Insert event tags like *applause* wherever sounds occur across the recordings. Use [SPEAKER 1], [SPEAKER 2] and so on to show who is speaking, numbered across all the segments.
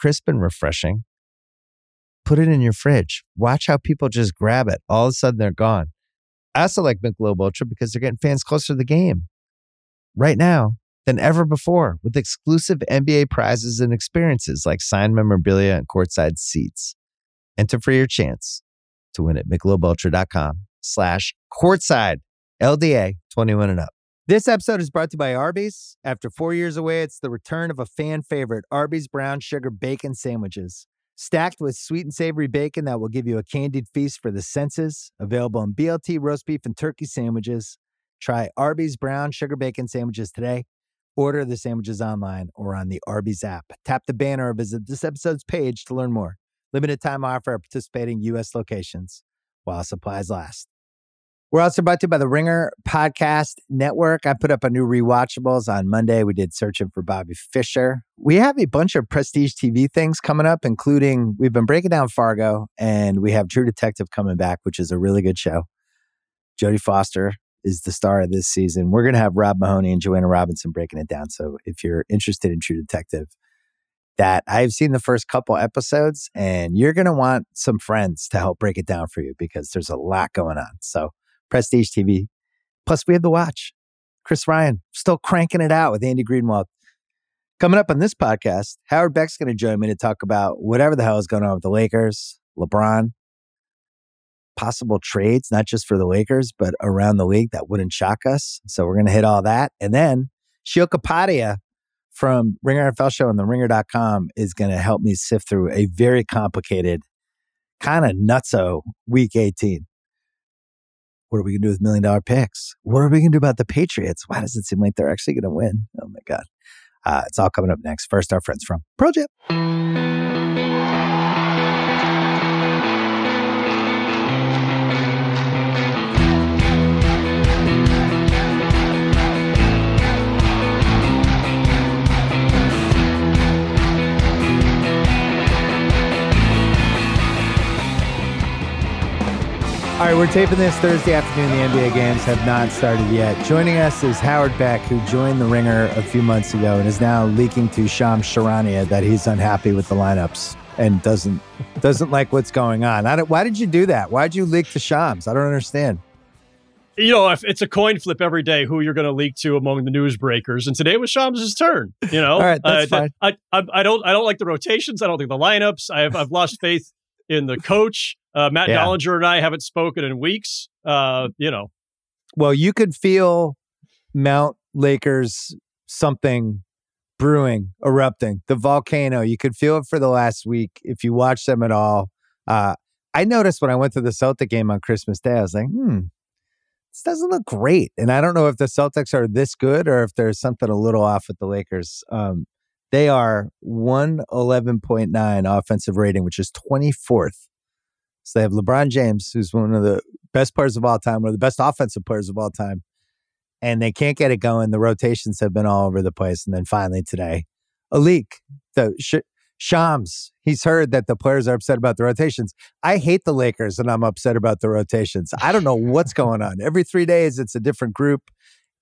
[SPEAKER 1] crisp and refreshing. Put it in your fridge. Watch how people just grab it. All of a sudden, they're gone. I also like Michelob Ultra because they're getting fans closer to the game right now than ever before with exclusive NBA prizes and experiences like signed memorabilia and courtside seats. Enter for your chance to win at michelobultra.com slash courtside LDA 21 and up. This episode is brought to you by Arby's. After four years away, it's the return of a fan favorite, Arby's brown sugar bacon sandwiches. Stacked with sweet and savory bacon that will give you a candied feast for the senses. Available in BLT roast beef and turkey sandwiches. Try Arby's brown sugar bacon sandwiches today. Order the sandwiches online or on the Arby's app. Tap the banner or visit this episode's page to learn more. Limited time offer at participating U.S. locations while supplies last. We're also brought to you by the Ringer Podcast Network. I put up a new rewatchables on Monday. We did Searching for Bobby Fischer. We have a bunch of prestige TV things coming up, including we've been breaking down Fargo and we have True Detective coming back, which is a really good show. Jodie Foster is the star of this season. We're going to have Rob Mahoney and Joanna Robinson breaking it down. So if you're interested in True Detective, that I've seen the first couple episodes and you're going to want some friends to help break it down for you because there's a lot going on. So Prestige TV. Plus, we have the watch. Chris Ryan still cranking it out with Andy Greenwald. Coming up on this podcast, Howard Beck's going to join me to talk about whatever the hell is going on with the Lakers, LeBron, possible trades, not just for the Lakers, but around the league that wouldn't shock us. So we're going to hit all that. And then Sheil Kapadia from Ringer NFL Show and the ringer.com is going to help me sift through a very complicated, kind of nutso week 18. What are we going to do with million dollar picks? What are we going to do about the Patriots? Why does it seem like they're actually going to win? Oh my God. Uh, it's all coming up next. First, our friends from Project. All right, we're taping this Thursday afternoon. The NBA games have not started yet. Joining us is Howard Beck, who joined the Ringer a few months ago and is now leaking to Shams Charania that he's unhappy with the lineups and doesn't doesn't like what's going on. why did you do that? Why did you leak to Shams? I don't understand.
[SPEAKER 2] You know, if it's a coin flip every day who you're going to leak to among the newsbreakers, and today was Shams' turn. You know, *laughs*
[SPEAKER 1] all right, that's uh, fine.
[SPEAKER 2] I, I, I don't I don't like the rotations. I don't think the lineups. I have I've lost faith in the coach. Uh, Matt yeah. Dollinger and I haven't spoken in weeks. Uh, you know,
[SPEAKER 1] well, you could feel Mount Lakers something brewing, erupting, the volcano. You could feel it for the last week if you watch them at all. Uh, I noticed when I went to the Celtic game on Christmas Day, I was like, hmm, this doesn't look great. And I don't know if the Celtics are this good or if there's something a little off with the Lakers. Um, they are 111.9 offensive rating, which is 24th so they have LeBron James, who's one of the best players of all time, one of the best offensive players of all time. And they can't get it going. The rotations have been all over the place. And then finally today, a leak. The Sh- Shams, he's heard that the players are upset about the rotations. I hate the Lakers and I'm upset about the rotations. I don't know what's going on. Every three days, it's a different group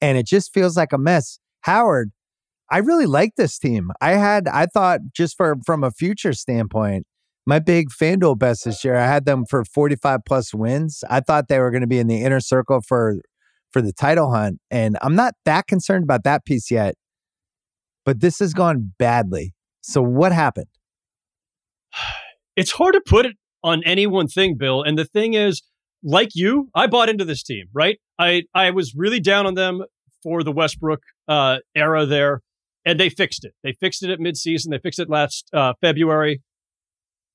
[SPEAKER 1] and it just feels like a mess. Howard, I really like this team. I had, I thought just for from a future standpoint, my big FanDuel bets this year, I had them for 45 plus wins. I thought they were going to be in the inner circle for for the title hunt. And I'm not that concerned about that piece yet. But this has gone badly. So what happened? *sighs*
[SPEAKER 2] It's hard to put it on any one thing, Bill. And the thing is, like you, I bought into this team, right? I I was really down on them for the Westbrook uh, era there, and they fixed it. They fixed it at midseason. They fixed it last uh, February.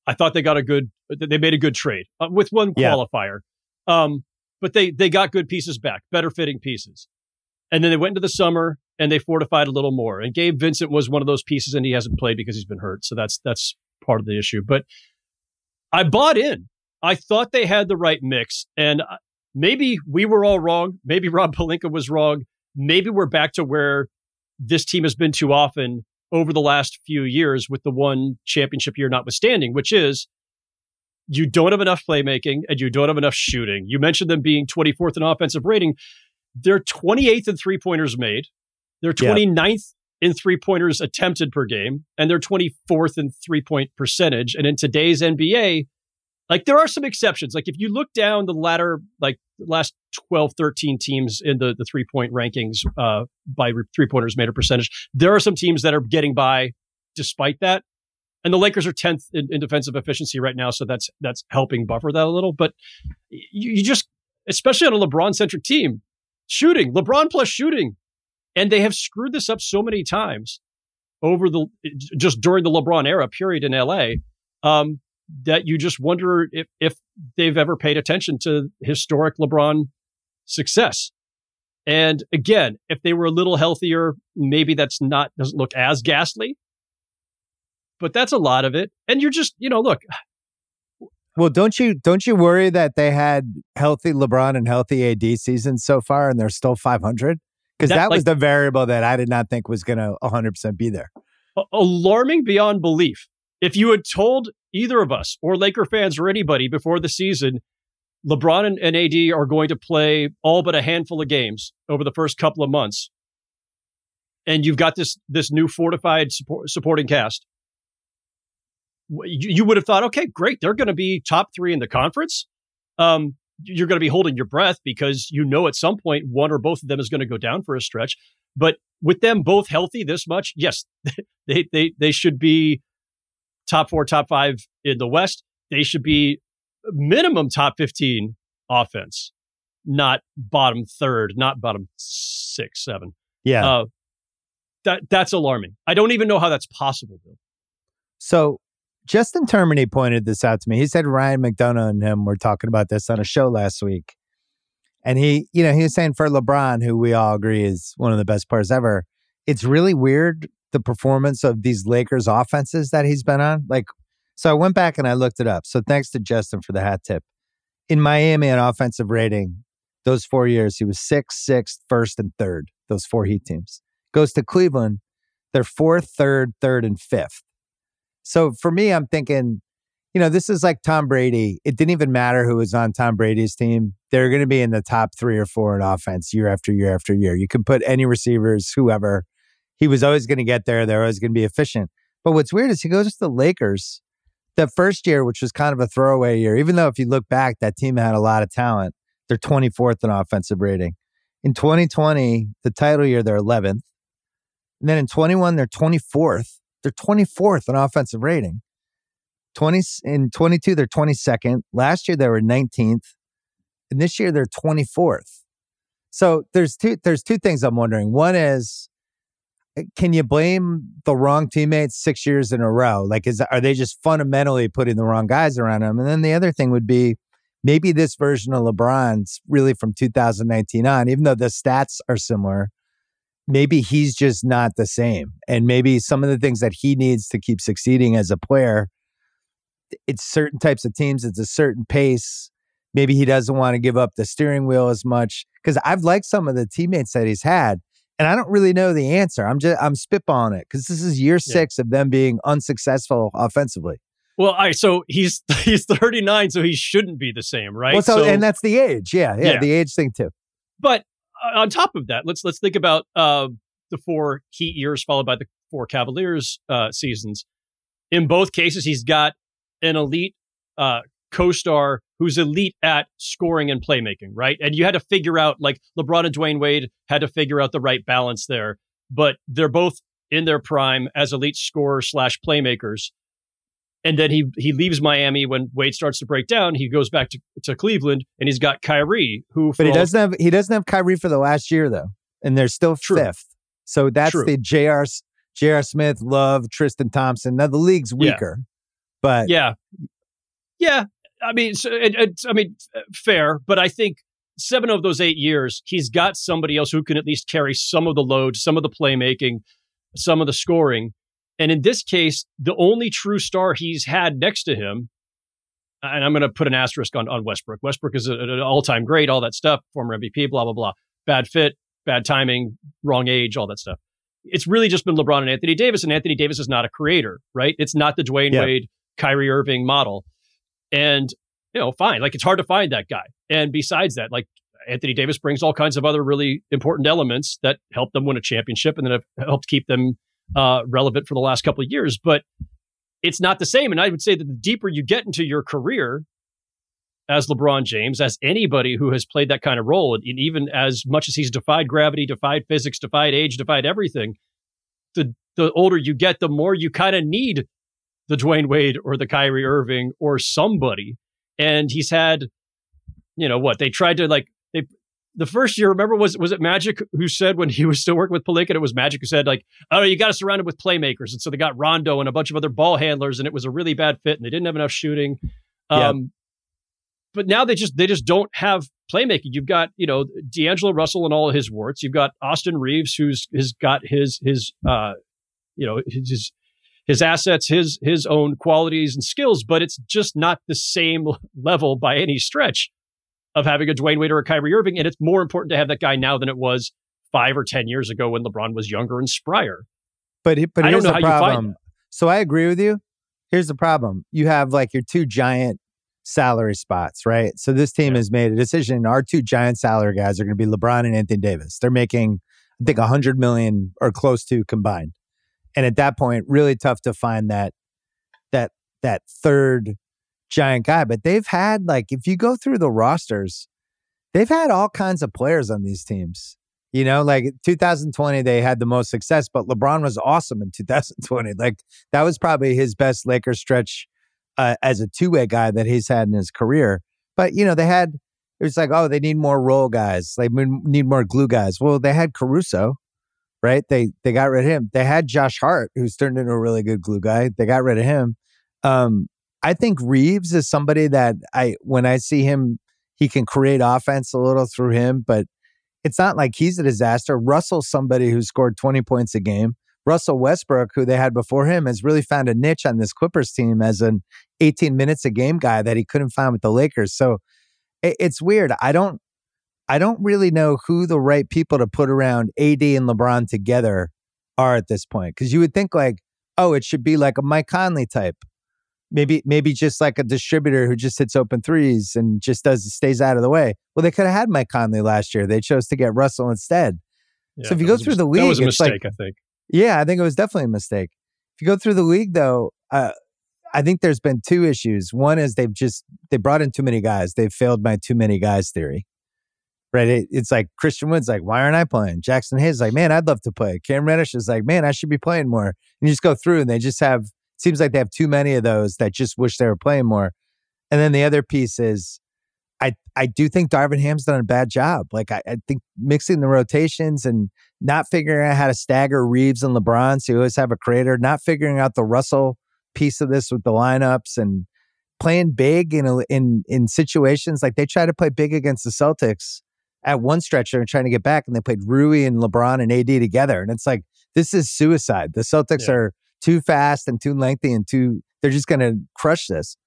[SPEAKER 2] I thought they got a good, they made a good trade uh, with one qualifier. Yeah. Um, but they they got good pieces back, better fitting pieces. And then they went into the summer and they fortified a little more. And Gabe Vincent was one of those pieces, and he hasn't played because he's been hurt. So that's that's part of the issue. But I bought in. I thought they had the right mix, and uh, maybe we were all wrong. Maybe Rob Pelinka was wrong. Maybe we're back to where this team has been too often over the last few years, with the one championship year notwithstanding, which is you don't have enough playmaking and you don't have enough shooting. You mentioned them being 24th in offensive rating. They're 28th in three pointers made. They're 29th yeah. in three pointers attempted per game, and they're 24th in three point percentage. And in today's NBA, like there are some exceptions. Like if you look down the ladder, like last 12, 13 teams in the, the three point rankings uh, by three pointers made a percentage, there are some teams that are getting by despite that. And the Lakers are 10th in, in defensive efficiency right now. So that's, that's helping buffer that a little. But you, you just, especially on a LeBron centric team, shooting, LeBron plus shooting. And they have screwed this up so many times over the, just during the LeBron era period in LA. Um, that you just wonder if, if they've ever paid attention to historic LeBron success. And again, if they were a little healthier, maybe that's not doesn't look as ghastly. But that's a lot of it. And you're just, you know, look.
[SPEAKER 1] Well, don't you don't you worry that they had healthy LeBron and healthy AD seasons so far and they're still 500? Because that, that like, was the variable that I did not think was going to 100% be there.
[SPEAKER 2] Alarming beyond belief. If you had told either of us or Laker fans or anybody before the season, LeBron and, and AD are going to play all but a handful of games over the first couple of months, and you've got this this new fortified support, supporting cast. You, you, would have thought, okay, great, they're going to be top three in the conference. Um, you're going to be holding your breath because you know at some point one or both of them is going to go down for a stretch. But with them both healthy this much, yes, *laughs* they they they should be top four, top five in the West. They should be minimum top 15 offense, not bottom third, not bottom six, seven.
[SPEAKER 1] Yeah. Uh,
[SPEAKER 2] that that's alarming. I don't even know how that's possible, Bill.
[SPEAKER 1] So Justin Termine pointed this out to me. He said Ryan McDonough and him were talking about this on a show last week. And he, you know, he was saying for LeBron, who we all agree is one of the best players ever, it's really weird the performance of these Lakers offenses that he's been on? Like, so I went back and I looked it up. So thanks to Justin for the hat tip. In Miami, an offensive rating, those four years, he was sixth, sixth, first, and third, those four Heat teams. Goes to Cleveland, they're fourth, third, third, and fifth. So for me, I'm thinking, you know, this is like Tom Brady. It didn't even matter who was on Tom Brady's team. They're going to be in the top three or four in offense year after year after year. You can put any receivers, whoever, he was always going to get there. They're always going to be efficient. But what's weird is he goes to the Lakers the first year, which was kind of a throwaway year, even though if you look back, that team had a lot of talent. They're 24th in offensive rating. In 2020, the title year, they're 11th. And then in 21, they're 24th. They're 24th in offensive rating. 20 in 22, they're 22nd. Last year they were 19th. And this year they're 24th. So there's two there's two things I'm wondering. One is can you blame the wrong teammates six years in a row? Like, is are they just fundamentally putting the wrong guys around them? And then the other thing would be maybe this version of LeBron's really from 2019 on, even though the stats are similar. Maybe he's just not the same, and maybe some of the things that he needs to keep succeeding as a player, it's certain types of teams, it's a certain pace. Maybe he doesn't want to give up the steering wheel as much because I've liked some of the teammates that he's had and I don't really know the answer. I'm just I'm spitballing it because this is year six yeah. of them being unsuccessful offensively.
[SPEAKER 2] Well, all right. So he's *laughs* he's 39, so he shouldn't be the same, right?
[SPEAKER 1] Well, so, so and that's the age. Yeah, yeah, yeah, the age thing too.
[SPEAKER 2] But uh, on top of that, let's let's think about uh, the four Heat years followed by the four Cavaliers uh, seasons. In both cases, he's got an elite uh, co-star who's elite at scoring and playmaking, right? And you had to figure out like LeBron and Dwyane Wade had to figure out the right balance there, but they're both in their prime as elite scorers slash playmakers. And then he he leaves Miami when Wade starts to break down. He goes back to, to Cleveland and he's got Kyrie, who
[SPEAKER 1] But he doesn't have he doesn't have Kyrie for the last year though. And they're still True. fifth. So that's True. the JR J.R. Smith, Love, Tristan Thompson. Now the league's weaker, yeah. but
[SPEAKER 2] yeah, yeah. I mean, it, it, I mean, fair, but I think seven of those eight years, he's got somebody else who can at least carry some of the load, some of the playmaking, some of the scoring. And in this case, the only true star he's had next to him, and I'm going to put an asterisk on, on Westbrook. Westbrook is a, an all time great, all that stuff, former MVP, blah, blah, blah. Bad fit, bad timing, wrong age, all that stuff. It's really just been LeBron and Anthony Davis, and Anthony Davis is not a creator, right? It's not the Dwyane yeah. Wade, Kyrie Irving model. And, you know, fine. Like it's hard to find that guy. And besides that, like Anthony Davis brings all kinds of other really important elements that help them win a championship and then have helped keep them uh, relevant for the last couple of years. But it's not the same. And I would say that the deeper you get into your career as LeBron James, as anybody who has played that kind of role, and even as much as he's defied gravity, defied physics, defied age, defied everything, the the older you get, the more you kind of need the Dwyane Wade or the Kyrie Irving or somebody. And he's had, you know, what they tried to like they the first year, remember, was was it Magic who said when he was still working with Pelinka, it was Magic who said like, "Oh, you got to surround it with playmakers," and so they got Rondo and a bunch of other ball handlers, and it was a really bad fit, and they didn't have enough shooting. Um, yep. But now they just they just don't have playmaking. You've got you know D'Angelo Russell and all his warts. You've got Austin Reaves who's has got his his uh you know his his assets, his his own qualities and skills, but it's just not the same *laughs* level by any stretch of having a Dwyane Wade or a Kyrie Irving. And it's more important to have that guy now than it was five or 10 years ago when LeBron was younger and sprier.
[SPEAKER 1] But, but I don't know how problem. you find. So I agree with you. Here's the problem. You have like your two giant salary spots, right? So this team yeah. has made a decision. Our two giant salary guys are going to be LeBron and Anthony Davis. They're making, I think, a 100 million or close to combined. And at that point, really tough to find that that that third giant guy, but they've had like if you go through the rosters, they've had all kinds of players on these teams. You know, like 2020 they had the most success, but LeBron was awesome in 2020. *laughs* Like that was probably his best Lakers stretch uh, as a two-way guy that he's had in his career. But you know, they had it was like, oh, they need more role guys. They need more glue guys. Well, they had Caruso, right? They they got rid of him. They had Josh Hart, who's turned into a really good glue guy. They got rid of him. Um, I think Reaves is somebody that I when I see him, he can create offense a little through him, but it's not like he's a disaster. Russell's somebody who scored 20 points a game. Russell Westbrook, who they had before him, has really found a niche on this Clippers team as an 18 minutes a game guy that he couldn't find with the Lakers. So it, it's weird. I don't I don't really know who the right people to put around AD and LeBron together are at this point. Because you would think like, oh, it should be like a Mike Conley type maybe maybe just like a distributor who just hits open threes and just does stays out of the way. Well, they could have had Mike Conley last year. They chose to get Russell instead. Yeah, so if you go through the league, that
[SPEAKER 2] was a mistake.
[SPEAKER 1] Like,
[SPEAKER 2] I think.
[SPEAKER 1] Yeah, I think it was definitely a mistake. If you go through the league, though, uh, I think there's been two issues. One is they've just they brought in too many guys. They've failed my too many guys theory. Right? It, it's like Christian Wood's like, why aren't I playing? Jaxson Hayes like, man, I'd love to play. Cam Reddish is like, man, I should be playing more. And you just go through and they just have seems like they have too many of those that just wish they were playing more. And then the other piece is I I do think Darvin Ham's done a bad job. Like I, I, think mixing the rotations and not figuring out how to stagger Reaves and LeBron so you always have a creator, not figuring out the Russell piece of this with the lineups and playing big in a, in in situations like they try to play big against the Celtics at one stretch they're trying to get back and they played Rui and LeBron and AD together and it's like this is suicide. The Celtics yeah. are too fast and too lengthy and too they're just going to crush this.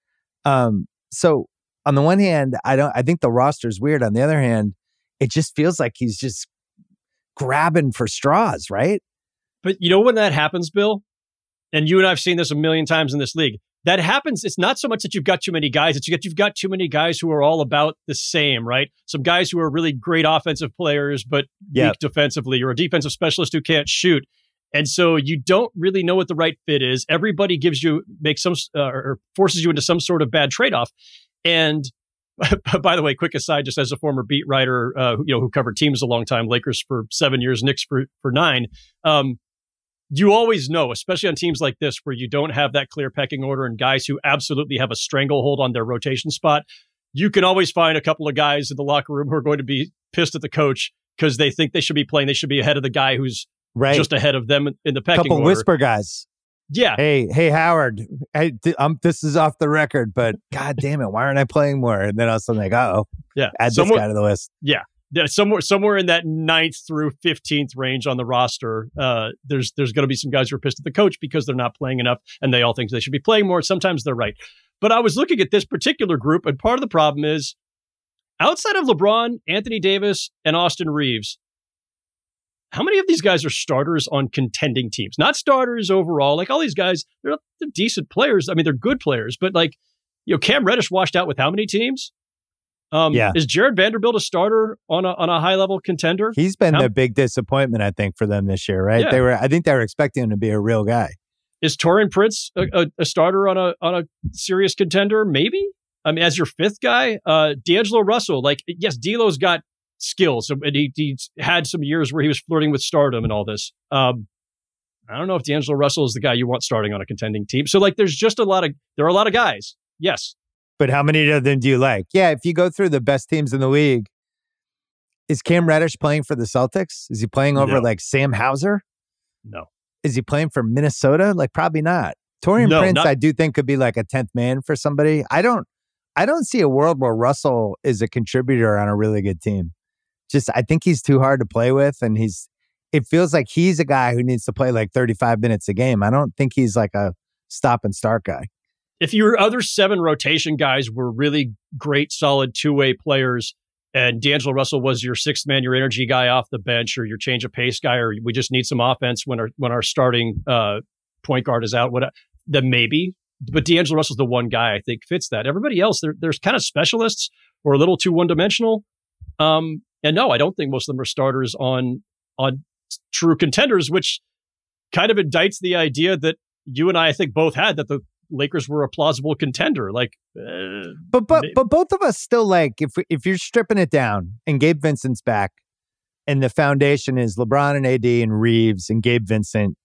[SPEAKER 1] Um, so on the one hand, I don't I think the roster is weird. On the other hand, it just feels like he's just grabbing for straws, right?
[SPEAKER 2] But you know when that happens, Bill? And you and I've seen this a million times in this league. That happens. It's not so much that you've got too many guys, it's you you've got too many guys who are all about the same, right? Some guys who are really great offensive players, but yep. weak defensively, or a defensive specialist who can't shoot. And so you don't really know what the right fit is. Everybody gives you, makes some, uh, or forces you into some sort of bad trade off. And *laughs* by the way, quick aside, just as a former beat writer, uh, you know, who covered teams a long time, Lakers for seven years, Knicks for, for nine. Um, you always know, especially on teams like this, where you don't have that clear pecking order and guys who absolutely have a stranglehold on their rotation spot. You can always find a couple of guys in the locker room who are going to be pissed at the coach because they think they should be playing. They should be ahead of the guy who's right. just ahead of them in the pecking A
[SPEAKER 1] Couple
[SPEAKER 2] order.
[SPEAKER 1] whisper guys.
[SPEAKER 2] Yeah.
[SPEAKER 1] Hey, hey, Howard. Hey, um, this is off the record, but God damn it, why aren't I playing more? And then a sudden, like, oh,
[SPEAKER 2] yeah,
[SPEAKER 1] add Someone, this guy to the list.
[SPEAKER 2] Yeah, somewhere somewhere in that ninth through fifteenth range on the roster. Uh, there's there's going to be some guys who are pissed at the coach because they're not playing enough, and they all think they should be playing more. Sometimes they're right, but I was looking at this particular group, and part of the problem is outside of LeBron, Anthony Davis, and Austin Reaves. How many of these guys are starters on contending teams? Not starters overall. Like all these guys, they're, they're decent players. I mean, they're good players, but like, you know, Cam Reddish washed out with how many teams? Um, yeah. Is Jarred Vanderbilt a starter on a on a high level contender?
[SPEAKER 1] He's been How, the big disappointment, I think, for them this year. Right? Yeah. They were. I think they were expecting him to be a real guy.
[SPEAKER 2] Is Taurean Prince a, a, a, starter on a on a serious contender? Maybe. I mean, as your fifth guy, uh, D'Angelo Russell. Like, yes, D'Lo's got skills, and he, he's had some years where he was flirting with stardom and all this. Um, I don't know if D'Angelo Russell is the guy you want starting on a contending team. So, like, there's just a lot of there are a lot of guys. Yes,
[SPEAKER 1] but how many of them do you like? Yeah, if you go through the best teams in the league, is Cam Reddish playing for the Celtics? Is he playing over no. like Sam Hauser?
[SPEAKER 2] No.
[SPEAKER 1] Is he playing for Minnesota? Like probably not. Taurean no, Prince, not- I do think could be like a tenth man for somebody. I don't I don't see a world where Russell is a contributor on a really good team. Just I think he's too hard to play with and he's it feels like he's a guy who needs to play like 35 minutes a game. I don't think he's like a stop and start guy
[SPEAKER 2] if your other seven rotation guys were really great, solid two way players, and D'Angelo Russell was your sixth man, your energy guy off the bench, or your change of pace guy, or we just need some offense when our when our starting uh, point guard is out, what then maybe. But D'Angelo Russell's the one guy I think fits that. Everybody else, there's kind of specialists or a little too one dimensional. Um, and no, I don't think most of them are starters on on true contenders, which kind of indicts the idea that you and I, I think, both had that the Lakers were a plausible contender. Like, uh,
[SPEAKER 1] but but but both of us still like if if you're stripping it down and Gabe Vincent's back, and the foundation is LeBron and AD and Reaves and Gabe Vincent,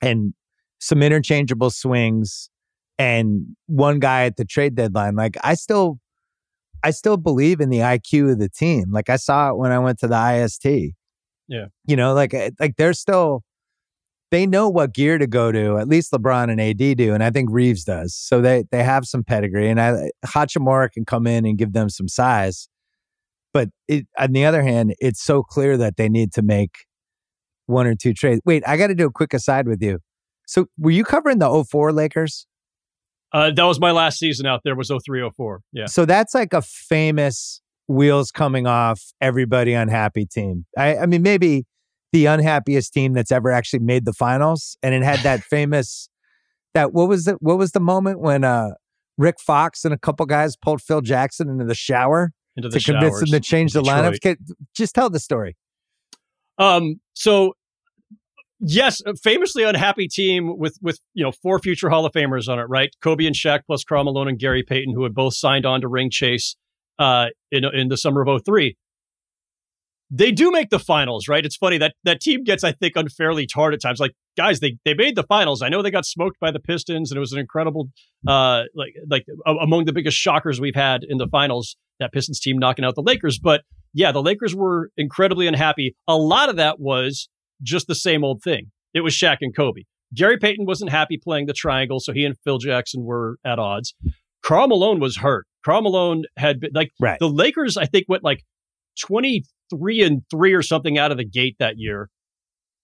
[SPEAKER 1] and some interchangeable swings, and one guy at the trade deadline. Like, I still. I still believe in the IQ of the team. Like I saw it when I went to the IST.
[SPEAKER 2] Yeah.
[SPEAKER 1] You know, like eh, like they're still they know what gear to go to. At least LeBron and AD do, and I think Reaves does. So they they have some pedigree, and I Hachimura can come in and give them some size. But it, on the other hand, it's so clear that they need to make one or two trades. Wait, I got to do a quick aside with you. So were you covering the 04 Lakers?
[SPEAKER 2] Uh, that was my last season out there was 0304. Yeah.
[SPEAKER 1] So that's like a famous wheels coming off, everybody unhappy team. I, I mean, maybe the unhappiest team that's ever actually made the finals. And it had that *laughs* famous that what was it? What was the moment when uh Rick Fox and a couple guys pulled Phil Jackson into the shower
[SPEAKER 2] into the
[SPEAKER 1] to convince him to change the lineup? Just tell the story.
[SPEAKER 2] Um. So yes, famously unhappy team with with you know four future Hall of Famers on it, right? Kobe and Shaq plus Karl Malone and Gary Payton, who had both signed on to ring chase uh, in in the summer of 03 they do make the finals, right? It's funny that that team gets, I think, unfairly tarred at times. Like, guys, they they made the finals. I know they got smoked by the Pistons, and it was an incredible, uh, like like among the biggest shockers we've had in the finals. That Pistons team knocking out the Lakers, but yeah, the Lakers were incredibly unhappy. A lot of that was just the same old thing. It was Shaq and Kobe. Gary Payton wasn't happy playing the triangle, so he and Phil Jackson were at odds. Karl Malone was hurt. Karl Malone had been like right. the Lakers. I think went like twenty three and three or something out of the gate that year.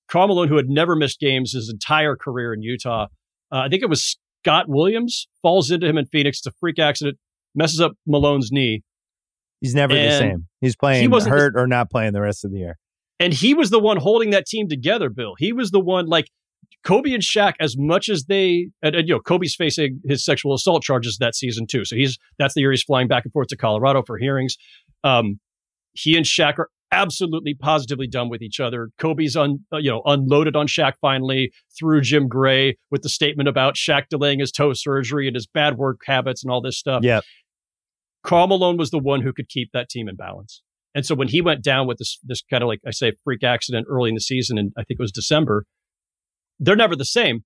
[SPEAKER 2] Karl Malone, who had never missed games his entire career in Utah, uh, I think it was Scott Williams, falls into him in Phoenix. It's a freak accident, messes up Malone's knee.
[SPEAKER 1] He's never and the same. He's playing he wasn't hurt the, or not playing the rest of the year.
[SPEAKER 2] And he was the one holding that team together, Bill. He was the one, like Kobe and Shaq, as much as they, and, and, you know, Kobe's facing his sexual assault charges that season too. So he's that's the year he's flying back and forth to Colorado for hearings. Um, he and Shaq are absolutely positively done with each other. Kobe's un, uh, you know, unloaded on Shaq finally through Jim Gray with the statement about Shaq delaying his toe surgery and his bad work habits and all this stuff.
[SPEAKER 1] Yeah.
[SPEAKER 2] Karl Malone was the one who could keep that team in balance. And so when he went down with this this kind of like I say freak accident early in the season and I think it was December, they're never the same.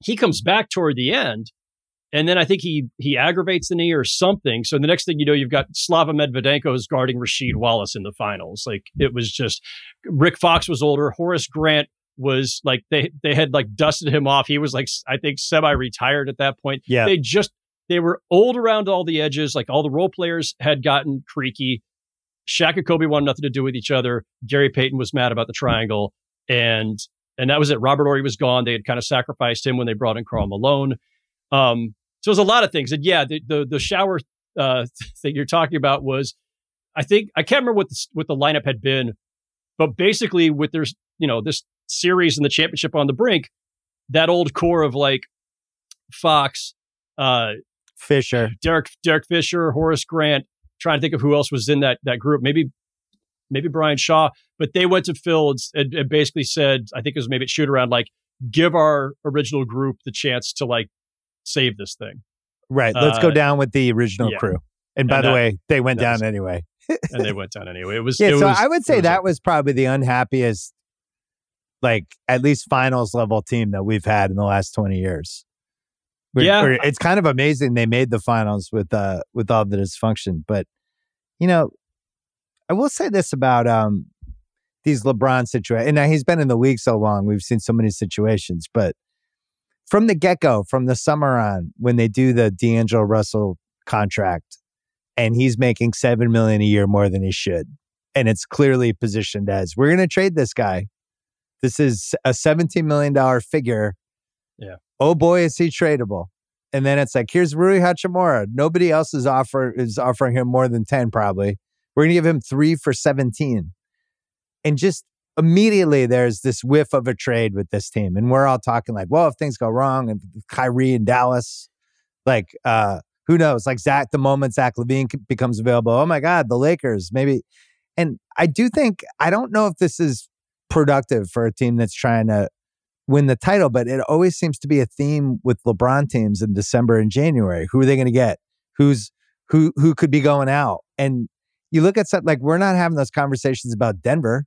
[SPEAKER 2] He comes back toward the end and then I think he he aggravates the knee or something. So the next thing you know, you've got Slava Medvedenko is guarding Rasheed Wallace in the finals. Like it was just Rick Fox was older. Horace Grant was like they they had like dusted him off. He was like I think semi-retired at that point.
[SPEAKER 1] Yeah.
[SPEAKER 2] They just they were old around all the edges. Like all the role players had gotten creaky. Shaq and Kobe wanted nothing to do with each other. Gary Payton was mad about the triangle, and and that was it. Robert Horry was gone. They had kind of sacrificed him when they brought in Karl Malone. Um, so there's a lot of things. And yeah, the the, the shower uh, *laughs* thing you're talking about was, I think I can't remember what the what the lineup had been, but basically with there's you know this series and the championship on the brink, that old core of like Fox, uh,
[SPEAKER 1] Fisher,
[SPEAKER 2] Derek Derek Fisher, Horace Grant. Trying to think of who else was in that that group. Maybe maybe Brian Shaw, but they went to Fields and, and basically said, I think it was maybe a shoot around like give our original group the chance to like save this thing.
[SPEAKER 1] Right. Let's uh, go down with the original yeah. crew. And by and the that, way, they went down was, anyway.
[SPEAKER 2] and they went down anyway. It was
[SPEAKER 1] yeah.
[SPEAKER 2] It
[SPEAKER 1] so
[SPEAKER 2] was,
[SPEAKER 1] I would say was that a, was probably the unhappiest, like at least finals level team that we've had in the last twenty years. We're, yeah, we're, it's kind of amazing they made the finals with uh with all the dysfunction. But you know, I will say this about um these LeBron situations. And now he's been in the league so long, we've seen so many situations. But from the get go, from the summer on, when they do the D'Angelo Russell contract, and he's making seven million a year more than he should, and it's clearly positioned as we're going to trade this guy. This is a seventeen million dollar figure.
[SPEAKER 2] Yeah.
[SPEAKER 1] Oh boy, is he tradable? And then it's like, here's Rui Hachimura. Nobody else is offer is offering him more than ten, probably. We're gonna give him three for seventeen, and just immediately there's this whiff of a trade with this team. And we're all talking like, well, if things go wrong and Kyrie in Dallas, like, uh, who knows? Like Zach, the moment Zach LaVine becomes available, oh my God, the Lakers, maybe. And I do think, I don't know if this is productive for a team that's trying to win the title, but it always seems to be a theme with LeBron teams in December and January. Who are they going to get? Who's who who could be going out? And you look at something like we're not having those conversations about Denver.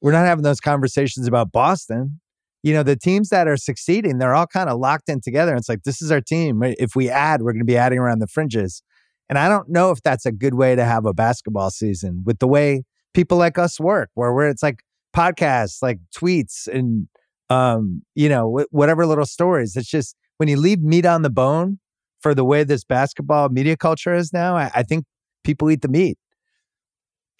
[SPEAKER 1] We're not having those conversations about Boston. You know, the teams that are succeeding, they're all kind of locked in together. It's like, this is our team. If we add, we're going to be adding around the fringes. And I don't know if that's a good way to have a basketball season with the way people like us work, where we're, it's like podcasts, like tweets and, um, you know, whatever little stories. It's just when you leave meat on the bone for the way this basketball media culture is now, I, I think people eat the meat.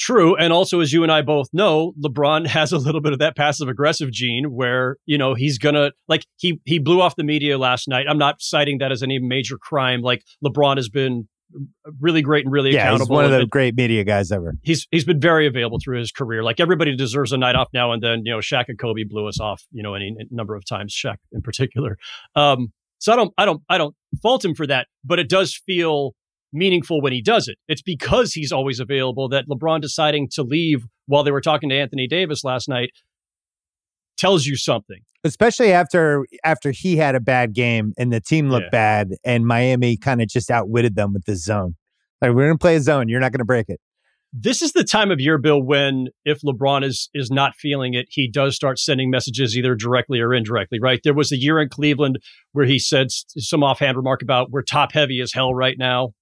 [SPEAKER 2] True. And also, as you and I both know, LeBron *laughs* has a little bit of that passive aggressive gene where, you know, he's going to, like, he, he blew off the media last night. I'm not citing that as any major crime. Like, LeBron has been really great and really
[SPEAKER 1] yeah,
[SPEAKER 2] accountable.
[SPEAKER 1] He's one of the great media guys ever.
[SPEAKER 2] He's he's been very available through his career. Like everybody deserves a night off now and then. You know, Shaq and Kobe blew us off. You know, any number of times. Shaq in particular. Um, so I don't I don't I don't fault him for that, but it does feel meaningful when he does it. It's because he's always available that LeBron deciding to leave while they were talking to Anthony Davis last night tells you something.
[SPEAKER 1] Especially after after he had a bad game and the team looked yeah. bad and Miami kind of just outwitted them with the zone. Like we're going to play a zone, you're not going to break it.
[SPEAKER 2] This is the time of year, Bill, when if LeBron is is not feeling it, he does start sending messages either directly or indirectly. Right? There was a year in Cleveland where he said some offhand remark about we're top heavy as hell right now.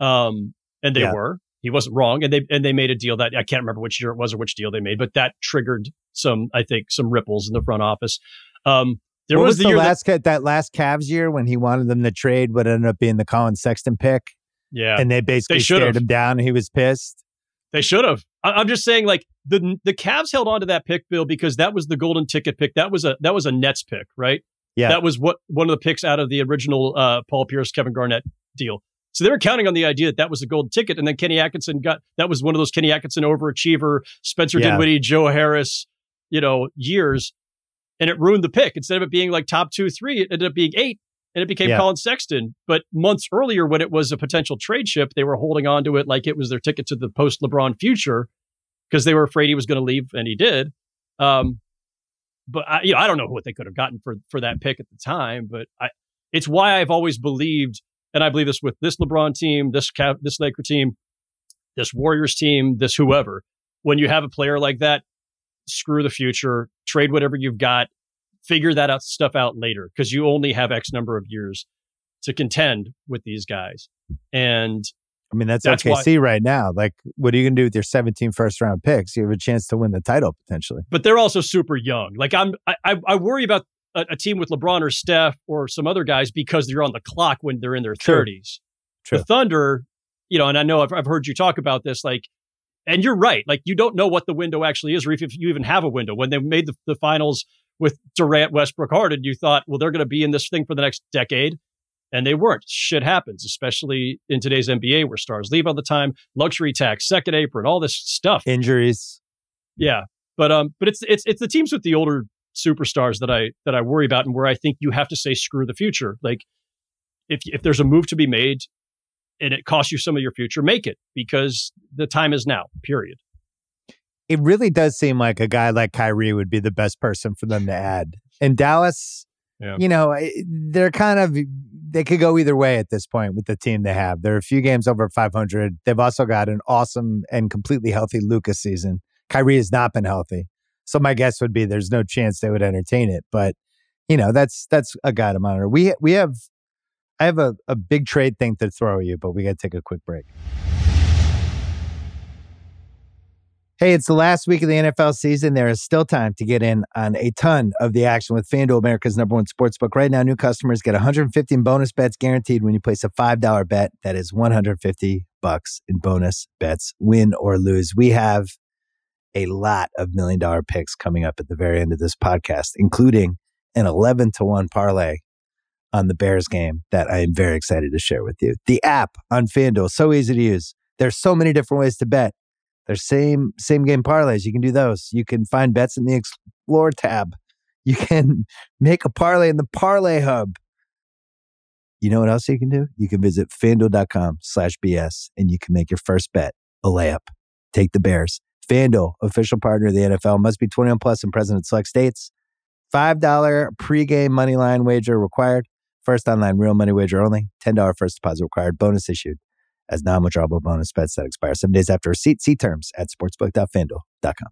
[SPEAKER 2] Um, and they yeah. were. He wasn't wrong, and they and they made a deal that I can't remember which year it was or which deal they made, but that triggered some, I think, some ripples in the front office. Um,
[SPEAKER 1] there was, was the, the last that, that last Cavs year when he wanted them to trade, but ended up being the Collin Sexton pick.
[SPEAKER 2] Yeah,
[SPEAKER 1] and they basically they stared him down, and he was pissed.
[SPEAKER 2] They should have. I, am just saying, like the the Cavs held on to that pick, Bill, because that was the golden ticket pick. That was a that was a Nets pick, right?
[SPEAKER 1] Yeah,
[SPEAKER 2] that was what one of the picks out of the original uh, Paul Pierce, Kevin Garnett deal. So they were counting on the idea that that was a gold ticket. And then Kenny Atkinson got that was one of those Kenny Atkinson overachiever, Spencer yeah. Dinwiddie, Joe Harris, you know, years. And it ruined the pick. Instead of it being like top two, three, it ended up being eight and it became yeah. Collin Sexton. But months earlier, when it was a potential trade ship, they were holding on to it like it was their ticket to the post LeBron future because they were afraid he was going to leave, and he did. Um, but I, you know, I don't know what they could have gotten for for that pick at the time. But I, it's why I've always believed and I believe this with this LeBron team, this Cav- this Laker team, this Warriors team, this whoever. When you have a player like that, screw the future, trade whatever you've got, figure that out stuff out later because you only have X number of years to contend with these guys. And
[SPEAKER 1] I mean, that's, that's OKC why, right now. Like, what are you going to do with your 17 first round picks? You have a chance to win the title potentially.
[SPEAKER 2] But they're also super young. Like, I'm, I, I worry about a, a, team with LeBron or Steph or some other guys because they're on the clock when they're in their True. 30s.
[SPEAKER 1] True.
[SPEAKER 2] The Thunder, you know, and I know I've, I've heard you talk about this. Like, and you're right. Like you don't know what the window actually is, or if, if you even have a window. When they made the, the finals with Durant, Westbrook, Harden, you thought, well, they're going to be in this thing for the next decade. And they weren't. Shit happens, especially in today's NBA where stars leave all the time, luxury tax, second apron, all this stuff.
[SPEAKER 1] Injuries.
[SPEAKER 2] Yeah. But um, but it's it's it's the teams with the older superstars that I that I worry about and where I think you have to say screw the future. Like if if there's a move to be made and it costs you some of your future, make it because the time is now. Period.
[SPEAKER 1] It really does seem like a guy like Kyrie would be the best person for them to add. In Dallas, yeah. you know, they're kind of they could go either way at this point with the team they have. They're a few games over 500. They've also got an awesome and completely healthy Luka's season. Kyrie has not been healthy. So my guess would be there's no chance they would entertain it. But you know, that's that's a guy to monitor. We we have I have a, a big trade thing to throw at you, but we gotta take a quick break. Hey, it's the last week of the NFL season. There is still time to get in on a ton of the action with FanDuel, America's number one sports book. Right now, new customers get 150 bonus bets guaranteed when you place a $5 bet. That is 150 bucks in bonus bets, win or lose. We have a lot of million dollar picks coming up at the very end of this podcast, including an 11 to 1 parlay on the Bears game that I am very excited to share with you. The app on FanDuel, so easy to use. There's so many different ways to bet. There's same same game parlays. You can do those. You can find bets in the Explore tab. You can *laughs* make a parlay in the Parlay Hub. You know what else you can do? You can visit fanduel.com slash BS and you can make your first bet a layup. Take the Bears. FanDuel, official partner of the NFL, must be 21 plus and present in select states. $5 pregame money line wager required. First online real money wager only. $10 first deposit required. Bonus issued as non-withdrawable bonus bets that expire seven days after receipt. See terms at sportsbook.fanduel.com.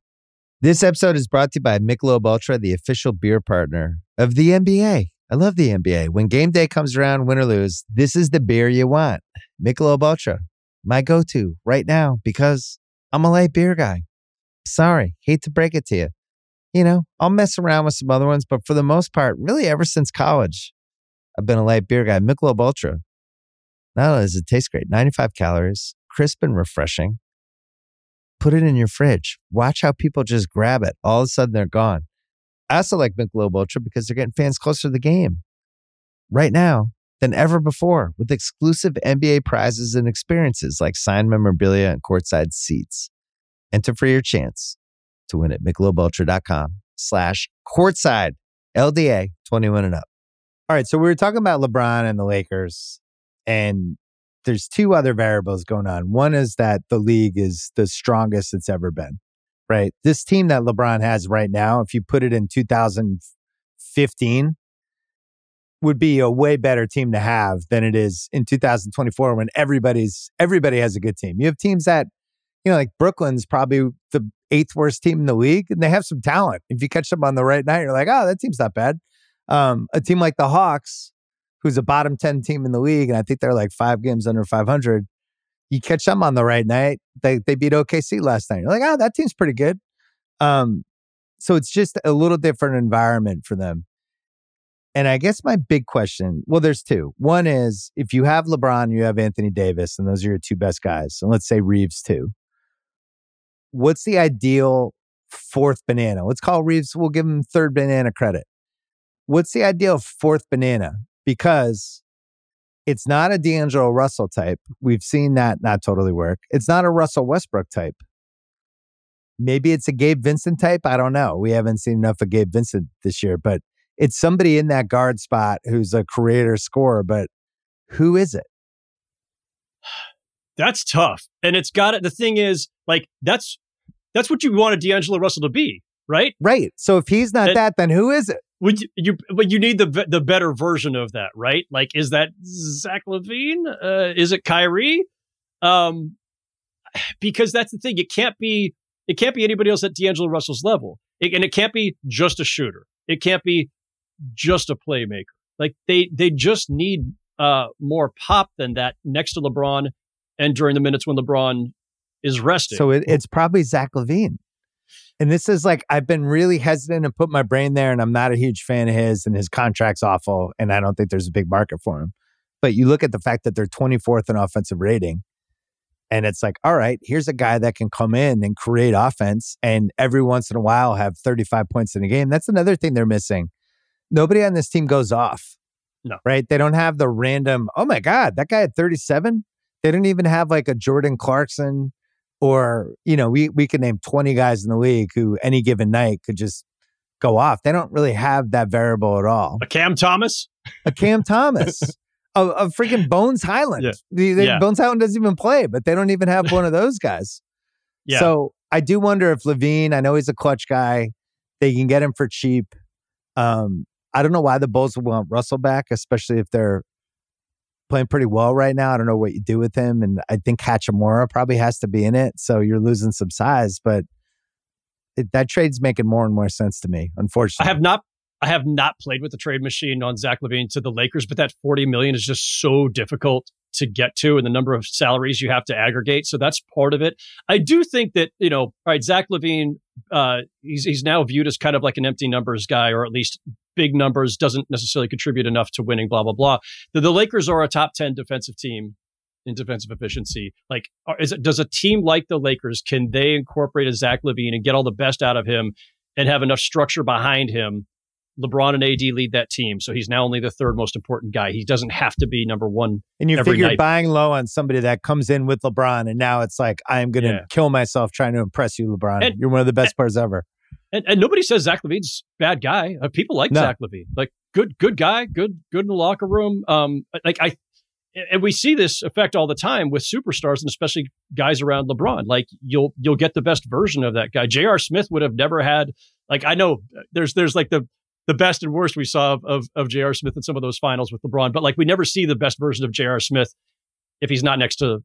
[SPEAKER 1] This episode is brought to you by Michelob Ultra, the official beer partner of the NBA. I love the NBA. When game day comes around, win or lose, this is the beer you want. Michelob Ultra, my go-to right now because I'm a light beer guy. Sorry, hate to break it to you. You know, I'll mess around with some other ones, but for the most part, really ever since college, I've been a light beer guy. Michelob Ultra. Not only does it taste great, 95 calories, crisp and refreshing. Put it in your fridge. Watch how people just grab it. All of a sudden, they're gone. I also like Michelob Ultra because they're getting fans closer to the game. Right now, than ever before with exclusive NBA prizes and experiences like signed memorabilia and courtside seats. Enter for your chance to win at michelobultra.com slash courtside LDA 21 and up. All right, so we were talking about LeBron and the Lakers, and there's two other variables going on. One is that the league is the strongest it's ever been, right? This team that LeBron has right now, if you put it in 2015, would be a way better team to have than it is in 2024 when everybody's everybody has a good team. You have teams that, you know, like Brooklyn's probably the eighth worst team in the league, and they have some talent. If you catch them on the right night, you're like, oh, that team's not bad. Um, a team like the Hawks, who's a bottom 10 team in the league, and I think they're like five games under 500. You catch them on the right night. They they beat OKC last night. You're like, oh, that team's pretty good. Um, so it's just a little different environment for them. And I guess my big question, well, there's two. One is if you have LeBron, you have Anthony Davis, and those are your two best guys. And let's say Reaves too. What's the ideal fourth banana? Let's call Reaves, we'll give him third banana credit. What's the ideal fourth banana? Because it's not a D'Angelo Russell type. We've seen that not totally work. It's not a Russell Westbrook type. Maybe it's a Gabe Vincent type. I don't know. We haven't seen enough of Gabe Vincent this year, but it's somebody in that guard spot who's a creator scorer, but who is it?
[SPEAKER 2] That's tough. And it's got it. The thing is, like, that's that's what you wanted D'Angelo Russell to be, right?
[SPEAKER 1] Right. So if he's not and, that, then who is it?
[SPEAKER 2] Would you, you, but you need the the better version of that, right? Like, is that Zach LaVine? Uh, is it Kyrie? Um, because that's the thing. It can't be. It can't be anybody else at D'Angelo Russell's level, it, and it can't be just a shooter. It can't be just a playmaker. Like they they just need uh, more pop than that next to LeBron and during the minutes when LeBron is resting.
[SPEAKER 1] So it, it's probably Zach LaVine. And this is like I've been really hesitant to put my brain there, and I'm not a huge fan of his, and his contract's awful, and I don't think there's a big market for him. But you look at the fact that they're 24th in offensive rating, And it's like, all right, here's a guy that can come in and create offense and every once in a while have 35 points in a game. That's another thing they're missing. Nobody on this team goes off.
[SPEAKER 2] No.
[SPEAKER 1] Right? They don't have the random, oh my God, that guy at 37. They don't even have like a Jordan Clarkson or, you know, we we could name 20 guys in the league who any given night could just go off. They don't really have that variable at all.
[SPEAKER 2] A Cam Thomas?
[SPEAKER 1] A Cam *laughs* Thomas. a, a freaking Bones Hyland.
[SPEAKER 2] Yeah.
[SPEAKER 1] The, the-
[SPEAKER 2] Yeah.
[SPEAKER 1] Bones Hyland doesn't even play, but they don't even have one of those guys.
[SPEAKER 2] Yeah.
[SPEAKER 1] So I do wonder if LaVine, I know he's a clutch guy, they can get him for cheap. Um, I don't know why the Bulls would want Russell back, especially if they're playing pretty well right now. I don't know what you do with him. And I think Hachimura probably has to be in it. So you're losing some size, but it, that trade's making more and more sense to me, unfortunately.
[SPEAKER 2] I have not I have not played with the trade machine on Zach LaVine to the Lakers, but that 40 million is just so difficult to get to and the number of salaries you have to aggregate. So that's part of it. I do think that, you know, all right, Zach LaVine, uh, he's, he's now viewed as kind of like an empty numbers guy, or at least big numbers doesn't necessarily contribute enough to winning, blah, blah, blah. The, the Lakers are a top 10 defensive team in defensive efficiency. Like, is it, does a team like the Lakers, can they incorporate a Zach LaVine and get all the best out of him and have enough structure behind him LeBron and AD lead that team, so he's now only the third most important guy. He doesn't have to be number one.
[SPEAKER 1] And you figure
[SPEAKER 2] night.
[SPEAKER 1] buying low on somebody that comes in with LeBron, and now it's like I'm going to
[SPEAKER 2] Yeah.
[SPEAKER 1] kill myself trying to impress you, LeBron.
[SPEAKER 2] And-
[SPEAKER 1] You're one of the best players ever.
[SPEAKER 2] And, and nobody says Zach LaVine's bad guy. Uh, people like
[SPEAKER 1] No.
[SPEAKER 2] Zach LaVine, like good, good guy, good, good in the locker room. Um, like I, and we see this effect all the time with superstars and especially guys around LeBron. Like you'll you'll get the best version of that guy. J.R. Smith would have never had. Like I know there's there's like the the best and worst we saw of, of, of J.R. Smith in some of those finals with LeBron, but like we never see the best version of J.R. Smith if he's not next to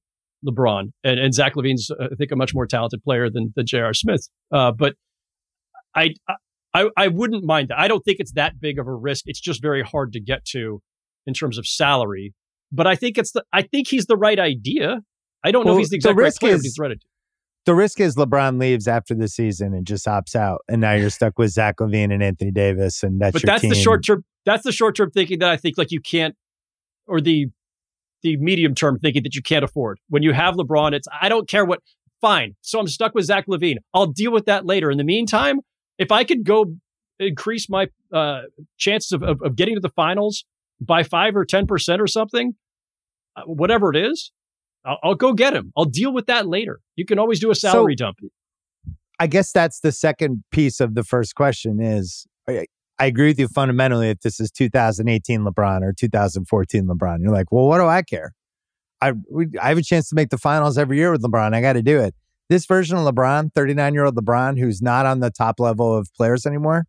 [SPEAKER 2] LeBron. And, and Zach LaVine's, uh, I think, a much more talented player than, than J.R. Smith. Uh, but I, I, I wouldn't mind that. I don't think it's that big of a risk. It's just very hard to get to in terms of salary. But I think it's the, I think he's the right idea. I don't know if he's the
[SPEAKER 1] the
[SPEAKER 2] exact right
[SPEAKER 1] risk
[SPEAKER 2] player,
[SPEAKER 1] is-
[SPEAKER 2] but he's the right idea.
[SPEAKER 1] The risk is LeBron leaves after the season and just opts out, and now you're stuck with Zach LaVine and Anthony Davis, and that's
[SPEAKER 2] but that's the short term that's the short term thinking that I think like you can't or the the medium term thinking that you can't afford. When you have LeBron, it's I don't care what fine. So I'm stuck with Zach LaVine. I'll deal with that later. In the meantime, if I could go increase my uh, chances of, of, of getting to the finals by five or ten percent or something, uh, whatever it is, I'll, I'll go get him. I'll deal with that later. You can always do a salary dump.
[SPEAKER 1] I guess that's the second piece of the first question is I, I agree with you fundamentally if this is 2018 LeBron or 2014 LeBron. You're like, well, what do I care? I we, I have a chance to make the finals every year with LeBron. I got to do it. This version of LeBron, 39 year old LeBron, who's not on the top level of players anymore,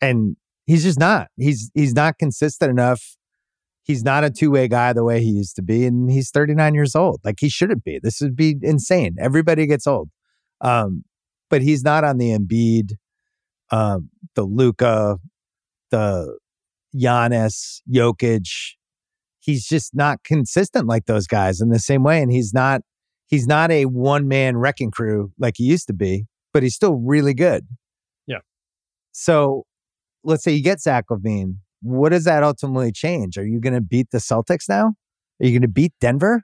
[SPEAKER 1] and he's just not. He's he's not consistent enough. He's not a two way guy the way he used to be, and he's 39 years old. Like he shouldn't be. This would be insane. Everybody gets old. Um, but he's not on the Embiid, um, the Luka, the Giannis, Jokic. He's just not consistent like those guys in the same way, and he's not he's not a one man wrecking crew like he used to be. But he's still really good.
[SPEAKER 2] Yeah.
[SPEAKER 1] So, let's say you get Zach LaVine. What does that ultimately change? Are you going to beat the Celtics now? Are you going to beat Denver?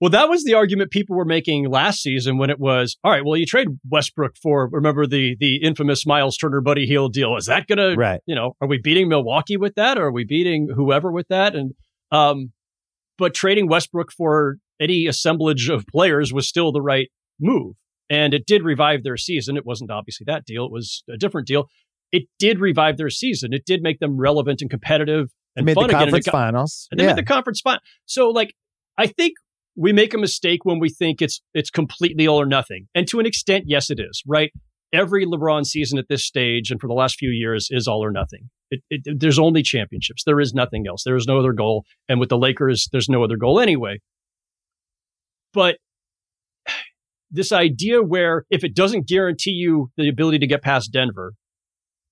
[SPEAKER 2] Well, that was the argument people were making last season when it was all right. Well, you trade Westbrook for remember the the infamous Miles Turner Buddy Hield deal. Is that going to
[SPEAKER 1] Right.
[SPEAKER 2] you know? Are we beating Milwaukee with that, or are we beating whoever with that? And um, but trading Westbrook for any assemblage of players was still the right move, and it did revive their season. It wasn't obviously that deal; it was a different deal. It did revive their season. It did make them relevant and competitive
[SPEAKER 1] They
[SPEAKER 2] and
[SPEAKER 1] made
[SPEAKER 2] fun
[SPEAKER 1] the
[SPEAKER 2] again.
[SPEAKER 1] Conference
[SPEAKER 2] got-
[SPEAKER 1] finals.
[SPEAKER 2] and they
[SPEAKER 1] yeah.
[SPEAKER 2] made the conference final. So like I think we make a mistake when we think it's it's completely all or nothing. And to an extent, yes, it is, right? Every LeBron season at this stage and for the last few years is all or nothing. It, it, there's only championships. There is nothing else. There is no other goal. And with the Lakers, there's no other goal anyway. But *sighs* this idea where if it doesn't guarantee you the ability to get past Denver,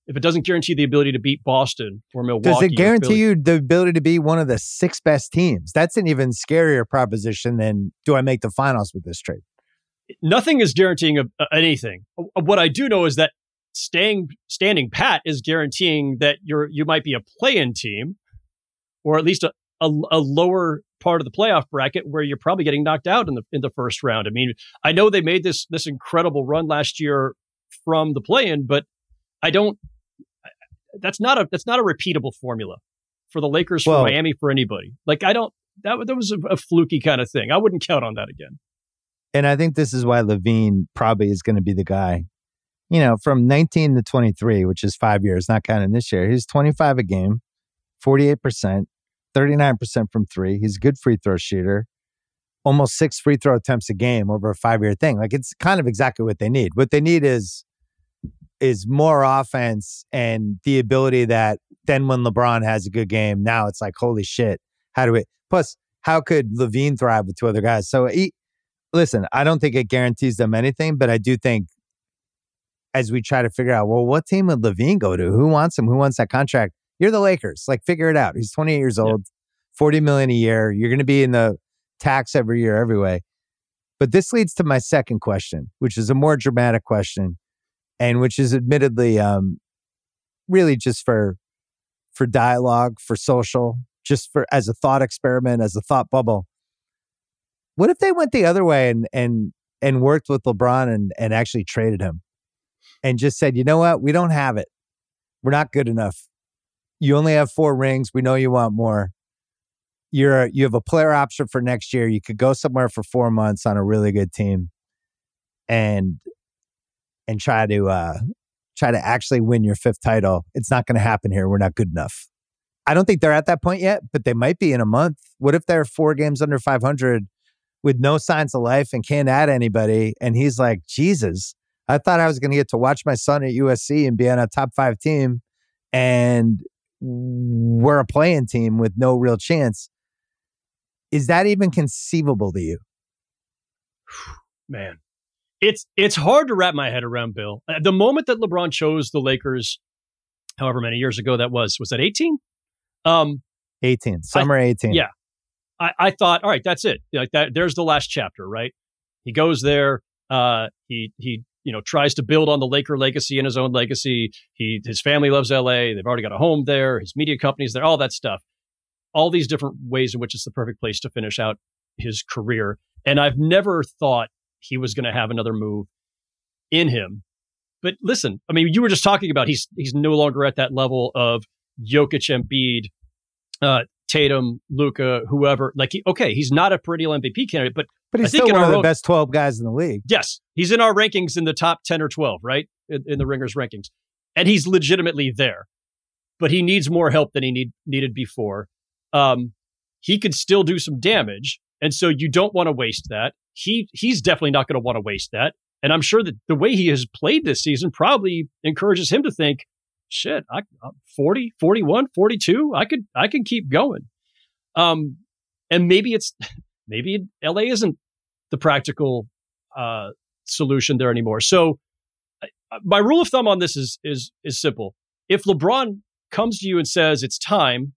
[SPEAKER 2] if it doesn't guarantee the ability to beat Boston or Milwaukee,
[SPEAKER 1] Does it guarantee you the ability to be one of the six best teams? That's an even scarier proposition than do I make the finals with this trade?
[SPEAKER 2] nothing is guaranteeing a- anything. Uh, What I do know is that staying standing pat is guaranteeing that you're you might be a play-in team, or at least a, a, a lower part of the playoff bracket where you're probably getting knocked out in the in the first round. I mean, I know they made this this incredible run last year from the play-in, but I don't. That's not a that's not a repeatable formula for the Lakers, for well, Miami, for anybody. Like I don't. That that was a, a fluky kind of thing. I wouldn't count on that again.
[SPEAKER 1] And I think this is why LaVine probably is going to be the guy. You know, from 19 to 23, which is five years, not counting this year, he's 25 a game, 48%, 39% from three. He's a good free throw shooter, almost six free throw attempts a game over a five year thing. Like it's kind of exactly what they need. What they need is is more offense and the ability that then when LeBron has a good game, now it's like, holy shit, how do we plus how could LaVine thrive with two other guys? So he, listen, I don't think it guarantees them anything, but I do think as we try to figure out, well, what team would LaVine go to? Who wants him? Who wants that contract? You're the Lakers. Like, figure it out. He's 28 years old, yeah. 40 million a year. You're going to be in the tax every year, every way. But this leads to my second question, which is a more dramatic question, and which is admittedly um, really just for for dialogue, for social, just for as a thought experiment, as a thought bubble. What if they went the other way and and and worked with LeBron and and actually traded him, and just said, you know what, we don't have it, we're not good enough you only have four rings. We know you want more. You're you have a player option for next year. You could go somewhere for four months on a really good team, and and try to uh, try to actually win your fifth title. It's not going to happen here. We're not good enough. I don't think they're at that point yet, but they might be in a month. What if they're four games under 500 with no signs of life and can't add anybody? And he's like, Jesus, I thought I was going to get to watch my son at USC and be on a top five team. And we're a playing team with no real chance. Is that even conceivable to you? *sighs*
[SPEAKER 2] Man, it's it's hard to wrap my head around, Bill. Uh, the moment that LeBron chose the Lakers, however many years ago that was, was that 18?
[SPEAKER 1] Um 18, summer
[SPEAKER 2] I,
[SPEAKER 1] 18.
[SPEAKER 2] Yeah. I, I thought, all right, that's it. Like that there's the last chapter, right? He goes there, uh he he you know tries to build on the Laker legacy and his own legacy. He his family loves LA. They've already got a home there. His media companies there. All that stuff. All these different ways in which it's the perfect place to finish out his career. And I've never thought he was going to have another move in him. But listen, I mean, you were just talking about he's he's no longer at that level of Jokic, Embiid, uh, Tatum, Luka, whoever. Like, he, okay, he's not a perennial MVP candidate, but
[SPEAKER 1] but he's still one of the own, best 12 guys in the league.
[SPEAKER 2] Yes. He's in our rankings in the top 10 or 12, right? In, in, the Ringers rankings. And he's legitimately there. But he needs more help than he need, needed before. Um, he could still do some damage. And so you don't want to waste that. He he's definitely not going to want to waste that. And I'm sure that the way he has played this season probably encourages him to think, shit, I'm 40, 41, 42, I could I can keep going. Um, and maybe it's *laughs* maybe LA isn't the practical uh, solution there anymore. So my rule of thumb on this is is is simple. If LeBron comes to you and says it's time,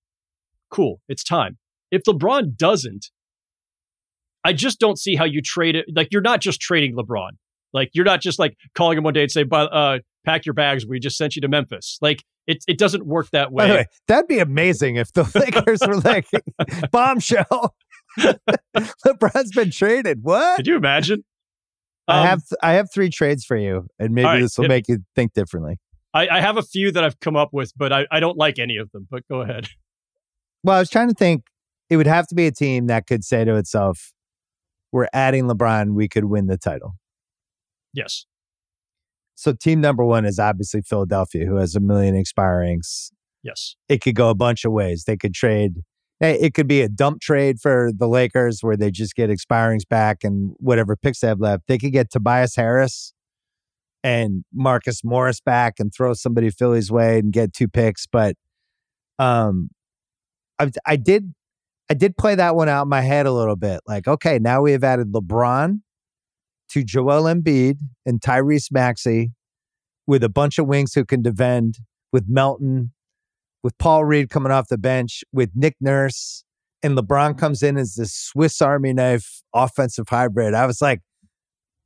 [SPEAKER 2] cool, it's time. If LeBron doesn't, I just don't see how you trade it. Like you're not just trading LeBron. Like you're not just like calling him one day and say, "But uh, pack your bags. We just sent you to Memphis." Like it, it doesn't work that way. way.
[SPEAKER 1] That'd be amazing if the *laughs* Lakers were like *laughs* bombshell. *laughs* LeBron's been traded. What?
[SPEAKER 2] Could you imagine?
[SPEAKER 1] Um, I have I have three trades for you, and maybe right, this will make you think differently.
[SPEAKER 2] I, I, have a few that I've come up with, but I, I don't like any of them. But go ahead.
[SPEAKER 1] Well, I was trying to think. It would have to be a team that could say to itself, "We're adding LeBron. We could win the title."
[SPEAKER 2] Yes.
[SPEAKER 1] So team number one is obviously Philadelphia, who has a million expirings.
[SPEAKER 2] Yes.
[SPEAKER 1] It could go a bunch of ways. They could trade it could be a dump trade for the Lakers where they just get expirings back and whatever picks they have left. They could get Tobias Harris and Marcus Morris back and throw somebody Philly's way and get two picks. But um, I, I did I did play that one out in my head a little bit. Like, okay, now we have added LeBron to Joel Embiid and Tyrese Maxey with a bunch of wings who can defend with Melton with Paul Reed coming off the bench, with Nick Nurse, and LeBron mm-hmm. comes in as this Swiss Army knife offensive hybrid. I was like,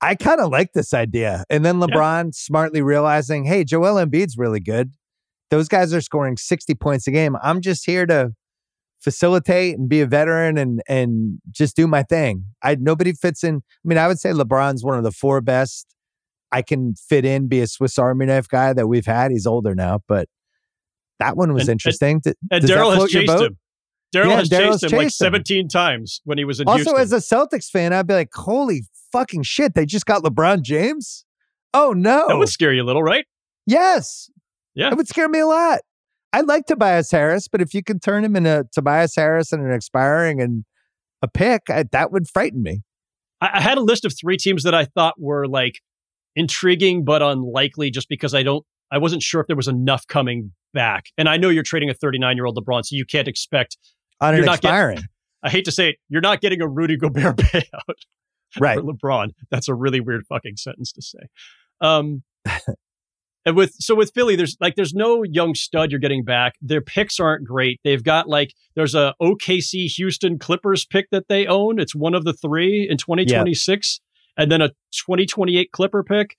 [SPEAKER 1] I kind of like this idea. And then LeBron yeah. smartly realizing, hey, Joel Embiid's really good. Those guys are scoring 60 points a game. I'm just here to facilitate and be a veteran and and just do my thing. I nobody fits in. I mean, I would say LeBron's one of the four best. I can fit in, be a Swiss Army knife guy that we've had. He's older now, but that one was
[SPEAKER 2] And-
[SPEAKER 1] interesting. D-
[SPEAKER 2] And Daryl has chased him. Daryl
[SPEAKER 1] Yeah,
[SPEAKER 2] has
[SPEAKER 1] Daryl's
[SPEAKER 2] chased him like
[SPEAKER 1] chased him.
[SPEAKER 2] 17 times when he was in
[SPEAKER 1] Also,
[SPEAKER 2] Houston.
[SPEAKER 1] as a Celtics fan, I'd be like, "Holy fucking shit! They just got LeBron James." Oh no!
[SPEAKER 2] that would scare you a little, right?
[SPEAKER 1] yes,
[SPEAKER 2] Yeah.
[SPEAKER 1] it would scare me a lot. I like Tobias Harris, but if you could turn him into Tobias Harris and an expiring and a pick, I, that would frighten me.
[SPEAKER 2] I, I had a list of three teams that I thought were like intriguing but unlikely just because I don't I wasn't sure if there was enough coming back. And I know you're trading a 39 year old LeBron, so you can't expect
[SPEAKER 1] On
[SPEAKER 2] You're
[SPEAKER 1] an expiring,
[SPEAKER 2] I hate to say it, you're not getting a Rudy Gobert *laughs* payout
[SPEAKER 1] right?
[SPEAKER 2] for LeBron. That's a really weird fucking sentence to say. Um *laughs* and with so with Philly, there's like there's no young stud you're getting back. Their picks aren't great. They've got like there's a OKC Houston Clippers pick that they own. It's one of the three in 2026, and then a 2028 Clipper pick.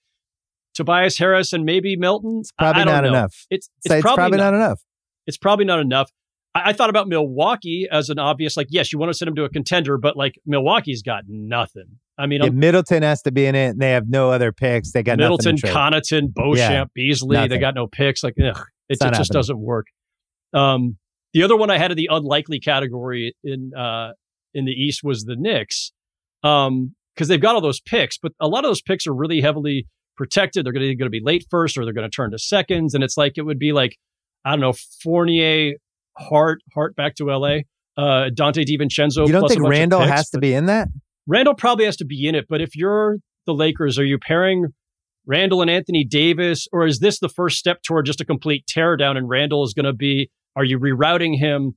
[SPEAKER 2] Tobias Harris and maybe Melton.
[SPEAKER 1] It's probably
[SPEAKER 2] I, I
[SPEAKER 1] not
[SPEAKER 2] know.
[SPEAKER 1] enough.
[SPEAKER 2] It's it's,
[SPEAKER 1] Say
[SPEAKER 2] probably, not,
[SPEAKER 1] enough.
[SPEAKER 2] it's probably not enough. I, I thought about Milwaukee as an obvious like yes, you want to send him to a contender, but like Milwaukee's got nothing. I mean,
[SPEAKER 1] Yeah, Middleton has to be in it, and they have no other picks. They got
[SPEAKER 2] Middleton,
[SPEAKER 1] nothing.
[SPEAKER 2] Connaughton, Beauchamp,
[SPEAKER 1] Yeah,
[SPEAKER 2] Beasley. They got no picks. Like, ugh, it, it just doesn't work. Um, the other one I had in the unlikely category in uh, in the East was the Knicks, um, because they've got all those picks, but a lot of those picks are really heavily protected. They're going to be late first, or they're going to turn to seconds, and it's like it would be like I don't know Fournier, Hart, Hart back to L.A. Uh, Donte DiVincenzo.
[SPEAKER 1] you don't think Randle
[SPEAKER 2] picks,
[SPEAKER 1] has to be in that?
[SPEAKER 2] Randle probably has to be in it, but if you're the Lakers, are you pairing Randle and Anthony Davis, or is this the first step toward just a complete teardown? And Randle is going to be, are you rerouting him?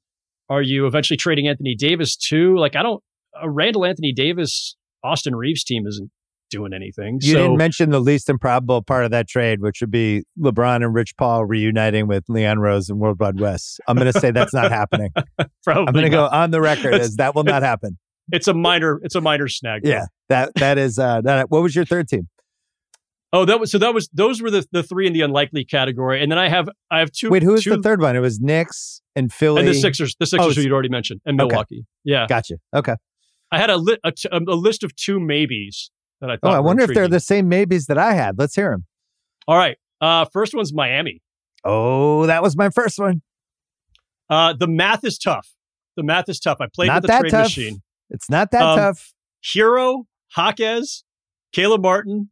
[SPEAKER 2] Are you eventually trading Anthony Davis too? Like, I don't, a Randle, Anthony Davis, Austin Reaves team isn't doing anything.
[SPEAKER 1] You
[SPEAKER 2] so
[SPEAKER 1] didn't mention the least improbable part of that trade, which would be LeBron and Rich Paul reuniting with Leon Rose and World Wide Wes. I'm going to say that's not happening. *laughs*
[SPEAKER 2] probably
[SPEAKER 1] I'm going to go on the record as that will not *laughs* happen.
[SPEAKER 2] It's a minor, it's a minor snag.
[SPEAKER 1] Yeah, that that is. Uh, that, what was your third team?
[SPEAKER 2] Oh, that was, so that was, those were the, the three in the unlikely category. And then I have, I have two.
[SPEAKER 1] Wait, who was
[SPEAKER 2] two,
[SPEAKER 1] the third one? It was Knicks and Philly.
[SPEAKER 2] And the Sixers, the Sixers
[SPEAKER 1] Oh,
[SPEAKER 2] who you'd already mentioned, and
[SPEAKER 1] okay.
[SPEAKER 2] Milwaukee. Yeah.
[SPEAKER 1] Gotcha. Okay.
[SPEAKER 2] I had a, li- a, t- a list of two maybes that I thought.
[SPEAKER 1] Oh, I wonder if they're the same maybes that I had. Let's hear them.
[SPEAKER 2] All right. Uh, first one's Miami.
[SPEAKER 1] Oh, that was my first one.
[SPEAKER 2] Uh, the math is tough. The math is tough. I played
[SPEAKER 1] Not
[SPEAKER 2] with the
[SPEAKER 1] that
[SPEAKER 2] trade
[SPEAKER 1] tough.
[SPEAKER 2] machine.
[SPEAKER 1] It's not that
[SPEAKER 2] Um,
[SPEAKER 1] tough.
[SPEAKER 2] Herro, Jaquez, Caleb Martin,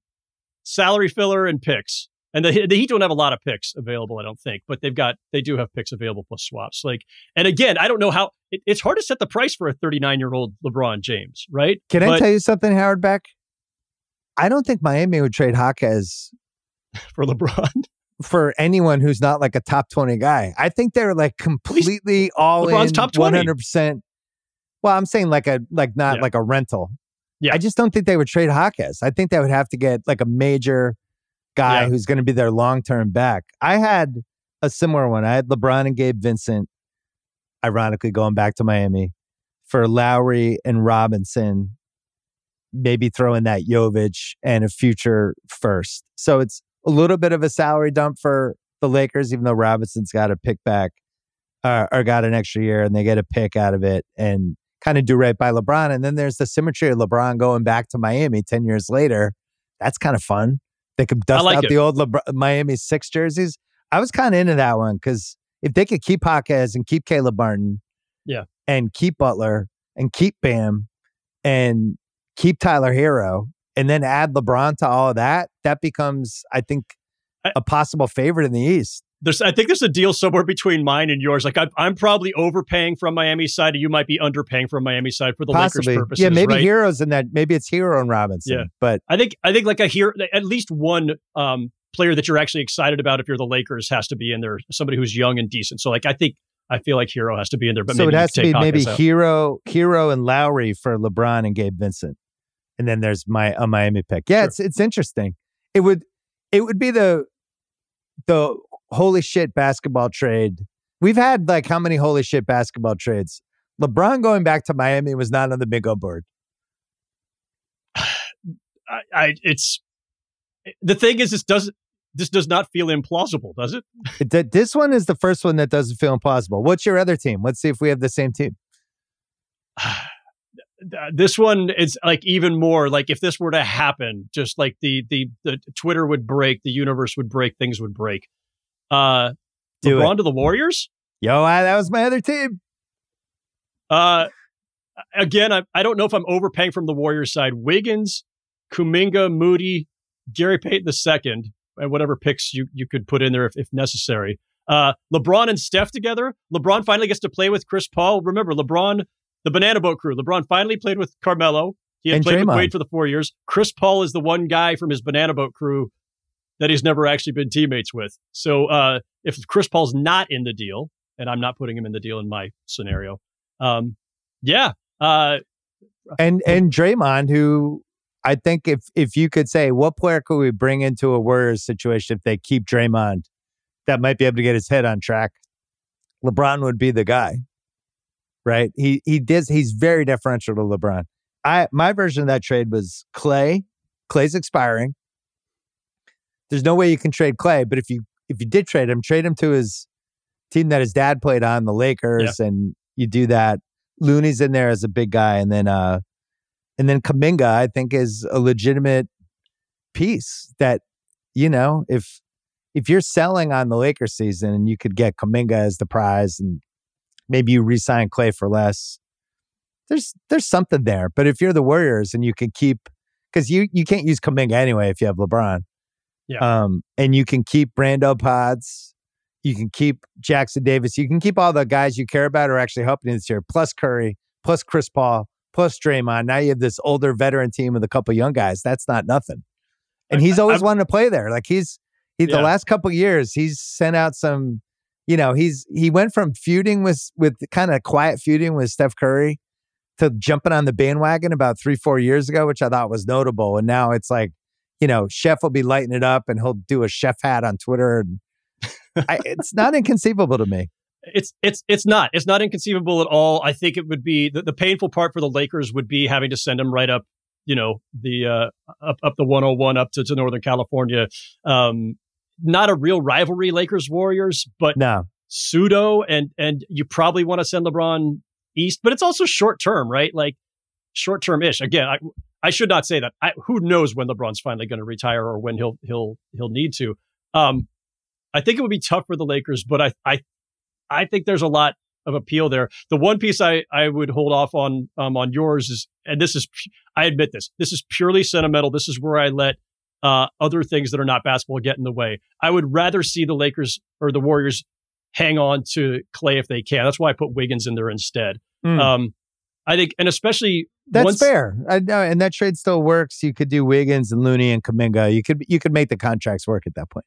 [SPEAKER 2] salary filler, and picks. And the, the Heat don't have a lot of picks available, I don't think, but they've got they do have picks available plus swaps. Like, and again, I don't know how it, it's hard to set the price for a 39 year old LeBron James, right?
[SPEAKER 1] Can I tell you something, Howard Beck? I don't think Miami would trade Jaquez *laughs*
[SPEAKER 2] for LeBron,
[SPEAKER 1] for anyone who's not like a top 20 guy. I think they're like completely all
[SPEAKER 2] LeBron's
[SPEAKER 1] in
[SPEAKER 2] top 20.
[SPEAKER 1] 100%. Well, I'm saying like a like not
[SPEAKER 2] Yeah.
[SPEAKER 1] like a rental.
[SPEAKER 2] Yeah.
[SPEAKER 1] I just don't think they would trade Jaquez. I think they would have to get like a major guy
[SPEAKER 2] Yeah.
[SPEAKER 1] who's going to be their long-term back. I had a similar one. I had LeBron and Gabe Vincent ironically going back to Miami for Lowry and Robinson maybe throw in that Jovic and a future first. So it's a little bit of a salary dump for the Lakers, even though Robinson's got a pick back uh, or got an extra year and they get a pick out of it and kind of do right by LeBron. And then there's the symmetry of LeBron going back to Miami 10 years later. That's kind of fun. They could dust
[SPEAKER 2] like
[SPEAKER 1] out
[SPEAKER 2] it.
[SPEAKER 1] the old LeBron, Miami six jerseys. I was kind of into that one because if they could keep Jaquez and keep Caleb Martin,
[SPEAKER 2] Yeah.
[SPEAKER 1] and keep Butler and keep Bam and keep Tyler Herro and then add LeBron to all of that, that becomes, I think,
[SPEAKER 2] I-
[SPEAKER 1] a possible favorite in the East.
[SPEAKER 2] There's I think there's a deal somewhere between mine and yours. Like I, I'm probably overpaying from Miami side, and you might be underpaying from Miami side for the
[SPEAKER 1] Possibly,
[SPEAKER 2] Lakers purposes.
[SPEAKER 1] yeah, maybe
[SPEAKER 2] right?
[SPEAKER 1] Herro's in that. Maybe it's Herro and Robinson.
[SPEAKER 2] Yeah.
[SPEAKER 1] but
[SPEAKER 2] I think I think like a here at least one um, player that you're actually excited about if you're the Lakers has to be in there. Somebody who's young and decent. So like I think I feel like Herro has to be in there. But
[SPEAKER 1] so
[SPEAKER 2] maybe
[SPEAKER 1] it has to be maybe. Herro, Herro and Lowry for LeBron and Gabe Vincent, and then there's my a Miami pick. Yeah,
[SPEAKER 2] Sure.
[SPEAKER 1] it's it's interesting. It would it would be the the holy shit basketball trade. We've had like how many holy shit basketball trades? LeBron going back to Miami was not on the big O board. *sighs*
[SPEAKER 2] I, I it's the thing is this doesn't this does not feel implausible, does it?
[SPEAKER 1] it? This one is the first one that doesn't feel implausible. What's your other team? Let's see if we have the same team. *sighs*
[SPEAKER 2] this one is like even more like if this were to happen, just like the the the Twitter would break, the universe would break, things would break. Uh,
[SPEAKER 1] Do
[SPEAKER 2] LeBron
[SPEAKER 1] it.
[SPEAKER 2] to the Warriors.
[SPEAKER 1] Yo, I, that was my other team.
[SPEAKER 2] Uh, again, I, I don't know if I'm overpaying from the Warriors side. Wiggins, Kuminga, Moody, Gary Payton the second, and whatever picks you, you could put in there if, if necessary. Uh, LeBron and Steph together. LeBron finally gets to play with Chris Paul. Remember, LeBron, the Banana Boat crew. LeBron finally played with Carmelo. He had
[SPEAKER 1] And
[SPEAKER 2] played with Wade for the four years. Chris Paul is the one guy from his Banana Boat crew that he's never actually been teammates with. So uh, if Chris Paul's not in the deal, and I'm not putting him in the deal in my scenario, um, yeah, uh,
[SPEAKER 1] And and Draymond, who I think if if you could say what player could we bring into a Warriors situation if they keep Draymond, that might be able to get his head on track. LeBron would be the guy, right? He he does. He's very deferential to LeBron. I my version of that trade was Clay. Clay's expiring. There's no way you can trade Clay, but if you if you did trade him, trade him to his team that his dad played on, the Lakers, and you do that. Looney's in there as a big guy, and then uh, and then Kuminga, I think, is a legitimate piece that you know if if you're selling on the Lakers season and you could get Kuminga as the prize, and maybe you re-sign Clay for less. There's there's something there, but if you're the Warriors and you can keep because you you can't use Kuminga anyway if you have LeBron,
[SPEAKER 2] Yeah.
[SPEAKER 1] um, and you can keep Brando Pods, you can keep Jackson Davis, you can keep all the guys you care about are actually helping this year, plus Curry, plus Chris Paul, plus Draymond. Now you have this older veteran team with a couple young guys. That's not nothing. And he's always
[SPEAKER 2] I'm-
[SPEAKER 1] wanted to play there. Like he's he, the
[SPEAKER 2] Yeah.
[SPEAKER 1] last couple years, he's sent out some. You know, he's he went from feuding with with kind of quiet feuding with Steph Curry to jumping on the bandwagon about three four years ago, which I thought was notable. And now it's like, you know, Chef will be lighting it up, and he'll do a chef hat on Twitter. And *laughs* I, it's not inconceivable to me.
[SPEAKER 2] it's it's it's not it's not inconceivable at all. I think it would be the, the painful part for the Lakers would be having to send him right up, you know, the uh, up up the 101 up to, to Northern California. Um, not a real rivalry, Lakers Warriors, but
[SPEAKER 1] No,
[SPEAKER 2] pseudo, and and you probably want to send LeBron east, but it's also short term, right? Like short term ish. Again, I I should not say that. I, who knows when LeBron's finally going to retire or when he'll he'll he'll need to. Um, I think it would be tough for the Lakers, but I I I think there's a lot of appeal there. The one piece I I would hold off on um on yours is, and this is I admit this, this is purely sentimental. This is where I let uh other things that are not basketball get in the way. I would rather see the Lakers or the Warriors hang on to Clay if they can. That's why I put Wiggins in there instead.
[SPEAKER 1] Mm.
[SPEAKER 2] Um, I think, and especially
[SPEAKER 1] that's
[SPEAKER 2] once,
[SPEAKER 1] fair. I know, and that trade still works. You could do Wiggins and Looney and Kuminga. You could you could make the contracts work at that point.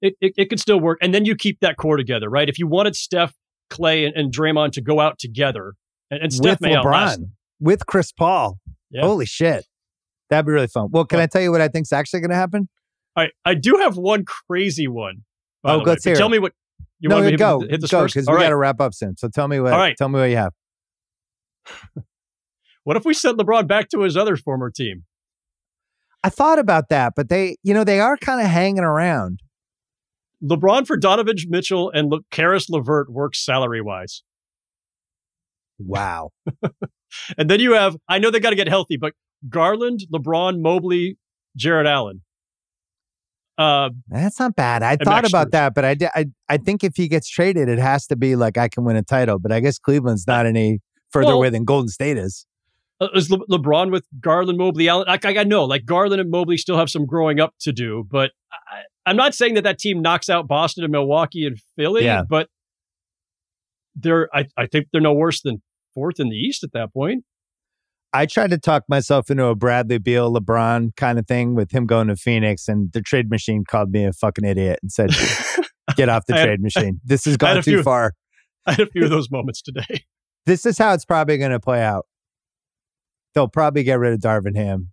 [SPEAKER 2] it, it, it could still work. And then you keep that core together, right? If you wanted Steph, Clay, and, and Draymond to go out together, and, and Steph
[SPEAKER 1] with
[SPEAKER 2] may
[SPEAKER 1] LeBron, with Chris Paul.
[SPEAKER 2] Yeah.
[SPEAKER 1] Holy shit, that'd be really fun. Well, can I tell you what I think's actually going to happen?
[SPEAKER 2] All right, I do have one crazy one.
[SPEAKER 1] Oh,
[SPEAKER 2] the way,
[SPEAKER 1] let's
[SPEAKER 2] but
[SPEAKER 1] hear
[SPEAKER 2] Tell me what you
[SPEAKER 1] no,
[SPEAKER 2] want me to
[SPEAKER 1] go
[SPEAKER 2] hit this
[SPEAKER 1] go
[SPEAKER 2] first.
[SPEAKER 1] because we got to wrap up soon. So tell me what.
[SPEAKER 2] All right.
[SPEAKER 1] Tell me what you have. *laughs*
[SPEAKER 2] What if we sent LeBron back to his other former team?
[SPEAKER 1] I thought about that, but they, you know, they are kind of hanging around.
[SPEAKER 2] LeBron for Donovan Mitchell and Le- Caris LeVert works salary wise.
[SPEAKER 1] Wow. *laughs*
[SPEAKER 2] And then you have, I know they got to get healthy, but Garland, LeBron, Mobley, Jarrett Allen. Uh,
[SPEAKER 1] That's not bad. I thought
[SPEAKER 2] Max
[SPEAKER 1] about that, but I, I, I think if he gets traded, it has to be like I can win a title. But I guess Cleveland's not any further
[SPEAKER 2] Well-
[SPEAKER 1] away than Golden State is.
[SPEAKER 2] uh, is Le- LeBron with Garland, Mobley, Allen? Like, I, know, like Garland and Mobley still have some growing up to do, but I, I'm not saying that that team knocks out Boston and Milwaukee and Philly,
[SPEAKER 1] Yeah.
[SPEAKER 2] but they're, I, I think they're no worse than fourth in the East at that point.
[SPEAKER 1] I tried to talk myself into a Bradley Beal, LeBron kind of thing with him going to Phoenix, and the trade machine called me a fucking idiot and said, *laughs* "Get off the
[SPEAKER 2] I had-
[SPEAKER 1] trade machine. This has gone too
[SPEAKER 2] few-
[SPEAKER 1] far."
[SPEAKER 2] I had a few of those moments today.
[SPEAKER 1] This is how it's probably going to play out. They'll probably get rid of Darvin Ham.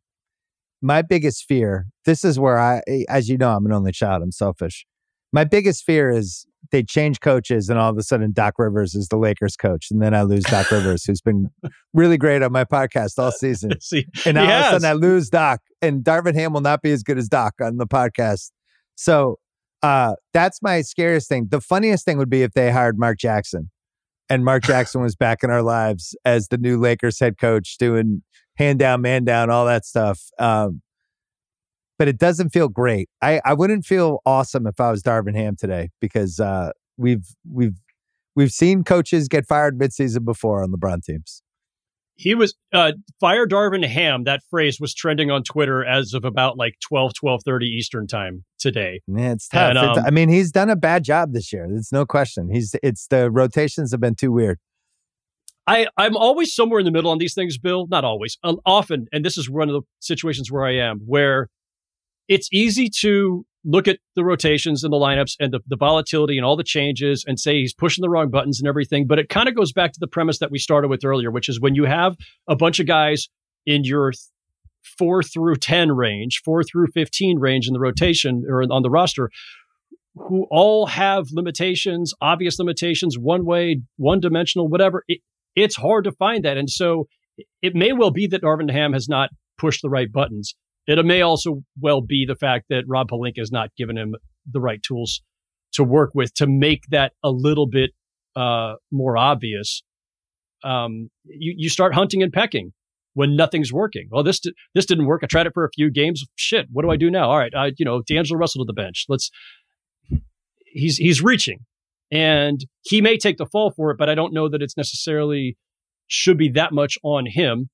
[SPEAKER 1] My biggest fear, this is where I, as you know, I'm an only child. I'm selfish. My biggest fear is they change coaches and all of a sudden Doc Rivers is the Lakers coach. And then I lose Doc Rivers, who's been really great on my podcast all season. *laughs*
[SPEAKER 2] See,
[SPEAKER 1] And all of a sudden I lose Doc. And Darvin Ham will not be as good as Doc on the podcast. So uh, that's my scariest thing. The funniest thing would be if they hired Mark Jackson and Mark Jackson was back in our lives as the new Lakers head coach doing hand down, man down, all that stuff. Um, but it doesn't feel great. I, I wouldn't feel awesome if I was Darvin Ham today because uh, we've we've we've seen coaches get fired midseason before on LeBron teams.
[SPEAKER 2] He was uh, fire Darvin Ham. That phrase was trending on Twitter as of about like 12, 1230 Eastern time today.
[SPEAKER 1] Yeah, it's tough. And, um, it's, I mean, he's done a bad job this year. It's no question. He's it's the rotations have been too weird.
[SPEAKER 2] I, I'm always somewhere in the middle on these things, Bill. Not always, uh, often, and this is one of the situations where I am, where it's easy to look at the rotations and the lineups and the, the volatility and all the changes and say he's pushing the wrong buttons and everything. But it kind of goes back to the premise that we started with earlier, which is when you have a bunch of guys in your four through 10 range, four through 15 range in the rotation or on the roster, who all have limitations, obvious limitations, one way, one dimensional, whatever. It, it's hard to find that. And so it may well be that Darvin Ham has not pushed the right buttons. It may also well be the fact that Rob Pelinka has not given him the right tools to work with to make that a little bit uh, more obvious. Um, you, you start hunting and pecking when nothing's working. Well, this this didn't work. I tried it for a few games. Shit, what do I do now? All right, I, you know, D'Angelo Russell to the bench. Let's. He's he's reaching, and he may take the fall for it, but I don't know that it's necessarily should be that much on him.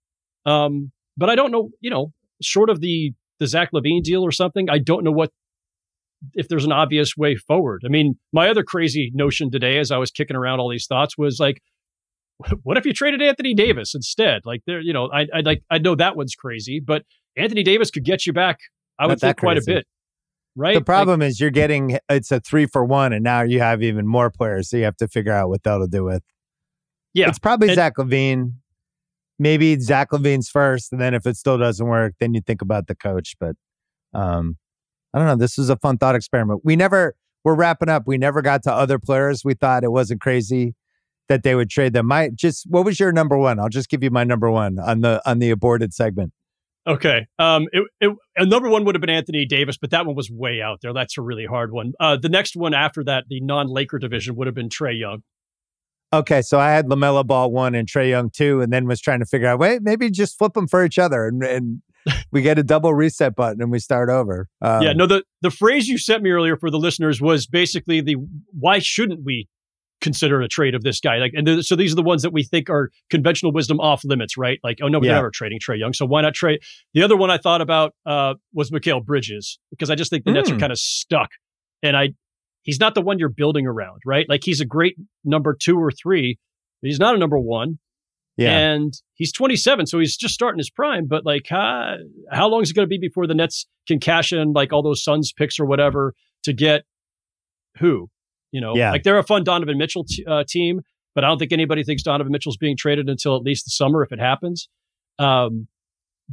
[SPEAKER 2] Um, but I don't know, you know, short of the the Zach LaVine deal or something, I don't know what if there's an obvious way forward. I mean, my other crazy notion today, as I was kicking around all these thoughts, was like, *laughs* what if you traded Anthony Davis instead? Like, there, you know, I I like I know that one's crazy, but Anthony Davis could get you back. I would think quite a bit. Right.
[SPEAKER 1] The problem like, is you're getting it's a three for one, and now you have even more players, so you have to figure out what that'll do with.
[SPEAKER 2] Yeah,
[SPEAKER 1] it's probably and, Zach LaVine maybe Zach LaVine's first, and then if it still doesn't work, then you think about the coach. But um, I don't know. This was a fun thought experiment. We never we're wrapping up. We never got to other players. We thought it wasn't crazy that they would trade them. My just what was your number one? I'll just give you my number one on the on the aborted segment.
[SPEAKER 2] Okay. Um, it, it, number one would have been Anthony Davis, but that one was way out there. That's a really hard one. Uh, the next one after that, the non-Laker division, would have been Trae Young.
[SPEAKER 1] Okay, so I had LaMelo Ball one and Trae Young two, and then was trying to figure out, wait, maybe just flip them for each other, and, and *laughs* we get a double reset button and we start over.
[SPEAKER 2] Um, yeah, no, the the phrase you sent me earlier for the listeners was basically the why shouldn't we consider a trade of this guy? Like, and th- so these are the ones that we think are conventional wisdom off limits, right? Like, oh no, we're yeah. never trading Trae Young, so why not trade? The other one I thought about uh, was Mikal Bridges because I just think the mm. Nets are hmm. kind of stuck, and I he's not the one you're building around, right? Like he's a great number two or three, but he's not a number one. Yeah. And he's 27, so he's just starting his prime. But like, uh, how long is it going to be before the Nets can cash in like all those Suns picks or whatever to get who? You know, yeah. like they're a fun Donovan Mitchell t- uh, team, but I don't think anybody thinks Donovan Mitchell's being traded until at least the summer if it happens. Um,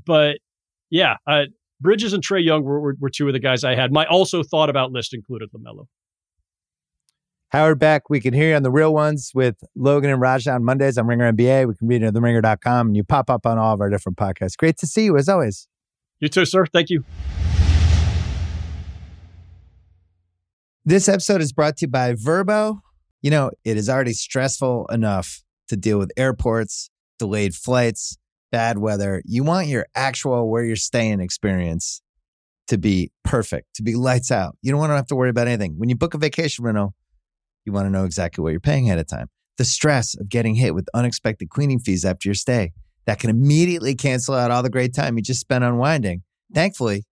[SPEAKER 2] but yeah, uh, Bridges and Trae Young were, were, were, two of the guys I had. My also thought about list included LaMelo.
[SPEAKER 1] Howard Beck, we can hear you on the real ones with Logan and Raja on Mondays on Ringer NBA. We can read it at theringer.com and you pop up on all of our different podcasts. Great to see you as always.
[SPEAKER 2] You too, sir. Thank you.
[SPEAKER 1] This episode is brought to you by Vrbo. You know, it is already stressful enough to deal with airports, delayed flights, bad weather. You want your actual where you're staying experience to be perfect, to be lights out. You don't want to have to worry about anything. When you book a vacation rental, you want to know exactly what you're paying ahead of time. The stress of getting hit with unexpected cleaning fees after your stay that can immediately cancel out all the great time you just spent unwinding. Thankfully,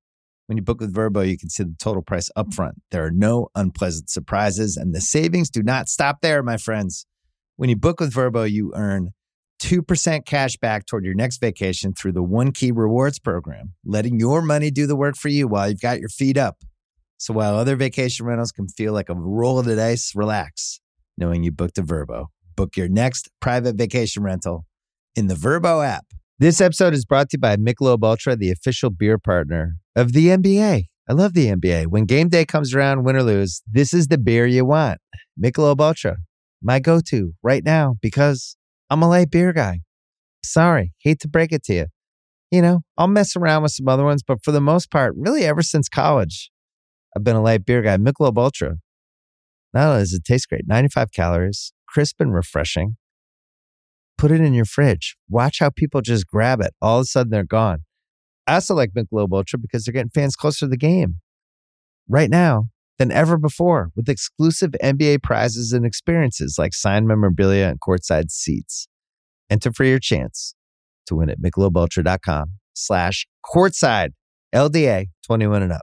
[SPEAKER 1] when you book with Vrbo, you can see the total price upfront. There are no unpleasant surprises, and the savings do not stop there, my friends. When you book with Vrbo, you earn 2% cash back toward your next vacation through the One Key Rewards program, letting your money do the work for you while you've got your feet up. So while other vacation rentals can feel like a roll of the dice, relax knowing you booked a Vrbo. Book your next private vacation rental in the Vrbo app. This episode is brought to you by Michelob Ultra, the official beer partner of the NBA. I love the NBA. When game day comes around, win or lose, this is the beer you want. Michelob Ultra, my go-to right now because I'm a light beer guy. Sorry, hate to break it to you. You know, I'll mess around with some other ones, but for the most part, really ever since college, I've been a light beer guy. Michelob Ultra. Not only does it taste great, 95 calories, crisp and refreshing. Put it in your fridge. Watch how people just grab it. All of a sudden, they're gone. I also like Michelob Ultra because they're getting fans closer to the game right now than ever before with exclusive NBA prizes and experiences like signed memorabilia and courtside seats. Enter for your chance to win at michelobultra.com slash courtside LDA 21 and up.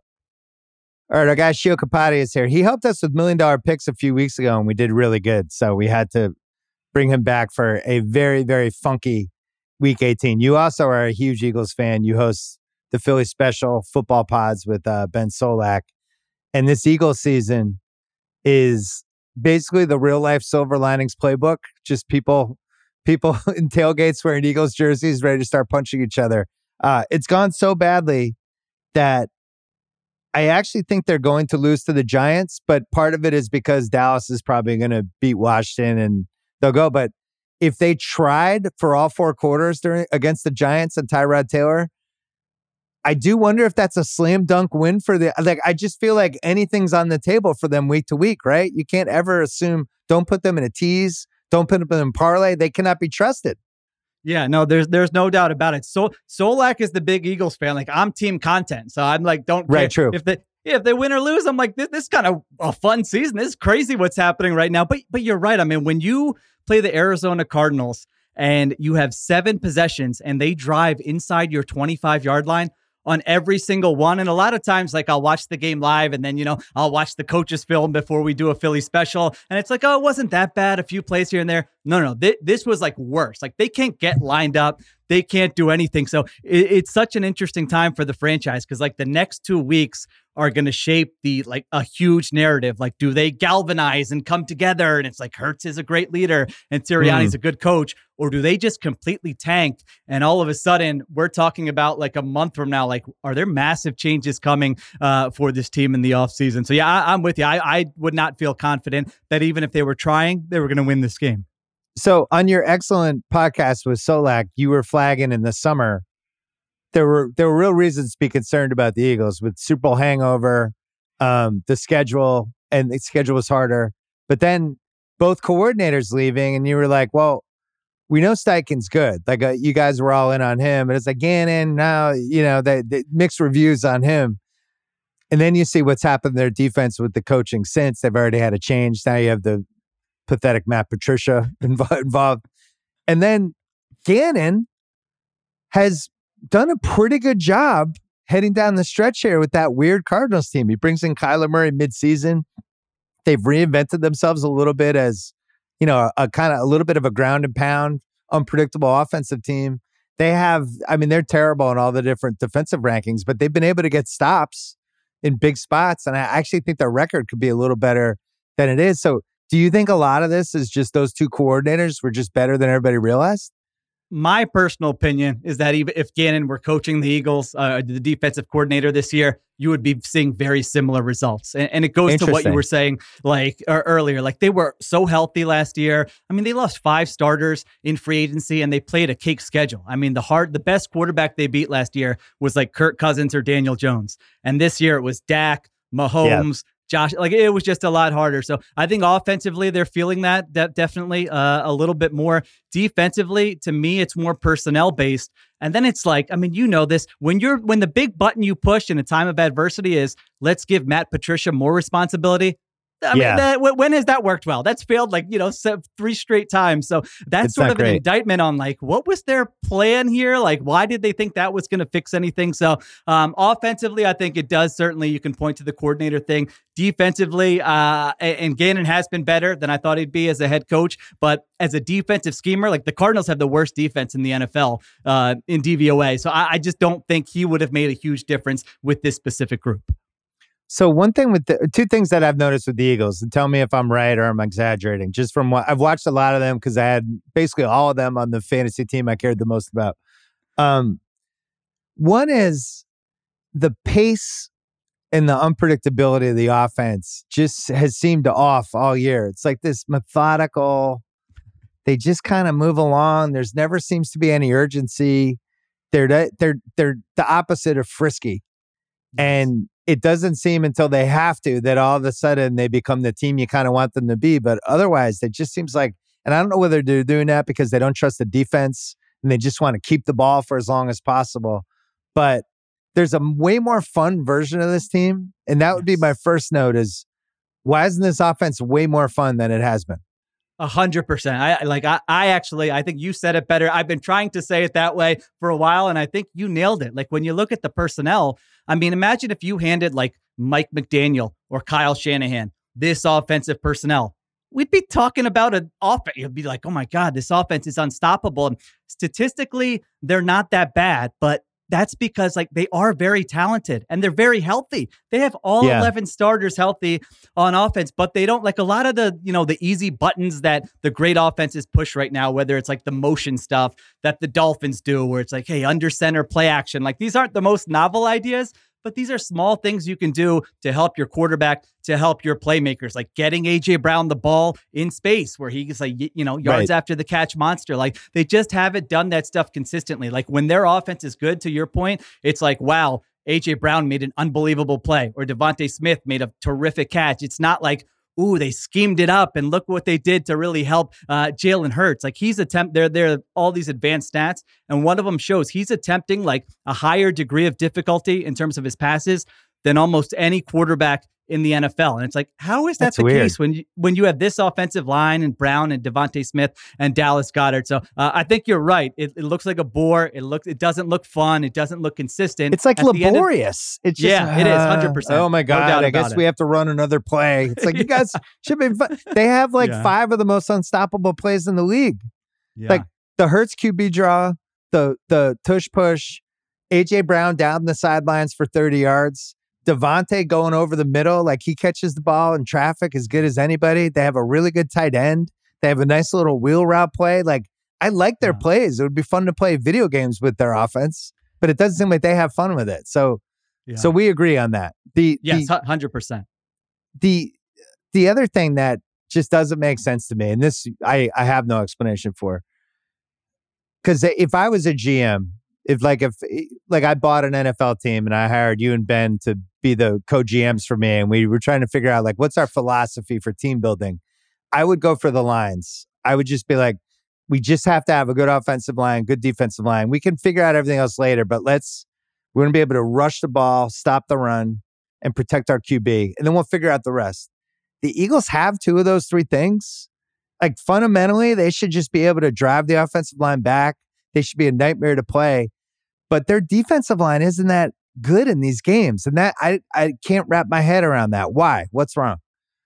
[SPEAKER 1] All right, our guy Sheil Kapadia is here. He helped us with million dollar picks a few weeks ago and we did really good. So we had to bring him back for a very, very funky week 18. You also are a huge Eagles fan. You host the Philly special football pods with uh, Ben Solak. And this Eagles season is basically the real life silver linings playbook. Just people, people *laughs* in tailgates wearing Eagles jerseys ready to start punching each other. Uh, it's gone so badly that I actually think they're going to lose to the Giants, but part of it is because Dallas is probably going to beat Washington and they'll go. But if they tried for all four quarters during against the Giants and Tyrod Taylor, I do wonder if that's a slam dunk win for the like I just feel like anything's on the table for them week to week, right? You can't ever assume don't put them in a tease, don't put them in parlay. They cannot be trusted.
[SPEAKER 3] Yeah, no, there's there's no doubt about it. So Solak is the big Eagles fan. Like I'm team content. So I'm like, don't
[SPEAKER 1] right, true.
[SPEAKER 3] If they yeah, if they win or lose, I'm like, this, this is kind of a fun season. This is crazy what's happening right now. But but you're right. I mean, when you play the Arizona Cardinals and you have seven possessions and they drive inside your 25 yard line, on every single one. And a lot of times, like I'll watch the game live and then, you know, I'll watch the coaches film before we do a Philly special. And it's like, oh, it wasn't that bad. A few plays here and there. No, no, no. Th- this was like worse. Like they can't get lined up. They can't do anything. So it, it's such an interesting time for the franchise because like the next two weeks are going to shape the like a huge narrative. Like, do they galvanize and come together? And it's like Hurts is a great leader and Sirianni's mm. a good coach, or do they just completely tank? And all of a sudden, we're talking about like a month from now. Like, are there massive changes coming uh, for this team in the offseason? So yeah, I, am with you. I, I would not feel confident that even if they were trying, they were going to win this game.
[SPEAKER 1] So on your excellent podcast with Solak, you were flagging in the summer there were there were real reasons to be concerned about the Eagles with Super Bowl hangover, um, the schedule, and the schedule was harder. But then both coordinators leaving, and you were like, well, we know Steichen's good. Like uh, you guys were all in on him, but it's like Gannon now, you know, they, they mixed reviews on him. And then you see what's happened to their defense with the coaching since they've already had a change. Now you have the pathetic Matt Patricia *laughs* involved. And then Gannon has done a pretty good job heading down the stretch here with that weird Cardinals team. He brings in Kyler Murray midseason. They've reinvented themselves a little bit as, you know, a, kind of a little bit of a ground and pound, unpredictable offensive team. They have, I mean, they're terrible in all the different defensive rankings, but they've been able to get stops in big spots. And I actually think their record could be a little better than it is. So do you think a lot of this is just those two coordinators were just better than everybody realized?
[SPEAKER 3] My personal opinion is that even if Gannon were coaching the Eagles, uh, the defensive coordinator this year, you would be seeing very similar results. And, and it goes to what you were saying like earlier. Like they were so healthy last year. I mean, they lost five starters in free agency and they played a cake schedule. I mean, the hard, the best quarterback they beat last year was like Kirk Cousins or Daniel Jones. And this year it was Dak, Mahomes, Josh, like it was just a lot harder. So I think offensively they're feeling that de- definitely uh, a little bit more. Defensively, to me, it's more personnel based. And then it's like, I mean, you know this when you're when the big button you push in a time of adversity is let's give Matt Patricia more responsibility. I yeah. mean, that, when has that worked well? That's failed like, you know, three straight times. So that's it's sort of great. an indictment on like, what was their plan here? Like, why did they think that was going to fix anything? So, um, offensively, I think it does certainly, you can point to the coordinator thing. Defensively, uh, and Gannon has been better than I thought he'd be as a head coach. But as a defensive schemer, like the Cardinals have the worst defense in the NFL uh, in DVOA. So I, I just don't think he would have made a huge difference with this specific group.
[SPEAKER 1] So one thing with the two things that I've noticed with the Eagles, and tell me if I'm right or I'm exaggerating. Just from what I've watched a lot of them because I had basically all of them on the fantasy team I cared the most about. Um, one is the pace and the unpredictability of the offense just has seemed to off all year. It's like this methodical. They just kind of move along. There's never seems to be any urgency. They're they're they're the opposite of frisky, and it doesn't seem until they have to that all of a sudden they become the team you kind of want them to be. But otherwise, it just seems like, and I don't know whether they're doing that because they don't trust the defense and they just want to keep the ball for as long as possible. But there's a way more fun version of this team. And that would yes. be my first note is why isn't this offense way more fun than it has been?
[SPEAKER 3] A hundred percent. I like I, I actually I think you said it better. I've been trying to say it that way for a while, and I think you nailed it. Like when you look at the personnel, I mean, imagine if you handed like Mike McDaniel or Kyle Shanahan this offensive personnel. We'd be talking about an offense. You'd be like, oh my God, this offense is unstoppable. And statistically, they're not that bad, but that's because like they are very talented and they're very healthy. They have all yeah. 11 starters healthy on offense, but they don't like a lot of the, you know, the easy buttons that the great offenses push right now, whether it's like the motion stuff that the Dolphins do, where it's like, hey, under center play action. Like these aren't the most novel ideas, but these are small things you can do to help your quarterback, to help your playmakers, like getting AJ Brown the ball in space where he's like, you know, yards right. after the catch monster. Like they just haven't done that stuff consistently. Like when their offense is good, to your point, it's like, wow, AJ Brown made an unbelievable play or DeVonta Smith made a terrific catch. It's not like, ooh, they schemed it up and look what they did to really help uh, Jalen Hurts. Like he's attempt there, there are all these advanced stats, and one of them shows he's attempting like a higher degree of difficulty in terms of his passes than almost any quarterback in the NFL. And it's like, how is that That's the weird. case when you when you have this offensive line and Brown and DeVonta Smith and Dallas Goedert? So uh, I think you're right. It, it, looks like a bore. It looks it doesn't look fun. It doesn't look consistent.
[SPEAKER 1] It's like At laborious. Of, it's just,
[SPEAKER 3] yeah, uh, it is hundred percent.
[SPEAKER 1] Oh my god! No I guess it. we have to run another play. It's like you *laughs* guys should be. Fun. They have like yeah. five of the most unstoppable plays in the league. Yeah. Like the Hurts QB draw, the the tush push, AJ Brown down the sidelines for thirty yards DeVonta going over the middle, like he catches the ball in traffic as good as anybody. They have a really good tight end. They have a nice little wheel route play. Like I like their yeah. plays. It would be fun to play video games with their offense, but it doesn't seem like they have fun with it. So, yeah. so we agree on that. The
[SPEAKER 3] yes, hundred percent.
[SPEAKER 1] The the other thing that just doesn't make sense to me, and this I I have no explanation for, because if I was a GM if like if like I bought an NFL team and I hired you and Ben to be the co-GMs for me and we were trying to figure out like what's our philosophy for team building, I would go for the lines. I would just be like, we just have to have a good offensive line, good defensive line. We can figure out everything else later, but let's we're gonna be able to rush the ball, stop the run, and protect our QB, and then we'll figure out the rest. The Eagles have two of those three things. Like fundamentally, they should just be able to drive the offensive line back they should be a nightmare to play. But their defensive line isn't that good in these games. And that I, I can't wrap my head around that. Why? What's wrong?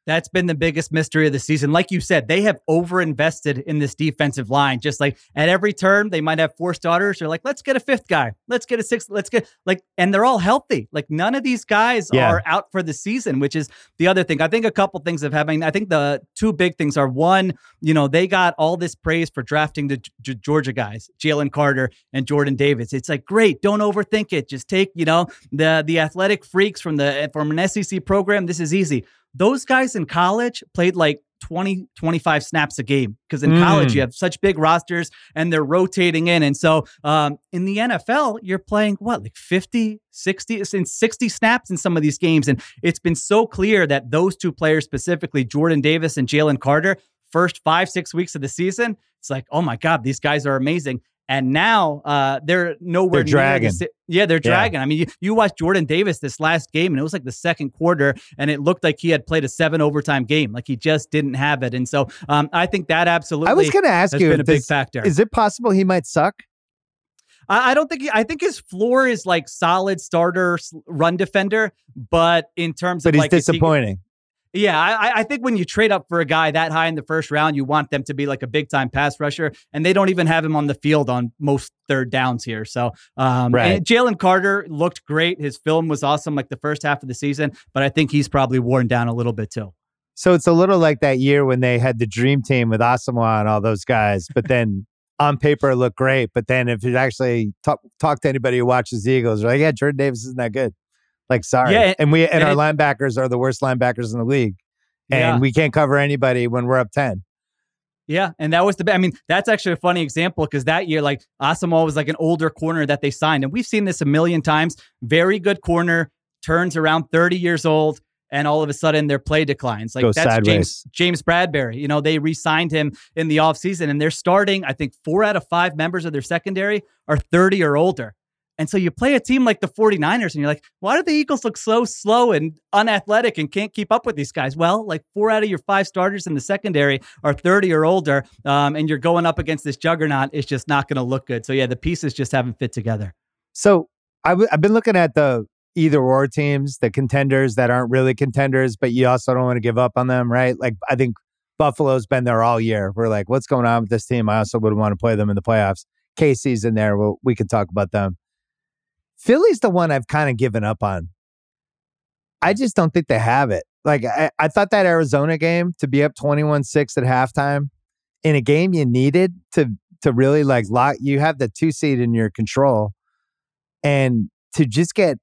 [SPEAKER 3] That's been the biggest mystery of the season. Like you said, they have overinvested in this defensive line. Just like at every turn, they might have four starters. They're like, let's get a fifth guy. Let's get a sixth. Let's get like, and they're all healthy. Like none of these guys yeah. are out for the season, which is the other thing. I think a couple things have happened. I think the two big things are one, you know, they got all this praise for drafting the G- Georgia guys, Jalen Carter and Jordan Davis. It's like, great. Don't overthink it. Just take, you know, the, the athletic freaks from the, from an SEC program. This is easy those guys in college played like 20, 25 snaps a game because in mm. college you have such big rosters and they're rotating in. And so um, in the NFL, you're playing what, like 50, 60, in 60 snaps in some of these games. And it's been so clear that those two players, specifically Jordan Davis and Jalen Carter, first five, six weeks of the season, it's like, oh my God, these guys are amazing. And now uh, they're nowhere
[SPEAKER 1] they're dragging.
[SPEAKER 3] The, yeah, they're dragging. Yeah. I mean, you, you watched Jordan Davis this last game, and it was like the second quarter, and it looked like he had played a seven overtime game. Like he just didn't have it. And so um, I think that absolutely. I
[SPEAKER 1] was going to ask you,
[SPEAKER 3] been a big factor.
[SPEAKER 1] Is it possible he might suck?
[SPEAKER 3] I, I don't think. He, I think his floor is like solid starter run defender, but in terms of
[SPEAKER 1] but
[SPEAKER 3] of
[SPEAKER 1] he's
[SPEAKER 3] like
[SPEAKER 1] disappointing.
[SPEAKER 3] Yeah, I, I, think when you trade up for a guy that high in the first round, you want them to be like a big time pass rusher, and they don't even have him on the field on most third downs here. So, um, right. Jalen Carter looked great. His film was awesome, like the first half of the season, but I think he's probably worn down a little bit too.
[SPEAKER 1] So it's a little like that year when they had the dream team with Asomugha and all those guys, but then *laughs* on paper it looked great, but then if you actually talk talk to anybody who watches the Eagles, they're like, yeah, Jordan Davis isn't that good. Like, sorry. Yeah, and we and, and our it, linebackers are the worst linebackers in the league. And yeah. we can't cover anybody when we're up 10.
[SPEAKER 3] Yeah, and that was the. I mean, that's actually a funny example because that year, like Asomugha was like an older corner that they signed, and we've seen this a million times. Very good corner, turns around 30 years old and all of a sudden their play declines. Like
[SPEAKER 1] Go
[SPEAKER 3] that's
[SPEAKER 1] sideways.
[SPEAKER 3] James James Bradberry. You know, they re-signed him in the offseason and they're starting, I think, four out of five members of their secondary are 30 or older. And so you play a team like the 49ers and you're like, why do the Eagles look so slow and unathletic and can't keep up with these guys? Well, like four out of your five starters in the secondary are 30 or older, um, and you're going up against this juggernaut. It's just not going to look good. So yeah, the pieces just haven't fit together.
[SPEAKER 1] So i w- I've been looking at the either or teams, the contenders that aren't really contenders, but you also don't want to give up on them, right? Like I think Buffalo's been there all year. We're like, what's going on with this team? I also would want to play them in the playoffs. Casey's in there. Well, we can talk about them. Philly's the one I've kind of given up on. I just don't think they have it. Like I, I thought that Arizona game to be up 21-6 at halftime in a game you needed to to really like lock you have the two seed in your control and to just get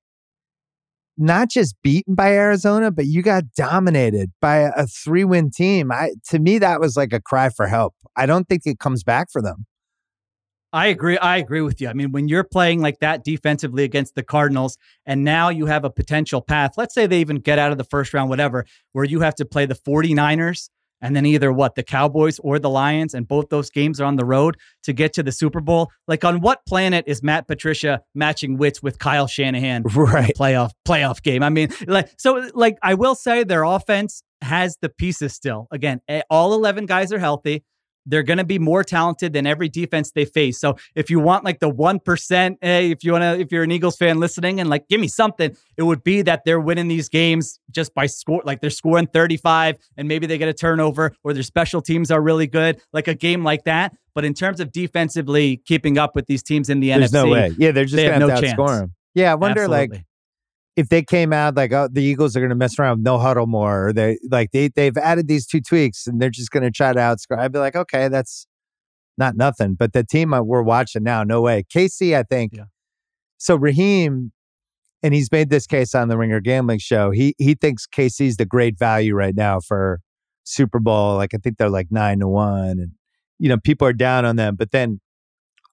[SPEAKER 1] not just beaten by Arizona, but you got dominated by a, a three win team. I to me that was like a cry for help. I don't think it comes back for them.
[SPEAKER 3] I agree. I agree with you. I mean, when you're playing like that defensively against the Cardinals, and now you have a potential path, let's say they even get out of the first round, whatever, where you have to play the 49ers and then either what, the Cowboys or the Lions, and both those games are on the road to get to the Super Bowl. Like, on what planet is Matt Patricia matching wits with Kyle Shanahan
[SPEAKER 1] right.
[SPEAKER 3] playoff playoff game? I mean, like, so like I will say their offense has the pieces still. Again, eh, all 11 guys are healthy. They're going to be more talented than every defense they face. So if you want like the 1%, hey, if you want to, if you're an Eagles fan listening and like, give me something, it would be that they're winning these games just by score, like they're scoring 35 and maybe they get a turnover or their special teams are really good, like a game like that. But in terms of defensively keeping up with these teams in the
[SPEAKER 1] There's
[SPEAKER 3] NFC,
[SPEAKER 1] no way. Yeah, they're just
[SPEAKER 3] they
[SPEAKER 1] going to
[SPEAKER 3] no
[SPEAKER 1] outscore
[SPEAKER 3] chance.
[SPEAKER 1] them. Yeah, I wonder like
[SPEAKER 3] Absolutely.
[SPEAKER 1] If they came out like oh the Eagles are going to mess around with no huddle more or they like they they've added these two tweaks and they're just going to try to outscore. I'd be like, okay, that's not nothing. But the team we're watching now, no way. KC, I think.
[SPEAKER 3] Yeah.
[SPEAKER 1] So Raheem, and he's made this case on the Ringer Gambling Show. He he thinks KC's the great value right now for Super Bowl. Like I think they're like nine to one, and you know people are down on them. But then,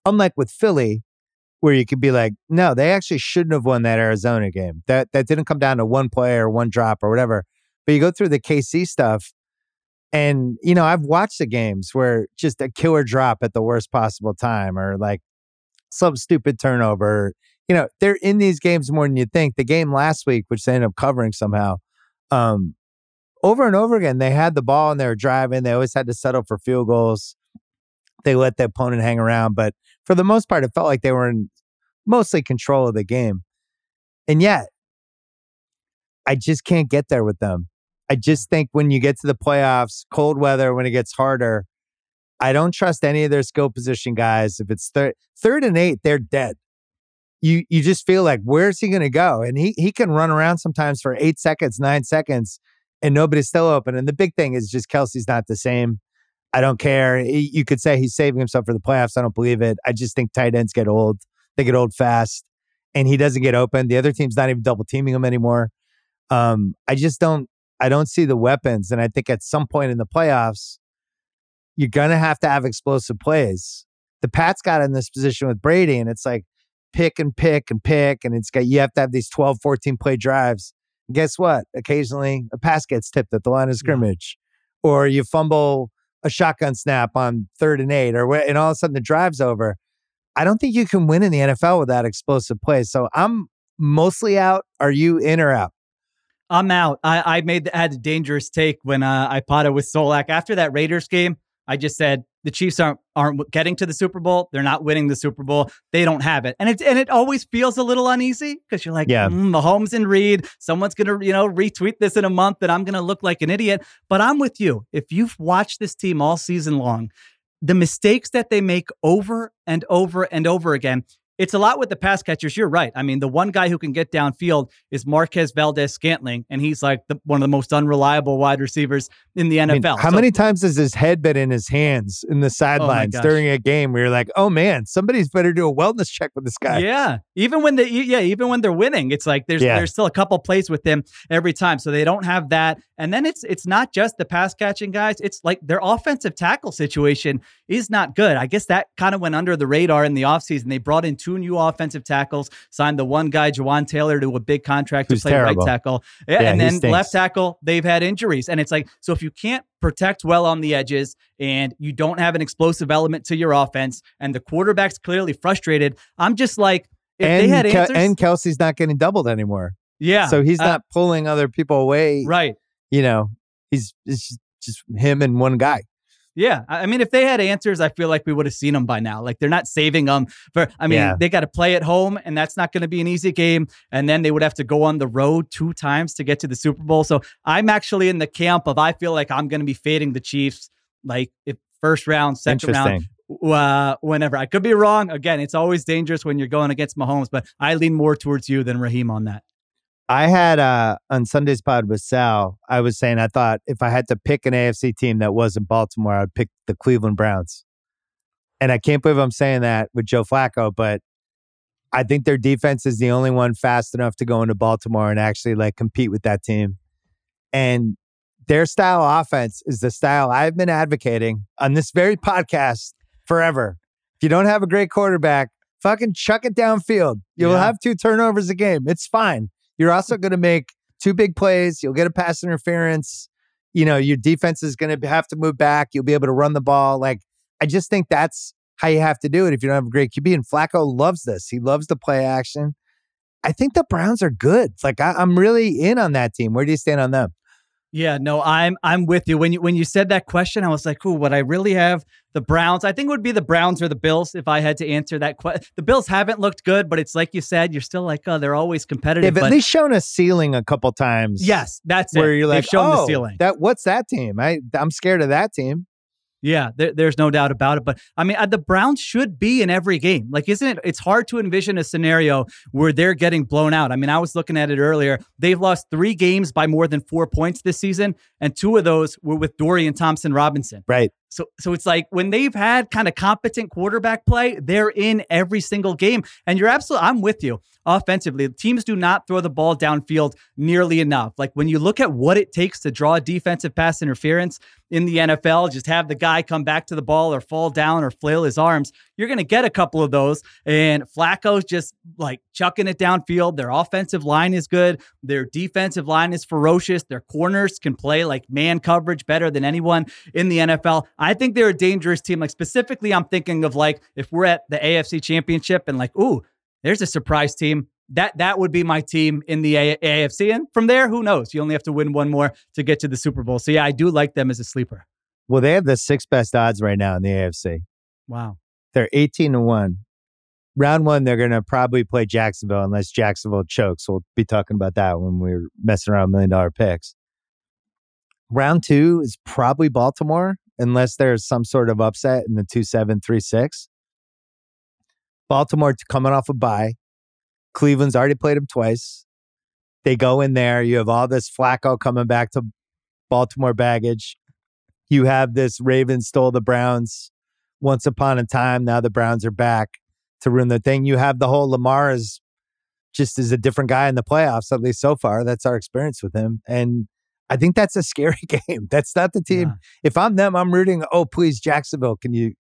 [SPEAKER 1] unlike with Philly, where you could be like, no, they actually shouldn't have won that Arizona game. That that didn't come down to one play or one drop or whatever. But you go through the KC stuff, and you know I've watched the games where just a killer drop at the worst possible time, or like some stupid turnover. You know they're in these games more than you think. The game last week, which they ended up covering somehow, um, over and over again, they had the ball and they were driving. They always had to settle for field goals. They let the opponent hang around, but for the most part, it felt like they were in mostly control of the game. And yet, I just can't get there with them. I just think when you get to the playoffs, cold weather, when it gets harder, I don't trust any of their skill position guys. If it's third, third and eight, they're dead. You you just feel like where's he going to go? And he he can run around sometimes for eight seconds, nine seconds, and nobody's still open. And the big thing is just Kelce's not the same. I don't care. You could say he's saving himself for the playoffs. I don't believe it. I just think tight ends get old. They get old fast, and he doesn't get open. The other team's not even double teaming him anymore. Um, I just don't. I don't see the weapons, and I think at some point in the playoffs, you're gonna have to have explosive plays. The Pats got in this position with Brady, and it's like pick and pick and pick, and it's got you have to have these 12, 14 play drives. And guess what? Occasionally, a pass gets tipped at the line of scrimmage, or you fumble a shotgun snap on third and eight, or and all of a sudden the drive's over. I don't think you can win in the NFL without explosive play. So I'm mostly out. Are you in or out?
[SPEAKER 3] I'm out. I, I made the, had a dangerous take when uh, I potted with Solak after that Raiders game. I just said the Chiefs aren't aren't getting to the Super Bowl. They're not winning the Super Bowl. They don't have it, and it and it always feels a little uneasy because you're like,
[SPEAKER 1] Yeah.
[SPEAKER 3] mm, Mahomes and Reed. Someone's gonna you know retweet this in a month, and I'm gonna look like an idiot. But I'm with you. If you've watched this team all season long, the mistakes that they make over and over and over again. It's a lot with the pass catchers. You're right. I mean, the one guy who can get downfield is Marquez Valdes Scantling, and he's like the, one of the most unreliable wide receivers in the NFL.
[SPEAKER 1] I mean, how
[SPEAKER 3] So-
[SPEAKER 1] many times has his head been in his hands in the oh sidelines
[SPEAKER 3] gosh.
[SPEAKER 1] during a game where you're like, oh man, somebody's better do a wellness check with this guy?
[SPEAKER 3] Yeah, even when they yeah, even when they're winning, it's like there's
[SPEAKER 1] Yeah.
[SPEAKER 3] there's still a couple plays with them every time. So they don't have that. And then it's it's not just the pass catching guys. It's like their offensive tackle situation is not good. I guess that kind of went under the radar in the offseason. They brought in two two new offensive tackles, signed the one guy, Jawaan Taylor, to a big contract
[SPEAKER 1] Who's
[SPEAKER 3] to play
[SPEAKER 1] terrible.
[SPEAKER 3] right tackle. Yeah,
[SPEAKER 1] Yeah,
[SPEAKER 3] and then
[SPEAKER 1] stinks.
[SPEAKER 3] left tackle, they've had injuries. And it's like, so if you can't protect well on the edges and you don't have an explosive element to your offense, and the quarterback's clearly frustrated, I'm just like, if
[SPEAKER 1] and,
[SPEAKER 3] they had
[SPEAKER 1] Ke-
[SPEAKER 3] answers,
[SPEAKER 1] and Kelce's not getting doubled anymore.
[SPEAKER 3] yeah,
[SPEAKER 1] So he's
[SPEAKER 3] uh,
[SPEAKER 1] not pulling other people away.
[SPEAKER 3] right.
[SPEAKER 1] You know, he's it's just him and one guy.
[SPEAKER 3] Yeah, I mean, if they had answers, I feel like we would have seen them by now. Like they're not saving them for. I mean,
[SPEAKER 1] Yeah.
[SPEAKER 3] they got to play at home, and that's not going to be an easy game. And then they would have to go on the road two times to get to the Super Bowl. So I'm actually in the camp of I feel like I'm going to be fading the Chiefs, like if first round, second round, uh, whenever. I could be wrong. Again, it's always dangerous when you're going against Mahomes, but I lean more towards you than Raheem on that.
[SPEAKER 1] I had uh on Sunday's pod with Sal, I was saying I thought if I had to pick an AFC team that wasn't Baltimore, I'd pick the Cleveland Browns. And I can't believe I'm saying that with Joe Flacco, but I think their defense is the only one fast enough to go into Baltimore and actually like compete with that team. And their style of offense is the style I've been advocating on this very podcast forever. If you don't have a great quarterback, fucking chuck it downfield. You'll
[SPEAKER 3] Yeah.
[SPEAKER 1] have two turnovers a game. It's fine. You're also going to make two big plays. You'll get a pass interference. You know, your defense is going to have to move back. You'll be able to run the ball. Like, I just think that's how you have to do it if you don't have a great QB. And Flacco loves this. He loves the play action. I think the Browns are good. Like, I, I'm really in on that team. Where do you stand on them?
[SPEAKER 3] Yeah, no, I'm I'm with you. When you when you said that question, I was like, "Ooh, would I really have the Browns?" I think it would be the Browns or the Bills if I had to answer that question. The Bills haven't looked good, but it's like you said, you're still like, "Oh, they're always competitive."
[SPEAKER 1] They've at least shown a ceiling a couple times.
[SPEAKER 3] yes, that's
[SPEAKER 1] Where
[SPEAKER 3] it.
[SPEAKER 1] you're like, They've
[SPEAKER 3] shown
[SPEAKER 1] oh,
[SPEAKER 3] the ceiling.
[SPEAKER 1] that what's that team? I I'm scared of that team.
[SPEAKER 3] Yeah, there, there's no doubt about it. But I mean, uh, the Browns should be in every game. Like, isn't it? It's hard to envision a scenario where they're getting blown out. I mean, I was looking at it earlier. They've lost three games by more than four points this season, and two of those were with Dorian Thompson Robinson.
[SPEAKER 1] Right.
[SPEAKER 3] So, so it's like when they've had kind of competent quarterback play, they're in every single game. And you're absolutely, I'm with you. Offensively, teams do not throw the ball downfield nearly enough. Like when you look at what it takes to draw defensive pass interference in the NFL, just have the guy come back to the ball or fall down or flail his arms, you're going to get a couple of those. And Flacco's just like chucking it downfield. Their offensive line is good. Their defensive line is ferocious. Their corners can play like man coverage better than anyone in the NFL. I think they're a dangerous team. Like specifically, I'm thinking of like if we're at the AFC Championship and like, ooh, there's a surprise team. That that would be my team in the A- AFC. And from there, who knows? You only have to win one more to get to the Super Bowl. So yeah, I do like them as a sleeper.
[SPEAKER 1] Well, they have the sixth best odds right now in the AFC.
[SPEAKER 3] Wow.
[SPEAKER 1] They're 18 to 1. Round one, they're going to probably play Jacksonville unless Jacksonville chokes. We'll be talking about that when we're messing around million dollar picks. Round two is probably Baltimore unless there's some sort of upset in the 2 7 3 6. Baltimore coming off a bye. Cleveland's already played them twice. They go in there. You have all this Flacco coming back to Baltimore baggage. You have this Ravens stole the Browns once upon a time. Now the Browns are back to ruin the thing. You have the whole Lamar is just is a different guy in the playoffs, at least so far. That's our experience with him. And I think that's a scary *laughs* game. That's not the team.
[SPEAKER 3] Yeah.
[SPEAKER 1] If I'm them, I'm rooting, oh please, Jacksonville, can you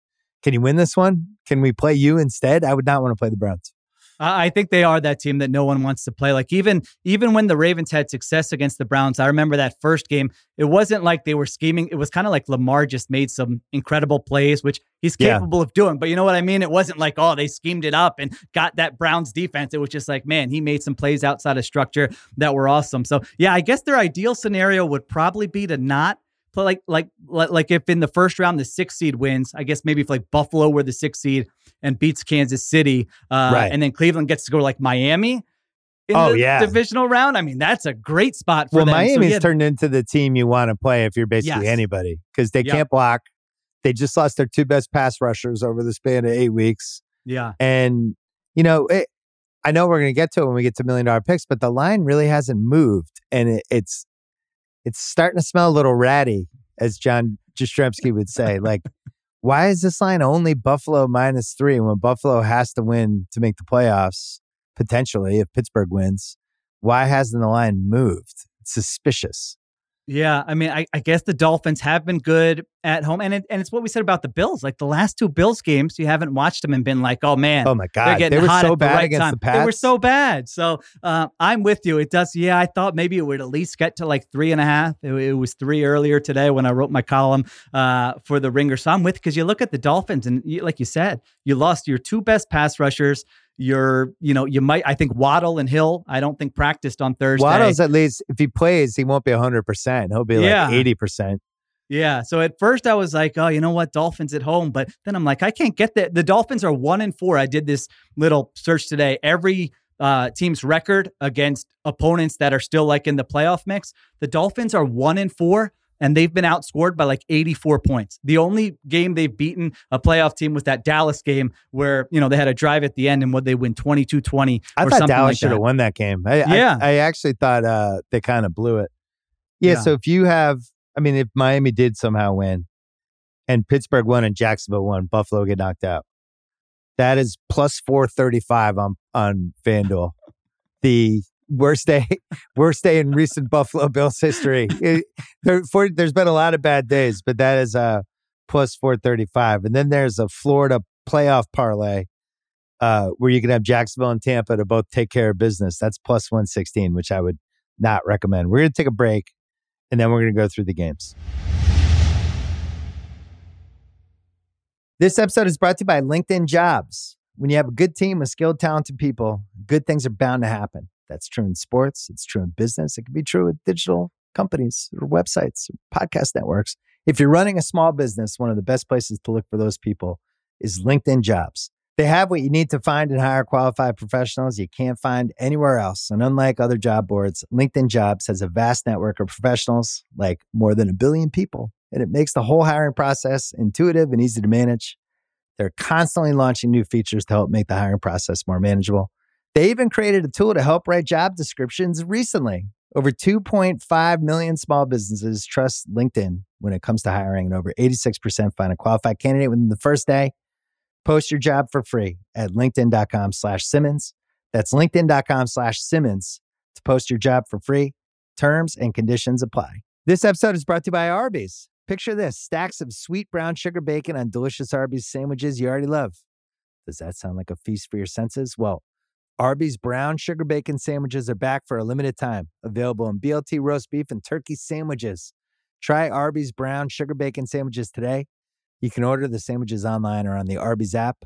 [SPEAKER 1] can you win this one? Can we play you instead? I would not want to play the Browns.
[SPEAKER 3] I I think they are that team that no one wants to play. Like even even when the Ravens had success against the Browns, I remember that first game. It wasn't like they were scheming. It was kind of like Lamar just made some incredible plays, which he's
[SPEAKER 1] Yeah.
[SPEAKER 3] capable of doing. But you know what I mean? It wasn't like oh they schemed it up and got that Browns defense. It was just like man, he made some plays outside of structure that were awesome. So yeah, I guess their ideal scenario would probably be to not. Play like like like like if in the first round the six seed wins, I guess maybe if like Buffalo were the six seed and beats Kansas City, uh,
[SPEAKER 1] Right.
[SPEAKER 3] and then Cleveland gets to go to like Miami in
[SPEAKER 1] Oh,
[SPEAKER 3] the
[SPEAKER 1] yeah.
[SPEAKER 3] divisional round. I mean, that's a great spot for
[SPEAKER 1] Well,
[SPEAKER 3] them. So,
[SPEAKER 1] Miami's
[SPEAKER 3] yeah,
[SPEAKER 1] turned into the team you want to play if you're basically
[SPEAKER 3] Yes.
[SPEAKER 1] anybody because they
[SPEAKER 3] Yep.
[SPEAKER 1] can't block. They just lost their two best pass rushers over the span of eight weeks.
[SPEAKER 3] yeah,
[SPEAKER 1] And, you know, it, I know we're going to get to it when we get to million dollar picks, but the line really hasn't moved. And it, it's it's starting to smell a little ratty, as John Jastrzemski would say. *laughs* like, why is this line only Buffalo minus three when Buffalo has to win to make the playoffs, potentially, if Pittsburgh wins? Why hasn't the line moved? It's suspicious.
[SPEAKER 3] Yeah, I mean, I, I, guess the Dolphins have been good at home, and it, and it's what we said about the Bills. Like the last two Bills games, you haven't watched them and been like, "Oh man,
[SPEAKER 1] oh my god, they were so bad the right against
[SPEAKER 3] time.
[SPEAKER 1] the Pats.
[SPEAKER 3] They were so bad." So uh, I'm with you. It does. Yeah, I thought maybe it would at least get to like three and a half. It, it was three earlier today when I wrote my column uh, for the Ringer. So I'm with because you look at the Dolphins, and you, like you said, you lost your two best pass rushers. You're, you know, you might. I think Waddle and Hill. I don't think practiced on Thursday.
[SPEAKER 1] Waddle's at least if he plays, he won't be hundred percent. He'll be like eighty percent.
[SPEAKER 3] Yeah. So at first I was like, oh, you know what, Dolphins at home. But then I'm like, I can't get that. The Dolphins are one and four. I did this little search today. Every uh, team's record against opponents that are still like in the playoff mix. The Dolphins are one and four and they've been outscored by like 84 points. The only game they've beaten a playoff team was that Dallas game where, you know, they had a drive at the end and what they win 22-20
[SPEAKER 1] I thought Dallas like should have won that game. I,
[SPEAKER 3] yeah.
[SPEAKER 1] I, I actually thought uh, they kind of blew it. Yeah, yeah, so if you have I mean, if Miami did somehow win and Pittsburgh won and Jacksonville won, Buffalo get knocked out. That is plus 435 on on FanDuel. The worst day, *laughs* worst day in recent Buffalo Bills history. It, there, there's been a lot of bad days, but that is a plus 435. And then there's a Florida playoff parlay uh, where you can have Jacksonville and Tampa to both take care of business. That's plus 116, which I would not recommend. We're going to take a break and then we're going to go through the games. This episode is brought to you by LinkedIn Jobs. When you have a good team of skilled, talented people, good things are bound to happen. That's true in sports, it's true in business, it can be true with digital companies or websites, or podcast networks. If you're running a small business, one of the best places to look for those people is LinkedIn Jobs. They have what you need to find and hire qualified professionals you can't find anywhere else. And unlike other job boards, LinkedIn Jobs has a vast network of professionals, like more than a billion people, and it makes the whole hiring process intuitive and easy to manage. They're constantly launching new features to help make the hiring process more manageable. They even created a tool to help write job descriptions recently. Over 2.5 million small businesses trust LinkedIn when it comes to hiring, and over 86% find a qualified candidate within the first day. Post your job for free at linkedin.com slash Simmons. That's linkedin.com slash Simmons to post your job for free. Terms and conditions apply. This episode is brought to you by Arby's. Picture this stacks of sweet brown sugar bacon on delicious Arby's sandwiches you already love. Does that sound like a feast for your senses? Well, Arby's brown sugar bacon sandwiches are back for a limited time, available in BLT roast beef and turkey sandwiches. Try Arby's brown sugar bacon sandwiches today. You can order the sandwiches online or on the Arby's app.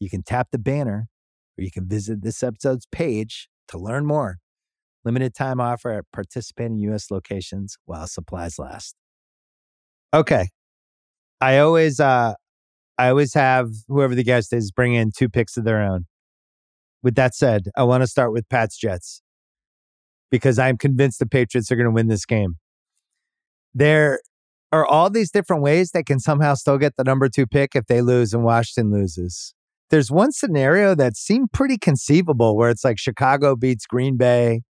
[SPEAKER 1] You can tap the banner or you can visit this episode's page to learn more. Limited time offer at participating U.S. locations while supplies last. Okay. I always, uh, I always have whoever the guest is bring in two picks of their own. With that said, I want to start with Pat's Jets because I'm convinced the Patriots are going to win this game. There are all these different ways they can somehow still get the number two pick if they lose and Washington loses. There's one scenario that seemed pretty conceivable where it's like Chicago beats Green Bay,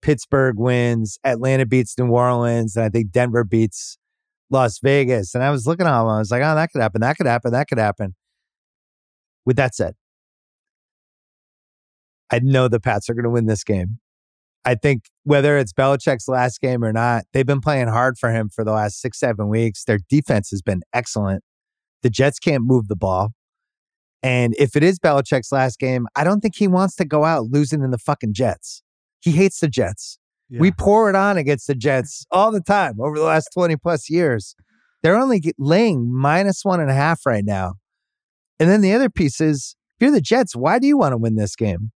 [SPEAKER 1] Pittsburgh wins, Atlanta beats New Orleans, and I think Denver beats Las Vegas. And I was looking at them, I was like, oh, that could happen, that could happen, that could happen. With that said, I know the Pats are going to win this game. I think whether it's Belichick's last game or not, they've been playing hard for him for the last six, seven weeks. Their defense has been excellent. The Jets can't move the ball. And if it is Belichick's last game, I don't think he wants to go out losing in the fucking Jets. He hates the Jets. Yeah. We pour it on against the Jets all the time over the last 20 plus years. They're only laying minus one and a half right now. And then the other piece is if you're the Jets, why do you want to win this game?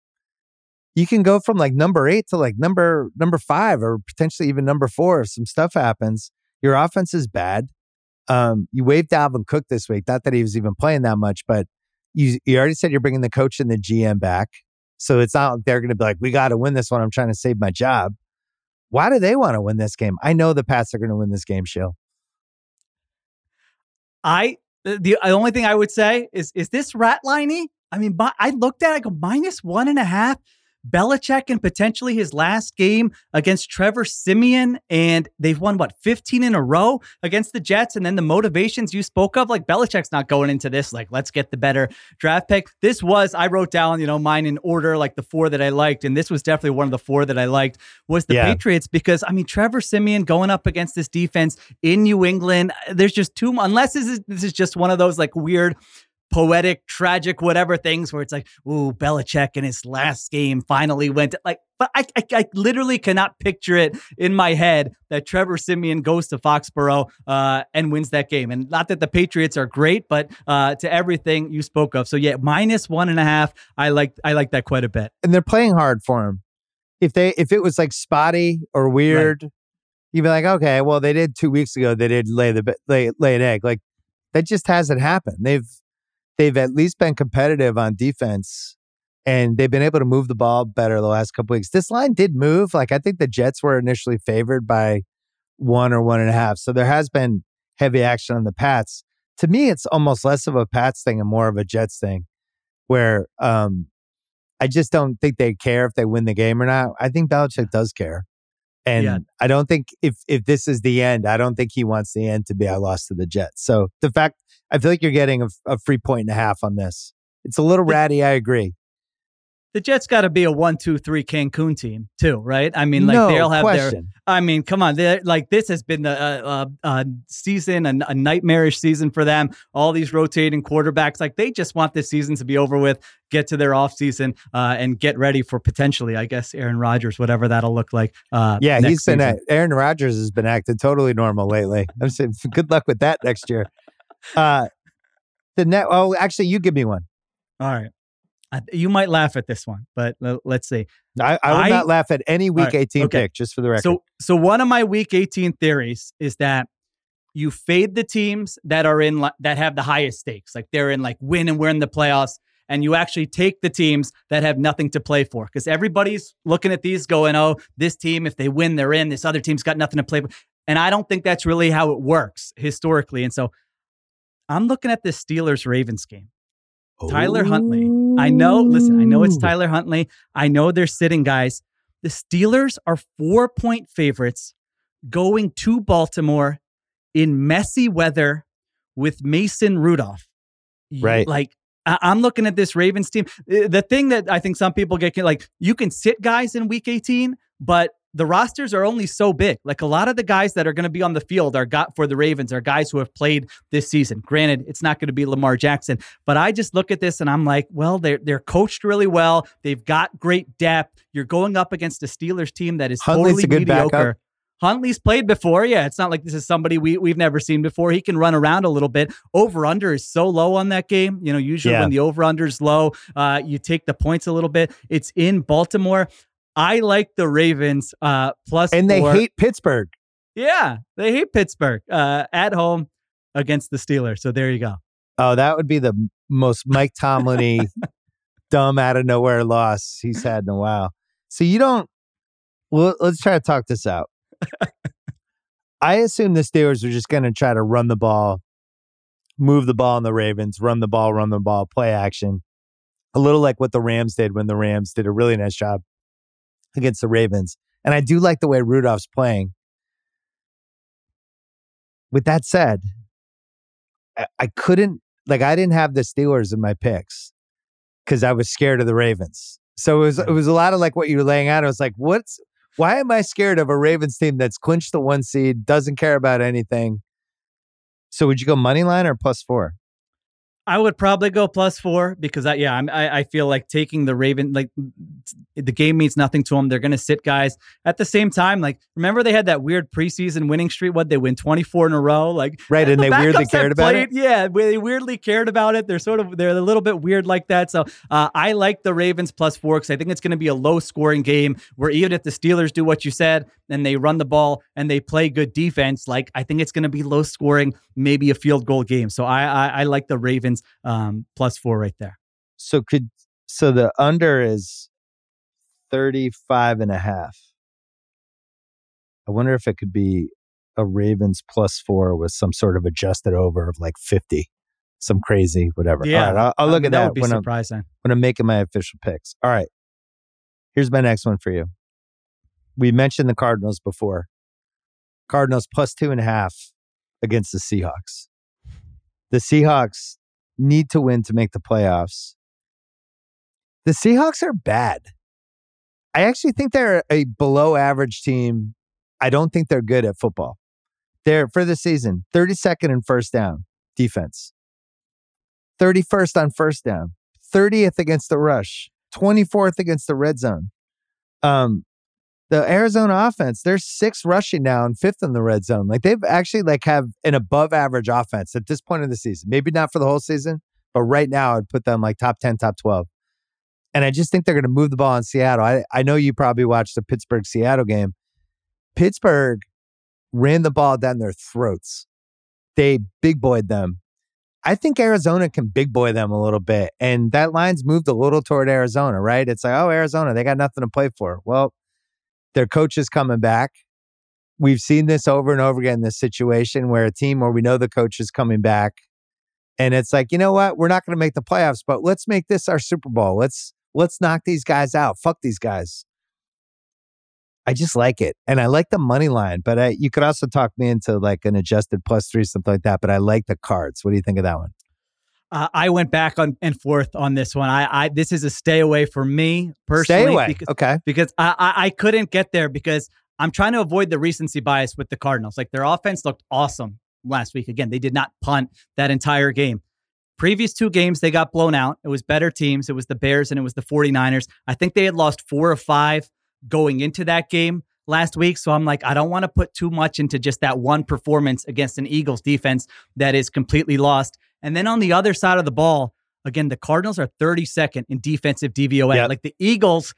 [SPEAKER 1] You can go from like number eight to like number number five or potentially even number four if some stuff happens. Your offense is bad. Um, you waived Dalvin Cook this week. Not that he was even playing that much, but you you already said you're bringing the coach and the GM back. So it's not like they're going to be like, we got to win this one. I'm trying to save my job. Why do they want to win this game? I know the Pats are going to win this game, Sheil.
[SPEAKER 3] I the, the only thing I would say is is this rat liney? I mean, I looked at it, I go minus one and a half Belichick and potentially his last game against Trevor Siemian, and they've won what 15 in a row against the Jets. And then the motivations you spoke of, like Belichick's not going into this like let's get the better draft pick. This was I wrote down you know mine in order like the four that I liked, and this was definitely one of the four that I liked was the yeah. Patriots because I mean Trevor Siemian going up against this defense in New England. There's just too unless this is this is just one of those like weird poetic, tragic, whatever things where it's like, ooh, Belichick in his last game finally went like, but I, I, I, literally cannot picture it in my head that Trevor Siemian goes to Foxborough uh, and wins that game. And not that the Patriots are great, but uh, to everything you spoke of. So yeah, minus one and a half. I like I like that quite a bit.
[SPEAKER 1] And they're playing hard for him. If they if it was like spotty or weird, right. you'd be like, okay, well they did two weeks ago. They did lay the lay lay an egg. Like that just hasn't happened. They've they've at least been competitive on defense and they've been able to move the ball better the last couple weeks. This line did move. Like I think the Jets were initially favored by one or one and a half. So there has been heavy action on the Pats. To me, it's almost less of a Pats thing and more of a Jets thing where um, I just don't think they care if they win the game or not. I think Belichick does care. And yeah. I don't think if if this is the end, I don't think he wants the end to be I lost to the Jets. So the fact I feel like you're getting a, a free point and a half on this. It's a little ratty. I agree.
[SPEAKER 3] The Jets got to be a one, two, three Cancun team too, right? I mean, like no they'll have question. their. I mean, come on, like this has been a, a, a season, a, a, nightmarish season for them. All these rotating quarterbacks, like they just want this season to be over with, get to their offseason, uh, and get ready for potentially, I guess, Aaron Rodgers, whatever that'll look like. Uh,
[SPEAKER 1] yeah, he's been at, Aaron Rodgers has been acting totally normal lately. I'm saying, *laughs* good luck with that next year. Uh, the net. Oh, actually, you give me one.
[SPEAKER 3] All right. You might laugh at this one, but l- let's see.
[SPEAKER 1] I, I would I, not laugh at any Week right, 18 okay. pick, just for the record.
[SPEAKER 3] So, so one of my Week 18 theories is that you fade the teams that are in that have the highest stakes, like they're in like win and we're in the playoffs, and you actually take the teams that have nothing to play for because everybody's looking at these going, oh, this team if they win they're in, this other team's got nothing to play for, and I don't think that's really how it works historically, and so I'm looking at this Steelers Ravens game. Tyler Huntley. I know, listen, I know it's Tyler Huntley. I know they're sitting guys. The Steelers are four point favorites going to Baltimore in messy weather with Mason Rudolph.
[SPEAKER 1] Right.
[SPEAKER 3] Like, I'm looking at this Ravens team. Eh, the thing that I think some people get like, you can sit guys in week 18, but the rosters are only so big. Like a lot of the guys that are going to be on the field are got for the Ravens are guys who have played this season. Granted, it's not going to be Lamar Jackson, but I just look at this and I'm like, well, they're they're coached really well. They've got great depth. You're going up against a Steelers team that is Huntley's totally mediocre. Backup. Huntley's played before. Yeah, it's not like this is somebody we, we've never seen before. He can run around a little bit. Over under is so low on that game. You know, usually yeah. when the over under is low, uh, you take the points a little bit. It's in Baltimore. I like the Ravens uh, plus
[SPEAKER 1] and they
[SPEAKER 3] four.
[SPEAKER 1] hate Pittsburgh.
[SPEAKER 3] Yeah, they hate Pittsburgh uh, at home against the Steelers. So there you go.
[SPEAKER 1] Oh, that would be the most Mike Tomlin *laughs* dumb out of nowhere loss he's had in a while. So you don't. Well, let's try to talk this out. *laughs* I assume the Steelers are just going to try to run the ball, move the ball on the Ravens, run the ball, run the ball, play action. A little like what the Rams did when the Rams did a really nice job against the Ravens. And I do like the way Rudolph's playing. With that said, I, I couldn't, like, I didn't have the Steelers in my picks because I was scared of the Ravens. So it was, it was a lot of like what you were laying out. I was like, what's, why am I scared of a Ravens team that's clinched the one seed, doesn't care about anything? So would you go money line or plus four?
[SPEAKER 3] I would probably go plus four because I, yeah, I'm, I, I feel like taking the Raven, like the game means nothing to them. They're going to sit guys at the same time. Like, remember they had that weird preseason winning streak? What they win 24 in a row? Like,
[SPEAKER 1] right. And, the they weirdly cared about played, it.
[SPEAKER 3] Yeah. They weirdly cared about it. They're sort of, they're a little bit weird like that. So uh, I like the Ravens plus four because I think it's going to be a low scoring game where even if the Steelers do what you said and they run the ball and they play good defense, like, I think it's going to be low scoring, maybe a field goal game. So I, I, I like the Ravens um, plus four right there.
[SPEAKER 1] So could so the under is 35 and a half. I wonder if it could be a Ravens plus four with some sort of adjusted over of like 50, some crazy, whatever.
[SPEAKER 3] Yeah.
[SPEAKER 1] All right, I'll, I'll look at
[SPEAKER 3] that.
[SPEAKER 1] That
[SPEAKER 3] would be
[SPEAKER 1] when
[SPEAKER 3] surprising.
[SPEAKER 1] I'm, when I'm making my official picks. All right. Here's my next one for you. We mentioned the Cardinals before. Cardinals plus two and a half against the Seahawks. The Seahawks need to win to make the playoffs. The Seahawks are bad. I actually think they're a below average team. I don't think they're good at football. They're for the season 32nd in first down defense, 31st on first down, 30th against the rush, 24th against the red zone. Um, the Arizona offense, they're sixth rushing now and fifth in the red zone. Like they've actually like have an above average offense at this point of the season. Maybe not for the whole season, but right now I'd put them like top 10, top 12. And I just think they're going to move the ball in Seattle. I, I know you probably watched the Pittsburgh Seattle game. Pittsburgh ran the ball down their throats. They big boyed them. I think Arizona can big boy them a little bit. And that line's moved a little toward Arizona, right? It's like, oh, Arizona, they got nothing to play for. Well, their coach is coming back. We've seen this over and over again, this situation where a team where we know the coach is coming back. And it's like, you know what? We're not going to make the playoffs, but let's make this our Super Bowl. Let's let's knock these guys out. Fuck these guys. I just like it. And I like the money line, but I, you could also talk me into like an adjusted plus three, something like that. But I like the cards. What do you think of that one?
[SPEAKER 3] Uh, I went back on and forth on this one. I, I this is a stay away for me personally.
[SPEAKER 1] Stay away. Because,
[SPEAKER 3] okay. Because I, I, I couldn't get there because I'm trying to avoid the recency bias with the Cardinals. Like their offense looked awesome last week. Again, they did not punt that entire game. Previous two games, they got blown out. It was better teams. It was the Bears and it was the 49ers. I think they had lost four or five going into that game last week. So I'm like, I don't want to put too much into just that one performance against an Eagles defense that is completely lost. And then on the other side of the ball, again, the Cardinals are 32nd in defensive DVOA. Yep. Like the Eagles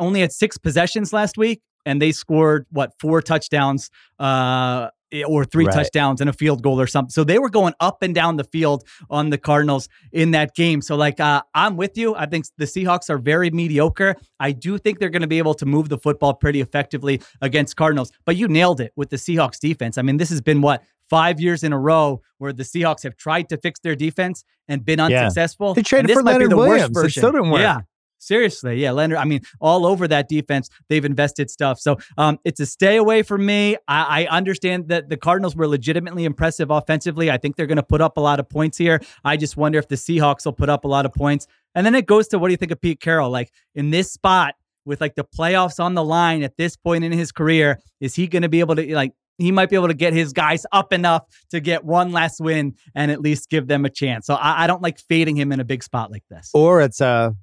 [SPEAKER 3] only had six possessions last week, and they scored what four touchdowns uh, or three right. touchdowns and a field goal or something. So they were going up and down the field on the Cardinals in that game. So like uh, I'm with you. I think the Seahawks are very mediocre. I do think they're going to be able to move the football pretty effectively against Cardinals. But you nailed it with the Seahawks defense. I mean, this has been what five years in a row where the Seahawks have tried to fix their defense and been unsuccessful.
[SPEAKER 1] Yeah. They traded for Leonard Williams. It still didn't work.
[SPEAKER 3] Yeah. Seriously, yeah, Leonard. I mean, all over that defense, they've invested stuff. So um, it's a stay away from me. I, I, understand that the Cardinals were legitimately impressive offensively. I think they're going to put up a lot of points here. I just wonder if the Seahawks will put up a lot of points. And then it goes to what do you think of Pete Carroll? Like in this spot with like the playoffs on the line at this point in his career, is he going to be able to like? He might be able to get his guys up enough to get one last win and at least give them a chance. So I, I don't like fading him in a big spot like this.
[SPEAKER 1] Or it's a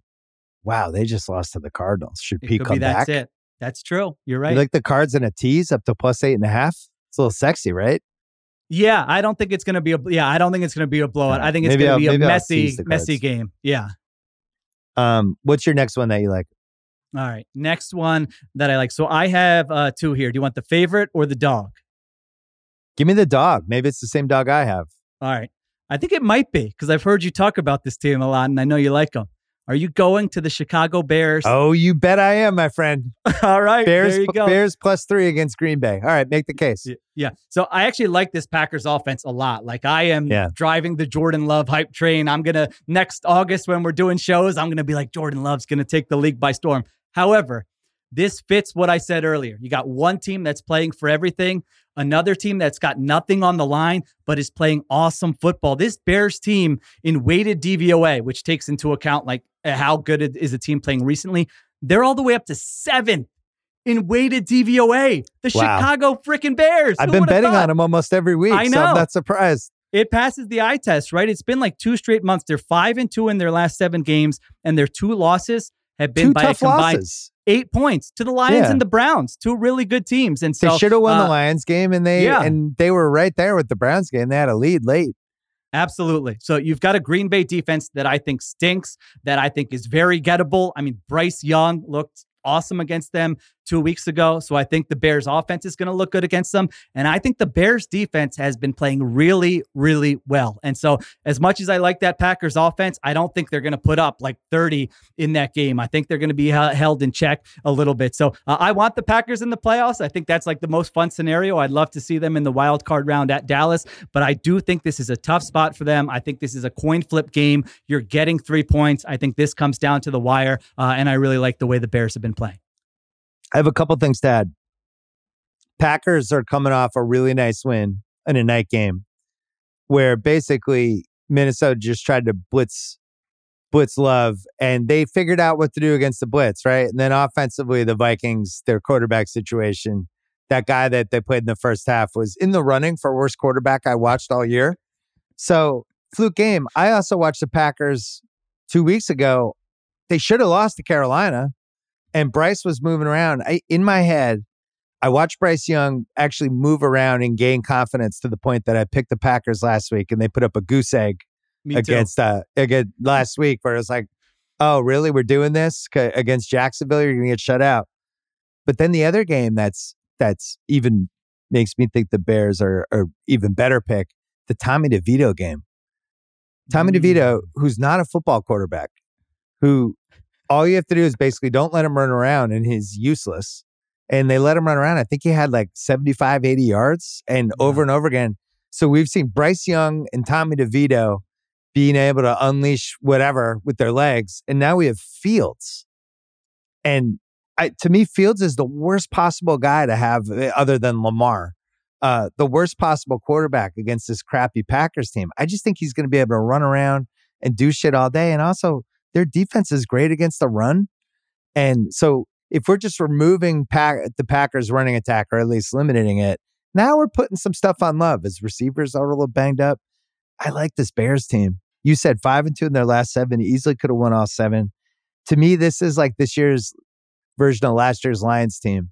[SPEAKER 1] wow, they just lost to the Cardinals. Should Pete come
[SPEAKER 3] that's
[SPEAKER 1] back?
[SPEAKER 3] That's it. That's true. You're right.
[SPEAKER 1] You like the cards in a tease up to plus eight and a half? It's a little sexy, right?
[SPEAKER 3] Yeah, I don't think it's going to be a. Yeah, I don't think it's to be a blowout. I think it's going to be a messy, messy game. Yeah.
[SPEAKER 1] Um, what's your next one that you like?
[SPEAKER 3] All right, next one that I like. So I have uh, two here. Do you want the favorite or the dog?
[SPEAKER 1] Give me the dog. Maybe it's the same dog I have.
[SPEAKER 3] All right, I think it might be because I've heard you talk about this team a lot, and I know you like them. Are you going to the Chicago Bears?
[SPEAKER 1] Oh, you bet I am, my friend. *laughs*
[SPEAKER 3] All right.
[SPEAKER 1] Bears, Bears plus three against Green Bay. All right, make the case.
[SPEAKER 3] Yeah. So I actually like this Packers offense a lot. Like I am yeah. driving the Jordan Love hype train. I'm going to, next August when we're doing shows, I'm going to be like, Jordan Love's going to take the league by storm. However, this fits what I said earlier. You got one team that's playing for everything, another team that's got nothing on the line, but is playing awesome football. This Bears team in weighted DVOA, which takes into account like how good is a team playing recently, they're all the way up to seventh in weighted DVOA. The wow. Chicago freaking Bears.
[SPEAKER 1] I've been betting thought? on them almost every week. I know. So I'm not surprised.
[SPEAKER 3] It passes the eye test, right? It's been like two straight months. They're five and two in their last seven games, and their two losses have been
[SPEAKER 1] two
[SPEAKER 3] by a combined
[SPEAKER 1] losses.
[SPEAKER 3] eight points to the Lions yeah. and the Browns, two really good teams. And so
[SPEAKER 1] they should have won uh, the Lions game, and they yeah. and they were right there with the Browns game. They had a lead late.
[SPEAKER 3] Absolutely. So you've got a Green Bay defense that I think stinks, that I think is very gettable. I mean, Bryce Young looked awesome against them two weeks ago. So I think the Bears offense is going to look good against them. And I think the Bears defense has been playing really, really well. And so as much as I like that Packers offense, I don't think they're going to put up like 30 in that game. I think they're going to be held in check a little bit. So uh, I want the Packers in the playoffs. I think that's like the most fun scenario. I'd love to see them in the wild card round at Dallas, but I do think this is a tough spot for them. I think this is a coin flip game. You're getting three points. I think this comes down to the wire, uh, and I really like the way the Bears have been playing.
[SPEAKER 1] I have a couple things to add. Packers are coming off a really nice win in a night game where basically Minnesota just tried to blitz blitz love and they figured out what to do against the blitz, right? And then offensively the Vikings their quarterback situation, that guy that they played in the first half was in the running for worst quarterback I watched all year. So, fluke game. I also watched the Packers 2 weeks ago. They should have lost to Carolina and Bryce was moving around. I, in my head, I watched Bryce Young actually move around and gain confidence to the point that I picked the Packers last week and they put up a goose egg Me against uh against last week where it was like, oh really, we're doing this against Jacksonville? You're gonna get shut out. But then the other game that's that's even makes me think the Bears are are even better pick the Tommy DeVito game. Tommy mm. DeVito, who's not a football quarterback, who all you have to do is basically don't let him run around and he's useless. And they let him run around. I think he had like 75, 80 yards and yeah. over and over again. So we've seen Bryce Young and Tommy DeVito being able to unleash whatever with their legs. And now we have Fields. And I, to me, Fields is the worst possible guy to have eh, other than Lamar. Uh, the worst possible quarterback against this crappy Packers team. I just think he's going to be able to run around and do shit all day. And also, their defense is great against the run. And so if we're just removing pack, the Packers running attack or at least limiting it, now we're putting some stuff on love as receivers are a little banged up. I like this Bears team. You said five and two in their last seven, easily could have won all seven. To me, this is like this year's version of last year's Lions team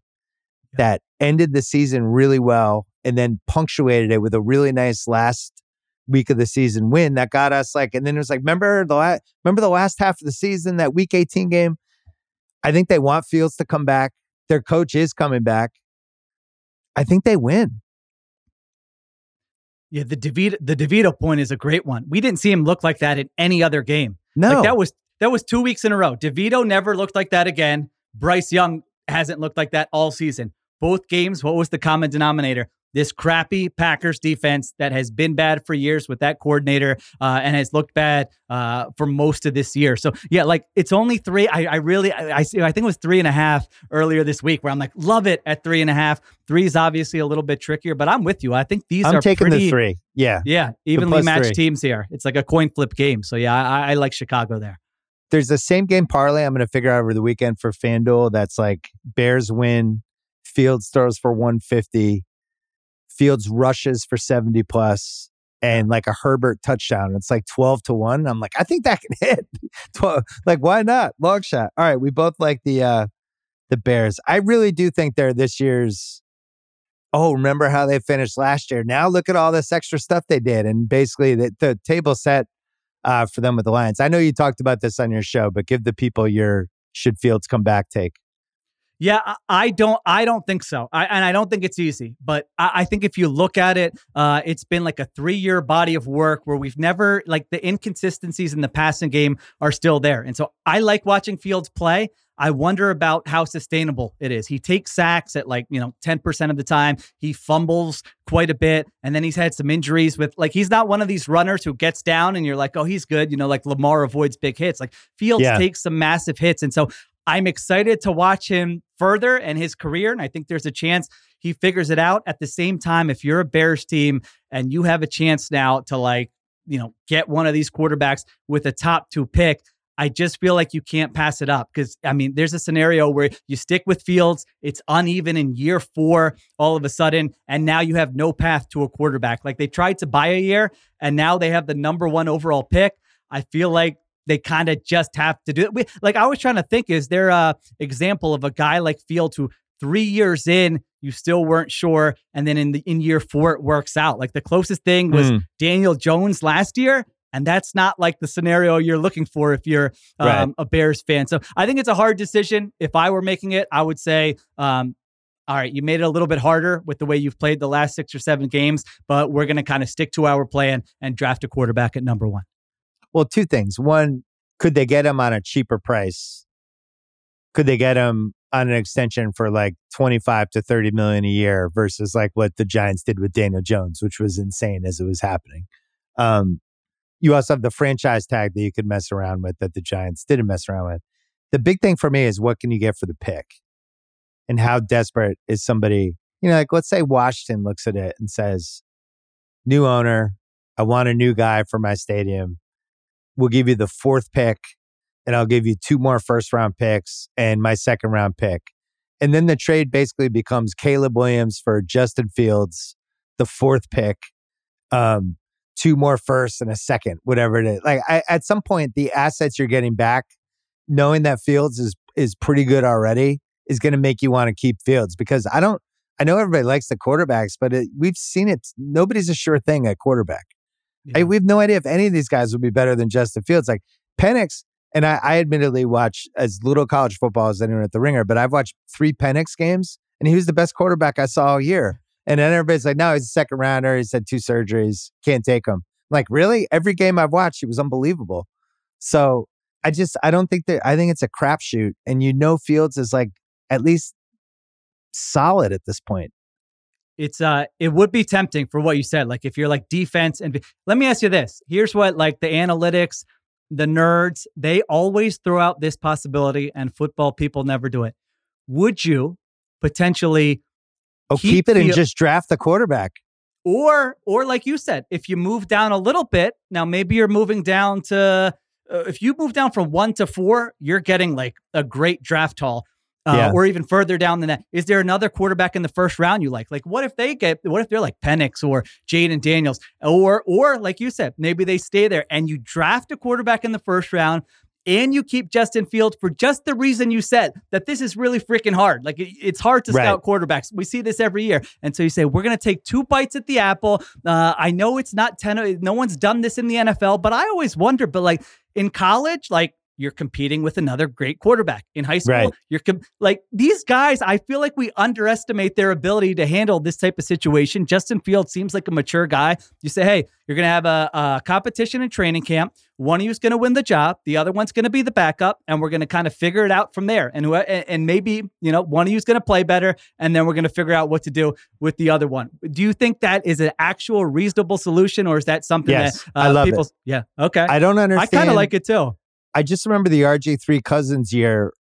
[SPEAKER 1] that ended the season really well and then punctuated it with a really nice last week of the season win that got us like, and then it was like, remember the last, remember the last half of the season, that week 18 game? I think they want Fields to come back. Their coach is coming back. I think they win.
[SPEAKER 3] Yeah, the DeVito, the DeVito point is a great one. We didn't see him look like that in any other game. No, like that was that was two weeks in a row. DeVito never looked like that again. Bryce Young hasn't looked like that all season. Both games, what was the common denominator? This crappy Packers defense that has been bad for years with that coordinator uh, and has looked bad uh, for most of this year. So yeah, like it's only three. I, I really, I, I, I think it was three and a half earlier this week where I'm like, love it at three and a half. Three is obviously a little bit trickier, but I'm with you. I think these
[SPEAKER 1] I'm
[SPEAKER 3] are
[SPEAKER 1] taking
[SPEAKER 3] pretty,
[SPEAKER 1] the three. Yeah,
[SPEAKER 3] yeah, evenly matched three. teams here. It's like a coin flip game. So yeah, I, I like Chicago there.
[SPEAKER 1] There's the same game parlay I'm going to figure out over the weekend for FanDuel. That's like Bears win, Fields throws for 150 Fields rushes for 70 plus and like a Herbert touchdown. It's like 12 to 1. I'm like, I think that can *laughs* hit. 12, like, why not? Long shot. All right. We both like the uh the Bears. I really do think they're this year's oh, remember how they finished last year. Now look at all this extra stuff they did. And basically the, the table set uh, for them with the Lions. I know you talked about this on your show, but give the people your should Fields come back take.
[SPEAKER 3] Yeah, I don't. I don't think so, I, and I don't think it's easy. But I, I think if you look at it, uh, it's been like a three-year body of work where we've never like the inconsistencies in the passing game are still there, and so I like watching Fields play. I wonder about how sustainable it is. He takes sacks at like, you know, 10% of the time. He fumbles quite a bit. And then he's had some injuries with, like, he's not one of these runners who gets down and you're like, oh, he's good. You know, like Lamar avoids big hits. Like Fields yeah. takes some massive hits. And so I'm excited to watch him further in his career. And I think there's a chance he figures it out. At the same time, if you're a Bears team and you have a chance now to, like, you know, get one of these quarterbacks with a top two pick, I just feel like you can't pass it up because I mean, there's a scenario where you stick with Fields, it's uneven in year four all of a sudden, and now you have no path to a quarterback. Like they tried to buy a year, and now they have the number one overall pick. I feel like they kind of just have to do it. We, like I was trying to think, is there a example of a guy like Fields who three years in you still weren't sure, and then in the in year four it works out? Like the closest thing was mm. Daniel Jones last year, And that's not like the scenario you're looking for if you're um, right. a Bears fan. So I think it's a hard decision. If I were making it, I would say, um, all right, you made it a little bit harder with the way you've played the last six or seven games, but we're going to kind of stick to our plan and draft a quarterback at number one.
[SPEAKER 1] Well, two things. One, could they get him on a cheaper price? Could they get him on an extension for like 25 to 30 million a year versus like what the Giants did with Daniel Jones, which was insane as it was happening. Um, you also have the franchise tag that you could mess around with that the Giants didn't mess around with. The big thing for me is what can you get for the pick? And how desperate is somebody, you know, like let's say Washington looks at it and says, new owner, I want a new guy for my stadium. We'll give you the fourth pick and I'll give you two more first round picks and my second round pick. And then the trade basically becomes Caleb Williams for Justin Fields, the fourth pick, um, two more firsts and a second, whatever it is. Like I, at some point, the assets you're getting back, knowing that Fields is is pretty good already, is going to make you want to keep Fields because I don't. I know everybody likes the quarterbacks, but it, we've seen it. Nobody's a sure thing at quarterback. Yeah. I, we have no idea if any of these guys would be better than Justin Fields. Like Penix and I, I admittedly watch as little college football as anyone at the ringer, but I've watched three Penix games and he was the best quarterback I saw all year. And then everybody's like, no, he's a second rounder. He's had two surgeries. Can't take him. I'm like, really? Every game I've watched, he was unbelievable. So I just, I don't think that, I think it's a crapshoot. And you know, Fields is like at least solid at this point.
[SPEAKER 3] It's, uh, it would be tempting for what you said. Like if you're like defense and let me ask you this here's what like the analytics, the nerds, they always throw out this possibility, and football people never do it. Would you potentially?
[SPEAKER 1] Oh, keep, keep it the, and just draft the quarterback.
[SPEAKER 3] Or, or like you said, if you move down a little bit, now maybe you're moving down to. Uh, if you move down from one to four, you're getting like a great draft haul uh, yeah. or even further down than that. Is there another quarterback in the first round you like? Like, what if they get? What if they're like Penix or Jayden Daniels, or or like you said, maybe they stay there and you draft a quarterback in the first round. And you keep Justin Fields for just the reason you said that this is really freaking hard. Like it, it's hard to right. scout quarterbacks. We see this every year, and so you say we're going to take two bites at the apple. Uh, I know it's not ten. No one's done this in the NFL, but I always wonder. But like in college, like you're competing with another great quarterback in high school. Right. You're com- like these guys. I feel like we underestimate their ability to handle this type of situation. Justin Field seems like a mature guy. You say, hey, you're going to have a, a, competition in training camp. One of you's going to win the job. The other one's going to be the backup, and we're going to kind of figure it out from there. And and maybe you know one of you's going to play better, and then we're going to figure out what to do with the other one. Do you think that is an actual reasonable solution, or is that something
[SPEAKER 1] yes,
[SPEAKER 3] that
[SPEAKER 1] uh, I love
[SPEAKER 3] people?
[SPEAKER 1] It.
[SPEAKER 3] Yeah, okay.
[SPEAKER 1] I don't understand.
[SPEAKER 3] I kind of like it too.
[SPEAKER 1] I just remember the RG3 Cousins year,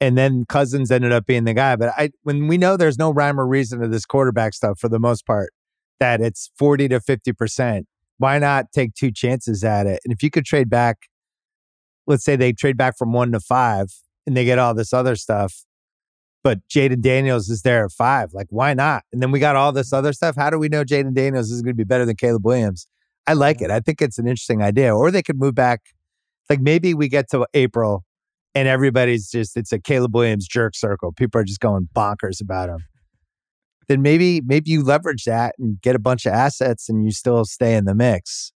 [SPEAKER 1] and then Cousins ended up being the guy. But I, when we know there's no rhyme or reason to this quarterback stuff for the most part, that it's 40 to 50%, why not take two chances at it? And if you could trade back, let's say they trade back from one to five and they get all this other stuff, but Jayden Daniels is there at five, like why not? And then we got all this other stuff. How do we know Jayden Daniels is going to be better than Caleb Williams? I like it. I think it's an interesting idea. Or they could move back like maybe we get to April and everybody's just it's a Caleb Williams jerk circle. People are just going bonkers about him. Then maybe maybe you leverage that and get a bunch of assets and you still stay in the mix.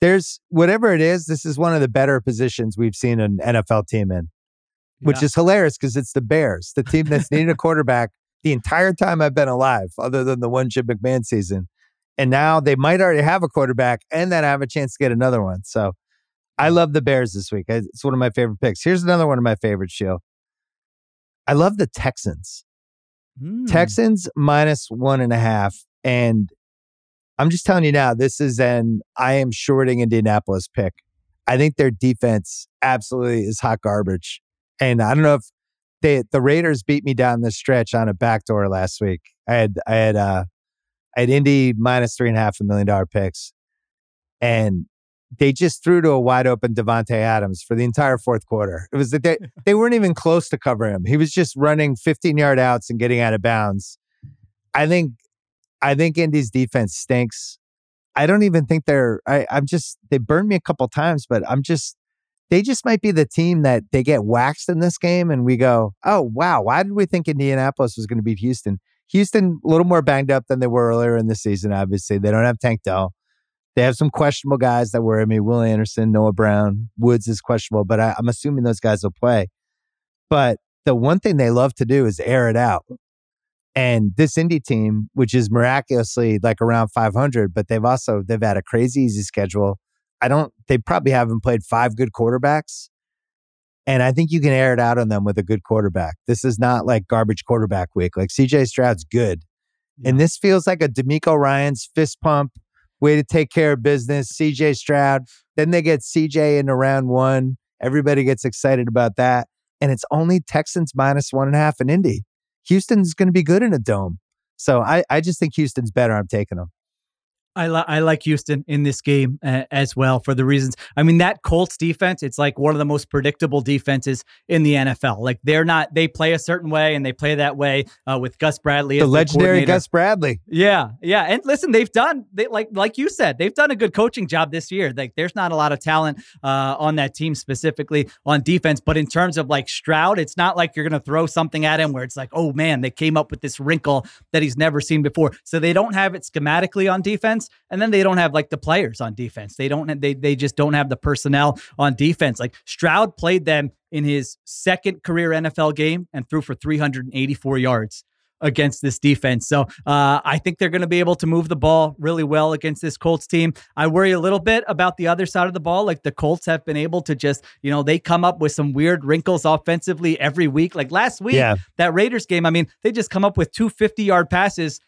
[SPEAKER 1] There's whatever it is, this is one of the better positions we've seen an NFL team in. Which yeah. is hilarious because it's the Bears, the team that's needed a quarterback the entire time I've been alive, other than the one Jim McMahon season. And now they might already have a quarterback and then I have a chance to get another one. So I love the Bears this week. It's one of my favorite picks. Here's another one of my favorites, Sheil. I love the Texans. Mm. Texans minus one and a half. And I'm just telling you now, this is an I am shorting Indianapolis pick. I think their defense absolutely is hot garbage. And I don't know if they the Raiders beat me down the stretch on a backdoor last week. I had I had uh I had Indy minus three and a half a million dollar picks. And they just threw to a wide open Davante Adams for the entire fourth quarter. It was that they, *laughs* they weren't even close to cover him. He was just running 15 yard outs and getting out of bounds. I think I think Indy's defense stinks. I don't even think they're I, I'm just they burned me a couple times, but I'm just they just might be the team that they get waxed in this game and we go, oh wow, why did we think Indianapolis was going to beat Houston? Houston a little more banged up than they were earlier in the season, obviously. They don't have Tank Dell. They have some questionable guys that worry me. Will Anderson, Noah Brown, Woods is questionable, but I, I'm assuming those guys will play. But the one thing they love to do is air it out. And this Indy team, which is miraculously like around 500, but they've also they've had a crazy easy schedule. I don't. They probably haven't played five good quarterbacks, and I think you can air it out on them with a good quarterback. This is not like garbage quarterback week. Like CJ Stroud's good, yeah. and this feels like a DeMeco Ryans fist pump way to take care of business. CJ Stroud. Then they get CJ into round one. Everybody gets excited about that, and it's only Texans minus one and a half in Indy. Houston's going to be good in a dome. So I, I just think Houston's better. I'm taking them.
[SPEAKER 3] I, li- I like Houston in this game uh, as well for the reasons. I mean, that Colts defense, it's like one of the most predictable defenses in the NFL. Like they're not, they play a certain way and they play that way uh, with Gus Bradley.
[SPEAKER 1] The legendary Gus Bradley.
[SPEAKER 3] Yeah. Yeah. And listen, they've done, they like, like you said, they've done a good coaching job this year. Like there's not a lot of talent uh, on that team specifically on defense. But in terms of like Stroud, it's not like you're going to throw something at him where it's like, oh man, they came up with this wrinkle that he's never seen before. So they don't have it schematically on defense defense, and then they don't have like the players on defense. They don't they they just don't have the personnel on defense. Like Stroud played them in his second career NFL game and threw for 384 yards against this defense. So uh, I think they're going to be able to move the ball really well against this Colts team. I worry a little bit about the other side of the ball. Like the Colts have been able to just, you know, they come up with some weird wrinkles offensively every week. Like last week, yeah. that Raiders game, I mean, they just come up with two 50 yard passes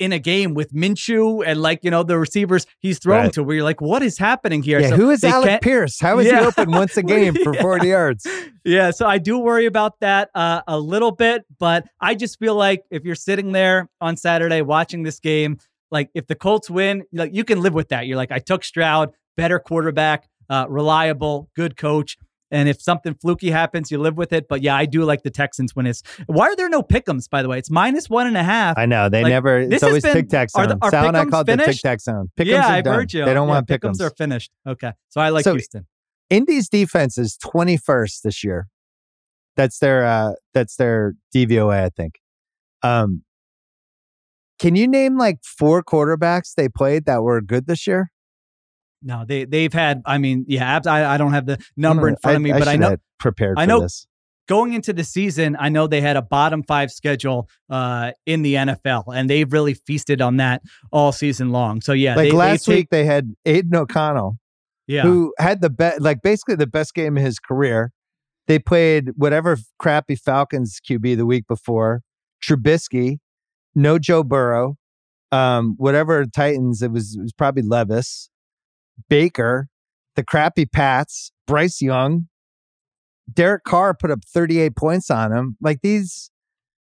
[SPEAKER 3] in a game with Minshew and like you know the receivers he's throwing right. to, where you're like, what is happening here?
[SPEAKER 1] Yeah, so who is Alec Pierce? How is yeah. he open once a *laughs* game for 40 yards?
[SPEAKER 3] Yeah, so I do worry about that uh, a little bit, but I just feel like if you're sitting there on Saturday watching this game, like if the Colts win, like you can live with that. You're like, I took Stroud, better quarterback, uh, reliable, good coach. And if something fluky happens, you live with it. But yeah, I do like the Texans when it's. Why are there no pickums? By the way, it's minus one and a half.
[SPEAKER 1] I know they like, never. It's always tic tac zone. Are, the, are Sal and I call it the tic tac zone. Pickums yeah, I've done. heard you. They don't yeah, want pickums.
[SPEAKER 3] Pickums are finished. Okay, so I like so, Houston.
[SPEAKER 1] Indy's defense is twenty first this year. That's their. uh That's their DVOA, I think. Um, can you name like four quarterbacks they played that were good this year?
[SPEAKER 3] No, they they've had. I mean, yeah, I, I don't have the number in front of me,
[SPEAKER 1] I,
[SPEAKER 3] but I know
[SPEAKER 1] prepared. I know this.
[SPEAKER 3] going into the season, I know they had a bottom five schedule uh, in the NFL, and they've really feasted on that all season long. So yeah,
[SPEAKER 1] like they, last they week they had Aidan O'Connell, yeah, who had the best, like basically the best game of his career. They played whatever crappy Falcons QB the week before, Trubisky, no Joe Burrow, um, whatever Titans. It was it was probably Levis. Baker, the crappy Pats, Bryce Young, Derek Carr put up 38 points on him. Like these,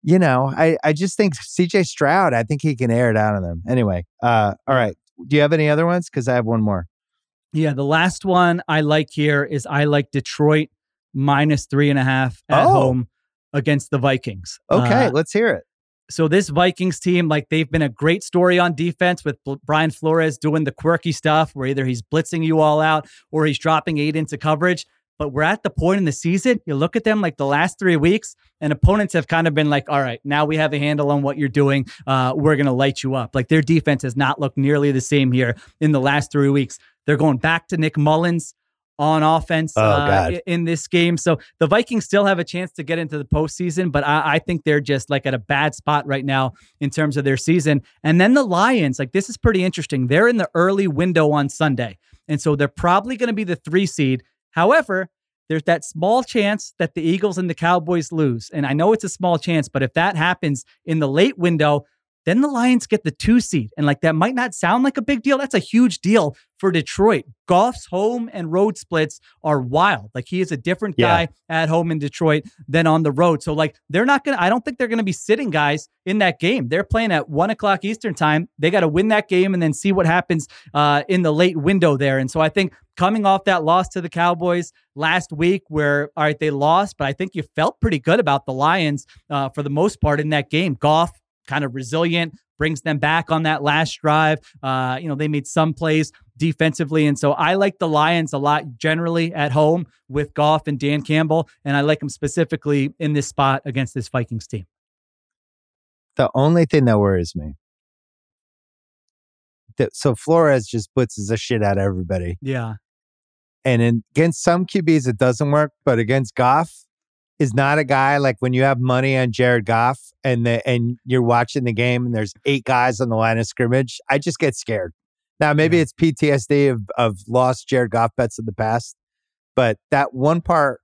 [SPEAKER 1] you know, I, I just think CJ Stroud, I think he can air it out on them. Anyway, uh, all right. Do you have any other ones? Because I have one more.
[SPEAKER 3] Yeah, the last one I like here is I like Detroit minus three and a half at oh. home against the Vikings.
[SPEAKER 1] Okay, uh, let's hear it
[SPEAKER 3] so this Vikings team, like they've been a great story on defense with Brian Flores doing the quirky stuff where either he's blitzing you all out or he's dropping eight into coverage. But we're at the point in the season, you look at them like the last three weeks, and opponents have kind of been like, all right, now we have a handle on what you're doing. Uh, we're going to light you up. Like their defense has not looked nearly the same here in the last three weeks. They're going back to Nick Mullens on offense oh, uh, in this game. So the Vikings still have a chance to get into the postseason, but I, I, think they're just like at a bad spot right now in terms of their season. And then the Lions, like this is pretty interesting. They're in the early window on Sunday. And so they're probably going to be the three seed. However, there's that small chance that the Eagles and the Cowboys lose. And I know it's a small chance, but if that happens in the late window, then the Lions get the two seed. And like that might not sound like a big deal. That's a huge deal for Detroit. Goff's home and road splits are wild. Like he is a different guy at home in Detroit than on the road. So like they're not gonna I don't think they're gonna be sitting guys in that game. They're playing at one o'clock Eastern time. They gotta win that game and then see what happens uh, in the late window there. And so I think coming off that loss to the Cowboys last week, where all right, they lost, but I think you felt pretty good about the Lions uh, for the most part in that game. Goff kind of resilient, brings them back on that last drive. Uh, you know, they made some plays defensively. And so I like the Lions a lot generally at home with Goff and Dan Campbell. And I like them specifically in this spot against this Vikings team.
[SPEAKER 1] The only thing that worries me That, so Flores just blitzes the shit out of everybody.
[SPEAKER 3] Yeah.
[SPEAKER 1] And in, against some QBs, it doesn't work, but against Goff, is not a guy like when you have money on Jared Goff and the and you're watching the game and there's eight guys on the line of scrimmage. I just get scared. Now maybe yeah. it's PTSD of of lost Jared Goff bets in the past, but that one part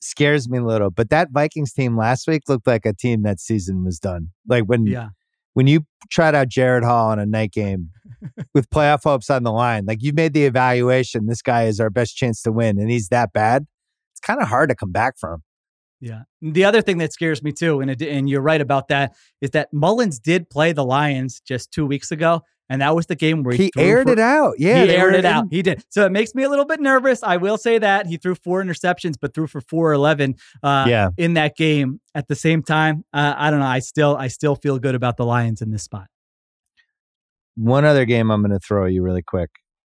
[SPEAKER 1] scares me a little. But that Vikings team last week looked like a team that season was done. Like when
[SPEAKER 3] yeah
[SPEAKER 1] when you tried out Jaren Hall in a night game *laughs* with playoff hopes on the line, like you made the evaluation, this guy is our best chance to win, and he's that bad. It's kind of hard to come back from.
[SPEAKER 3] Yeah. The other thing that scares me too, and, it, and you're right about that, is that Mullens did play the Lions just two weeks ago. And that was the game where
[SPEAKER 1] he, he aired for, it out. Yeah,
[SPEAKER 3] he aired it in. out. He did. So it makes me a little bit nervous. I will say that he threw four interceptions, but threw for four eleven. Uh, yeah. in that game. At the same time, uh, I don't know. I still, I still feel good about the Lions in this spot.
[SPEAKER 1] One other game I'm going to throw you really quick.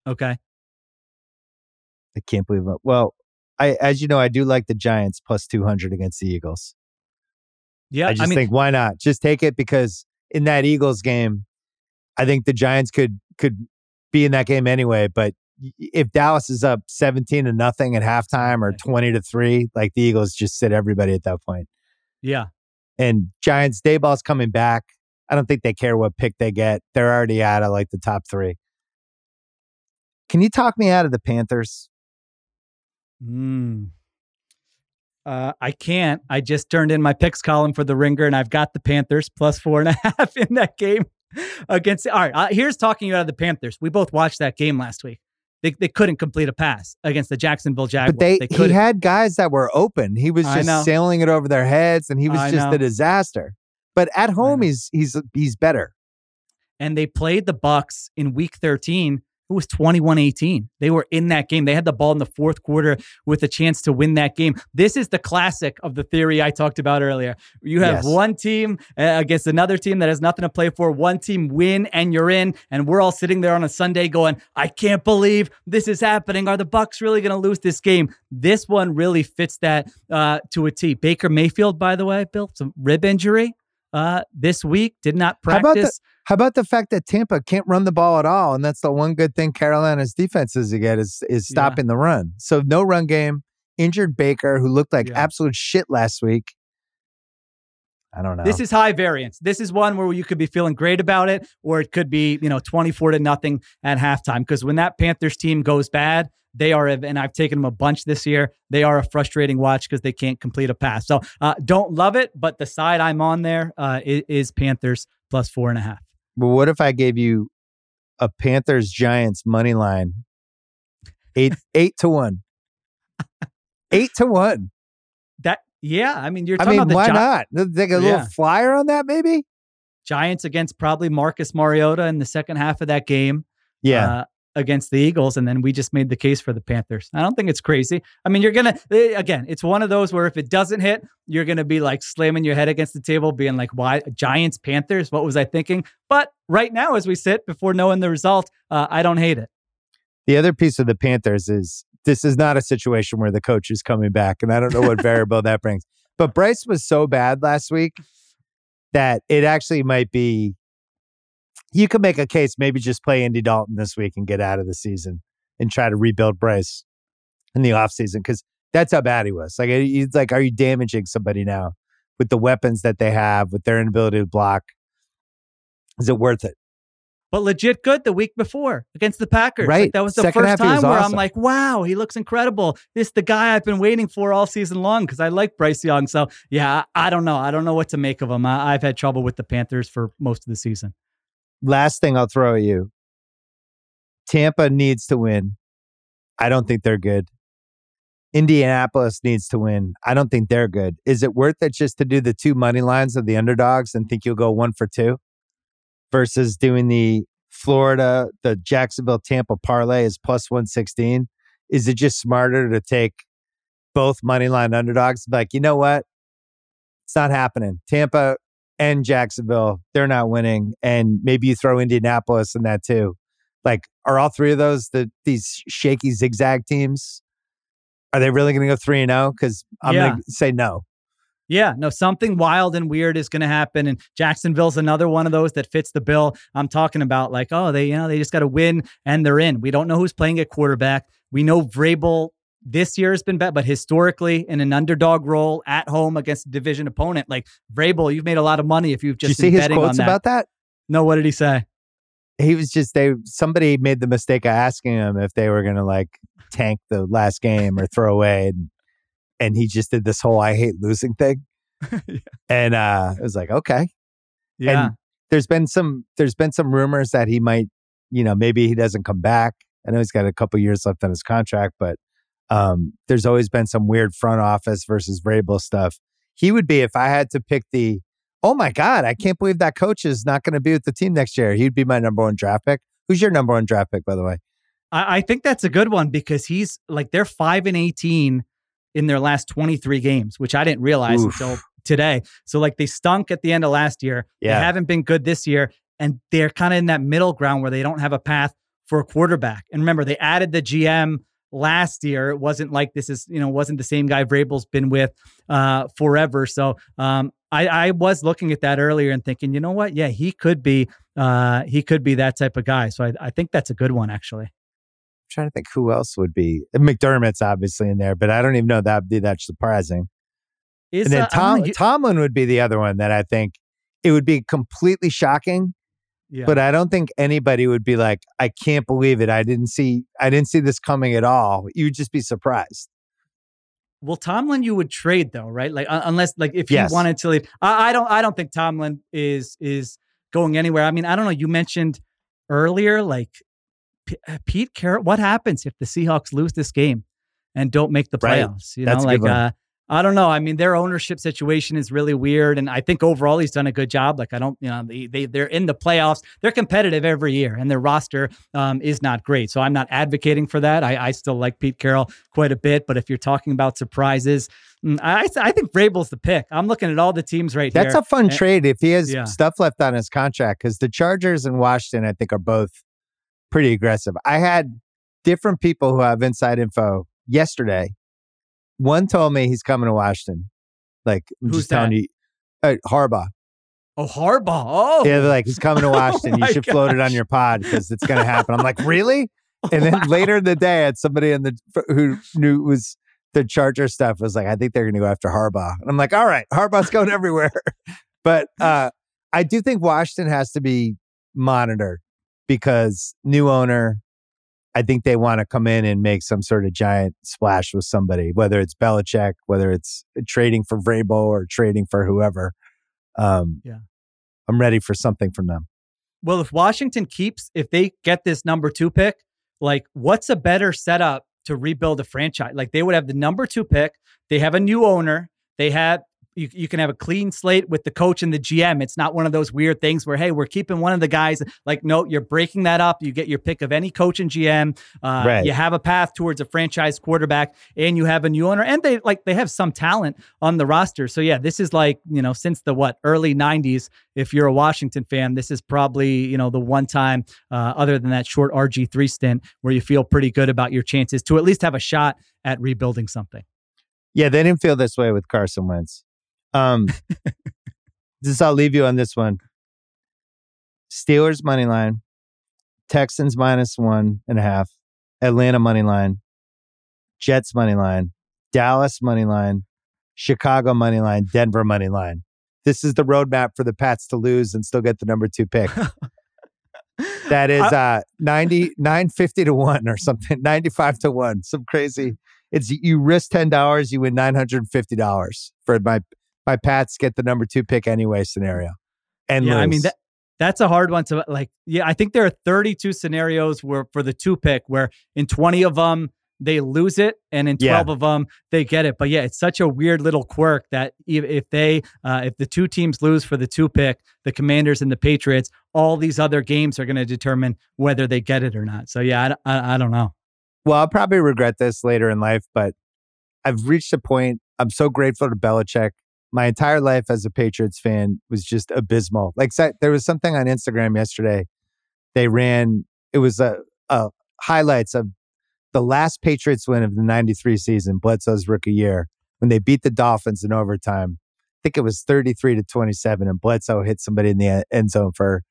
[SPEAKER 3] Okay.
[SPEAKER 1] I can't believe it. Well, I, as you know, I do like the Giants plus 200 against the Eagles.
[SPEAKER 3] Yeah.
[SPEAKER 1] I just
[SPEAKER 3] I mean,
[SPEAKER 1] think why not? Just take it because in that Eagles game, I think the Giants could could be in that game anyway. But if Dallas is up 17 to nothing at halftime or 20 to three, like the Eagles just sit everybody at that point.
[SPEAKER 3] Yeah.
[SPEAKER 1] And Giants, Daboll's coming back. I don't think they care what pick they get. They're already out of like the top three. Can you talk me out of the Panthers?
[SPEAKER 3] Hmm. Uh, I can't. I just turned in my picks column for the Ringer, and I've got the Panthers plus four and a *laughs* half in that game against. All right, uh, here's talking you out of the Panthers. We both watched that game last week. They, they couldn't complete a pass against the Jacksonville Jaguars.
[SPEAKER 1] But they, they he had guys that were open. He was just sailing it over their heads, and he was I just know. a disaster. But at home, he's he's he's better.
[SPEAKER 3] And they played the Bucs in Week 13 it was 21 18. They were in that game. They had the ball in the fourth quarter with a chance to win that game. This is the classic of the theory I talked about earlier. You have yes. one team uh, against another team that has nothing to play for. One team win and you're in. And we're all sitting there on a Sunday going, I can't believe this is happening. Are the Bucs really going to lose this game? This one really fits that uh, to a T. Baker Mayfield, by the way, Bill, some rib injury uh, this week, did not practice.
[SPEAKER 1] How about the fact that Tampa can't run the ball at all, and that's the one good thing Carolina's defense is get is is stopping yeah. the run. So no run game. Injured Baker, who looked like yeah. absolute shit last week. I don't know.
[SPEAKER 3] This is high variance. This is one where you could be feeling great about it, or it could be you know twenty four to nothing at halftime. Because when that Panthers team goes bad, they are, and I've taken them a bunch this year. They are a frustrating watch because they can't complete a pass. So uh, don't love it, but the side I'm on there uh, is, is Panthers plus four and a half.
[SPEAKER 1] But what if I gave you a Panthers Giants money line, eight *laughs* eight to one, eight to one?
[SPEAKER 3] That yeah, I mean you're. I mean,
[SPEAKER 1] why
[SPEAKER 3] Gi-
[SPEAKER 1] not? Take a little yeah. flyer on that, maybe.
[SPEAKER 3] Giants against probably Marcus Mariota in the second half of that game.
[SPEAKER 1] Yeah.
[SPEAKER 3] Uh, against the Eagles, and then we just made the case for the Panthers. I don't think it's crazy. I mean, you're gonna eh, again, it's one of those where if it doesn't hit, you're gonna be like slamming your head against the table, being like, "Why Giants Panthers? What was I thinking?" But right now, as we sit before knowing the result, uh, I don't hate it.
[SPEAKER 1] The other piece of the Panthers is this is not a situation where the coach is coming back, and I don't know what *laughs* variable that brings. But Bryce was so bad last week that it actually might be you could make a case maybe just play Andy Dalton this week and get out of the season and try to rebuild Bryce in the offseason because that's how bad he was. Like he's like, are you damaging somebody now with the weapons that they have, with their inability to block? Is it worth it?
[SPEAKER 3] But legit good the week before against the Packers.
[SPEAKER 1] Right.
[SPEAKER 3] Like that was the
[SPEAKER 1] Second
[SPEAKER 3] first time where
[SPEAKER 1] awesome.
[SPEAKER 3] I'm like, wow, he looks incredible. This is the guy I've been waiting for all season long because I like Bryce Young. So yeah, I, I, don't know. I don't know what to make of him. I, I've had trouble with the Panthers for most of the season
[SPEAKER 1] last thing I'll throw at you Tampa needs to win. I don't think they're good. Indianapolis needs to win. I don't think they're good. Is it worth it just to do the two money lines of the underdogs and think you'll go one for two versus doing the Florida, the Jacksonville Tampa parlay is plus 116? Is it just smarter to take both money line underdogs? Like, you know what? It's not happening. Tampa and Jacksonville, they're not winning. And maybe you throw Indianapolis in that too. Like, are all three of those the these shaky zigzag teams? Are they really going to go three and zero? Oh? Because I'm yeah. going to say no.
[SPEAKER 3] Yeah, no, something wild and weird is going to happen. And Jacksonville's another one of those that fits the bill. I'm talking about like, oh, they, you know, they just got to win and they're in. We don't know who's playing at quarterback. We know Vrabel this year has been bad, but historically in an underdog role at home against a division opponent, like Vrabel, you've made a lot of money if you've just
[SPEAKER 1] Did you see his quotes
[SPEAKER 3] that.
[SPEAKER 1] about that.
[SPEAKER 3] No, what did he say?
[SPEAKER 1] He was just they somebody made the mistake of asking him if they were going to like tank the last game or throw away, and, and he just did this whole "I hate losing" thing, *laughs* yeah. and uh, it was like okay,
[SPEAKER 3] yeah.
[SPEAKER 1] And there's been some there's been some rumors that he might, you know, maybe he doesn't come back. I know he's got a couple years left on his contract, but um, there's always been some weird front office versus Vrabel stuff. He would be if I had to pick the. Oh my God! I can't believe that coach is not going to be with the team next year. He'd be my number one draft pick. Who's your number one draft pick, by the way?
[SPEAKER 3] I, I think that's a good one because he's like they're five and eighteen in their last twenty three games, which I didn't realize Oof. until today. So like they stunk at the end of last year. Yeah. They haven't been good this year, and they're kind of in that middle ground where they don't have a path for a quarterback. And remember, they added the GM last year. It wasn't like this is, you know, wasn't the same guy Vrabel's been with uh, forever. So um, I, I was looking at that earlier and thinking, you know what? Yeah, he could be, uh, he could be that type of guy. So I, I think that's a good one, actually. I'm
[SPEAKER 1] trying to think who else would be. McDermott's obviously in there, but I don't even know that would be that surprising. Is, and then uh, Tom, you- Tomlin would be the other one that I think it would be completely shocking yeah. But I don't think anybody would be like, I can't believe it. I didn't see I didn't see this coming at all. You'd just be surprised.
[SPEAKER 3] Well, Tomlin, you would trade though, right? Like uh, unless like if yes. you wanted to leave, I, I, don't. I don't think Tomlin is is going anywhere. I mean, I don't know. You mentioned earlier, like P- uh, Pete Carroll. What happens if the Seahawks lose this game and don't make the playoffs? Right. You That's know, like uh, I don't know. I mean, their ownership situation is really weird, and I think overall he's done a good job. Like I don't, you know, they, they they're in the playoffs. They're competitive every year, and their roster um, is not great. So I'm not advocating for that. I, I still like Pete Carroll quite a bit, but if you're talking about surprises, mm, I I think Vrabel's the pick. I'm looking at all the teams right
[SPEAKER 1] That's
[SPEAKER 3] here.
[SPEAKER 1] a fun and, trade if he has yeah. stuff left on his contract because the Chargers and Washington, I think, are both pretty aggressive. I had different people who have inside info yesterday one told me he's coming to Washington. Like I'm
[SPEAKER 3] Who's
[SPEAKER 1] just telling you, uh, Harbaugh.
[SPEAKER 3] Oh, Harbaugh. Oh,
[SPEAKER 1] yeah. They're like he's coming to *laughs* oh Washington. oh you should gosh. float it on your pod because it's going to happen. I'm like, *laughs* really? And then wow. later in the day, I had somebody in the who knew was the Charger stuff was like, I think they're going to go after Harbaugh. And I'm like, all right, Harbaugh's going everywhere. *laughs* but uh, I do think Washington has to be monitored because new owner, I think they want to come in and make some sort of giant splash with somebody, whether it's Belichick, whether it's trading for Vrabel or trading for whoever. Um, yeah, I'm ready for something from them.
[SPEAKER 3] Well, if Washington keeps, if they get this number two pick, like what's a better setup to rebuild a franchise? Like they would have the number two pick. They have a new owner. They have you, you can have a clean slate with the coach and the GM. It's not one of those weird things where, hey, we're keeping one of the guys. Like, no, you're breaking that up. You get your pick of any coach and GM. Uh, right. You have a path towards a franchise quarterback, and you have a new owner. And they like they have some talent on the roster. So yeah, this is like you know since the what early '90s. If you're a Washington fan, this is probably you know the one time, uh, other than that short RG three stint, where you feel pretty good about your chances to at least have a shot at rebuilding something.
[SPEAKER 1] Yeah, they didn't feel this way with Carson Wentz. Um, *laughs* just I'll leave you on this one. Steelers money line, Texans minus one and a half, Atlanta money line, Jets money line, Dallas money line, Chicago money line, Denver money line. This is the roadmap for the Pats to lose and still get the number two pick. *laughs* that is uh 90 950 to 1 or something *laughs* 95 to 1 some crazy it's you risk $10 you win $950 for my my Pats get the number two pick anyway scenario. And
[SPEAKER 3] yeah,
[SPEAKER 1] lose.
[SPEAKER 3] I mean that that's a hard one to like. Yeah, I think there are 32 scenarios where for the two pick where in 20 of them they lose it and in 12 yeah. of them they get it but yeah it's such a weird little quirk that if they uh, if the two teams lose for the two pick the commanders and the patriots all these other games are going to determine whether they get it or not so yeah I, I, I, don't know
[SPEAKER 1] well i'll probably regret this later in life but i've reached a point i'm so grateful to belichick my entire life as a Patriots fan was just abysmal. Like there was something on Instagram yesterday. They ran it was a, a highlights of the last Patriots win of the 93 season, Bledsoe's rookie year, when they beat the Dolphins in overtime. I think it was 33 to 27, and Bledsoe hit somebody in the end zone for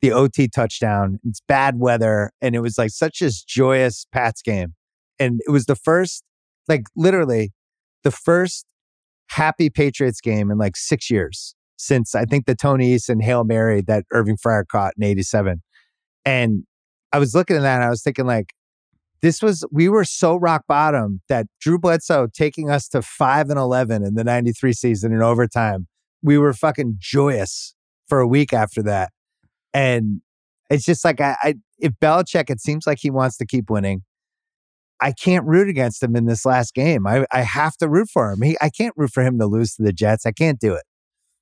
[SPEAKER 1] the OT touchdown. It's bad weather. And it was like such a joyous Pats game. And it was the first, like literally the first happy Patriots game in like six years since I think the Tony Eason Hail Mary that Irving Fryar caught in 87. And I was looking at that and I was thinking, like, this was, we were so rock bottom that Drew Bledsoe taking us to 5 and 11 in the 93 season in overtime, we were fucking joyous for a week after that. And it's just like, I, I if Belichick, it seems like he wants to keep winning. I can't root against him in this last game. I, I have to root for him. He, I can't root for him to lose to the Jets. I can't do it.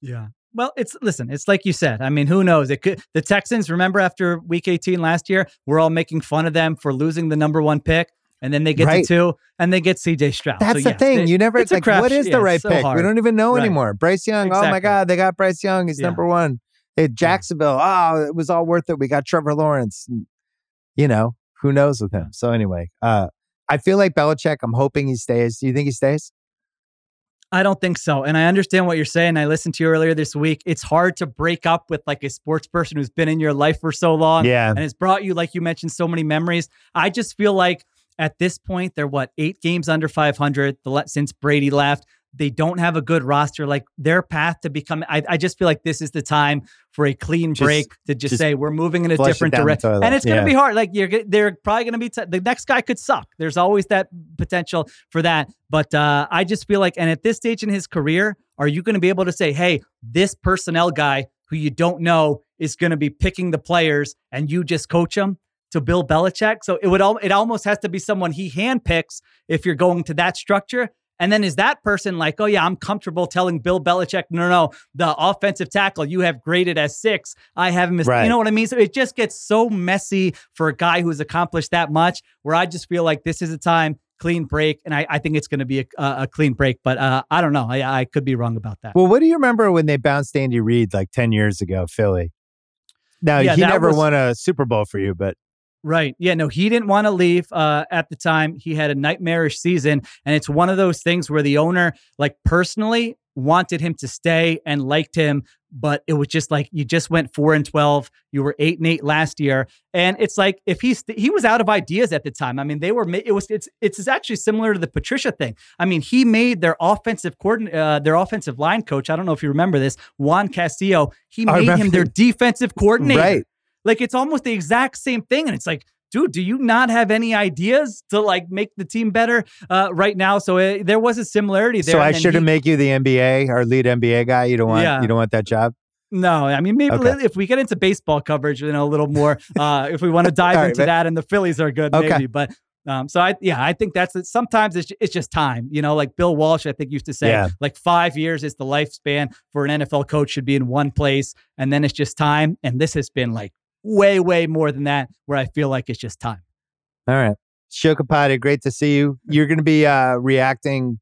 [SPEAKER 3] Yeah. Well, it's listen, it's like you said. I mean, who knows? It could the Texans, remember after week 18 last year, we're all making fun of them for losing the number one pick. And then they get right. to two and they get CJ Stroud.
[SPEAKER 1] That's
[SPEAKER 3] so,
[SPEAKER 1] the thing. you never, it's like, what is yeah, the right so pick? Hard. We don't even know right. anymore. Bryce Young. Exactly. Oh my God, they got Bryce Young. He's yeah. number one. Hey, Jacksonville. Oh, it was all worth it. We got Trevor Lawrence. You know, who knows with him. So anyway, uh, I feel like Belichick, I'm hoping he stays. Do you think he stays?
[SPEAKER 3] I don't think so. And I understand what you're saying. I listened to you earlier this week. It's hard to break up with like a sports person who's been in your life for so long.
[SPEAKER 1] Yeah.
[SPEAKER 3] And has brought you, like you mentioned, so many memories. I just feel like at this point, they're what, eight games under 500 the, since Brady left. They don't have a good roster. Like their path to become, I, I just feel like this is the time for a clean break just, to just, just, say we're moving in a different direction. And it's going to be hard. Like you're, they're probably going to be t- the next guy could suck. There's always that potential for that. But uh, I just feel like, and at this stage in his career, are you going to be able to say, hey, this personnel guy who you don't know is going to be picking the players, and you just coach them? to Bill Belichick. So it would all it almost has to be someone he handpicks if you're going to that structure. And then is that person like, oh, yeah, I'm comfortable telling Bill Belichick, no, no, no, the offensive tackle you have graded as six. I have missed. Right. You know what I mean? So it just gets so messy for a guy who's accomplished that much where I just feel like this is a time clean break. And I, I think it's going to be a, a, clean break, but uh, I don't know. I, I could be wrong about that.
[SPEAKER 1] Well, what do you remember when they bounced Andy Reid like 10 years ago, Philly? Now, yeah, he never was, won a Super Bowl for you, but
[SPEAKER 3] Right. Yeah. No, he didn't want to leave uh, at the time. He had a nightmarish season. And it's one of those things where the owner, like personally, wanted him to stay and liked him. But it was just like you just went four and 12. You were eight and eight last year. And it's like if he's, he was out of ideas at the time. I mean, they were, it was, it's, it's actually similar to the Patricia thing. I mean, he made their offensive coordinator, uh, their offensive line coach. I don't know if you remember this, Juan Castillo. He made him their defensive coordinator.
[SPEAKER 1] Right.
[SPEAKER 3] Like it's almost the exact same thing. And it's like, dude, do you not have any ideas to like make the team better uh, right now? So it, there was a similarity there.
[SPEAKER 1] So I should have make you the NBA, our lead NBA guy. You don't want yeah. you don't want that job.
[SPEAKER 3] No, I mean maybe okay. if we get into baseball coverage, you know, a little more. Uh, if we want to *laughs* dive right, into that, and the Phillies are good, okay. maybe. But um, so I yeah, I think that's sometimes it's it's just time. You know, like Bill Walsh, I think used to say, yeah. like five years is the lifespan for an NFL coach should be in one place, and then it's just time. And this has been like way, way more than that, where I feel like it's just time.
[SPEAKER 1] All right. Sheil Kapadia, great to see you. You're going to be uh, reacting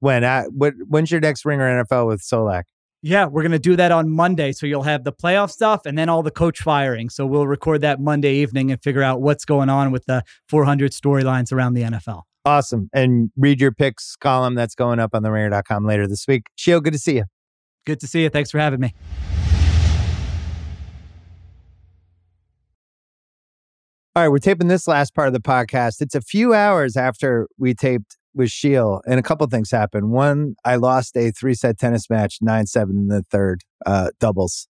[SPEAKER 1] when? Uh, what, when's your next Ringer NFL with Solak?
[SPEAKER 3] Yeah, we're going to do that on Monday. So you'll have the playoff stuff and then all the coach firing. So we'll record that Monday evening and figure out what's going on with the 400 storylines around the NFL.
[SPEAKER 1] Awesome. And read your picks column that's going up on the ringer.com later this week. Sheil, good to see you.
[SPEAKER 3] Good to see you. Thanks for having me.
[SPEAKER 1] All right, we're taping this last part of the podcast. It's a few hours after we taped with Sheil, and a couple things happened. One, I lost a three set tennis match, 9 7 in the third, uh, doubles.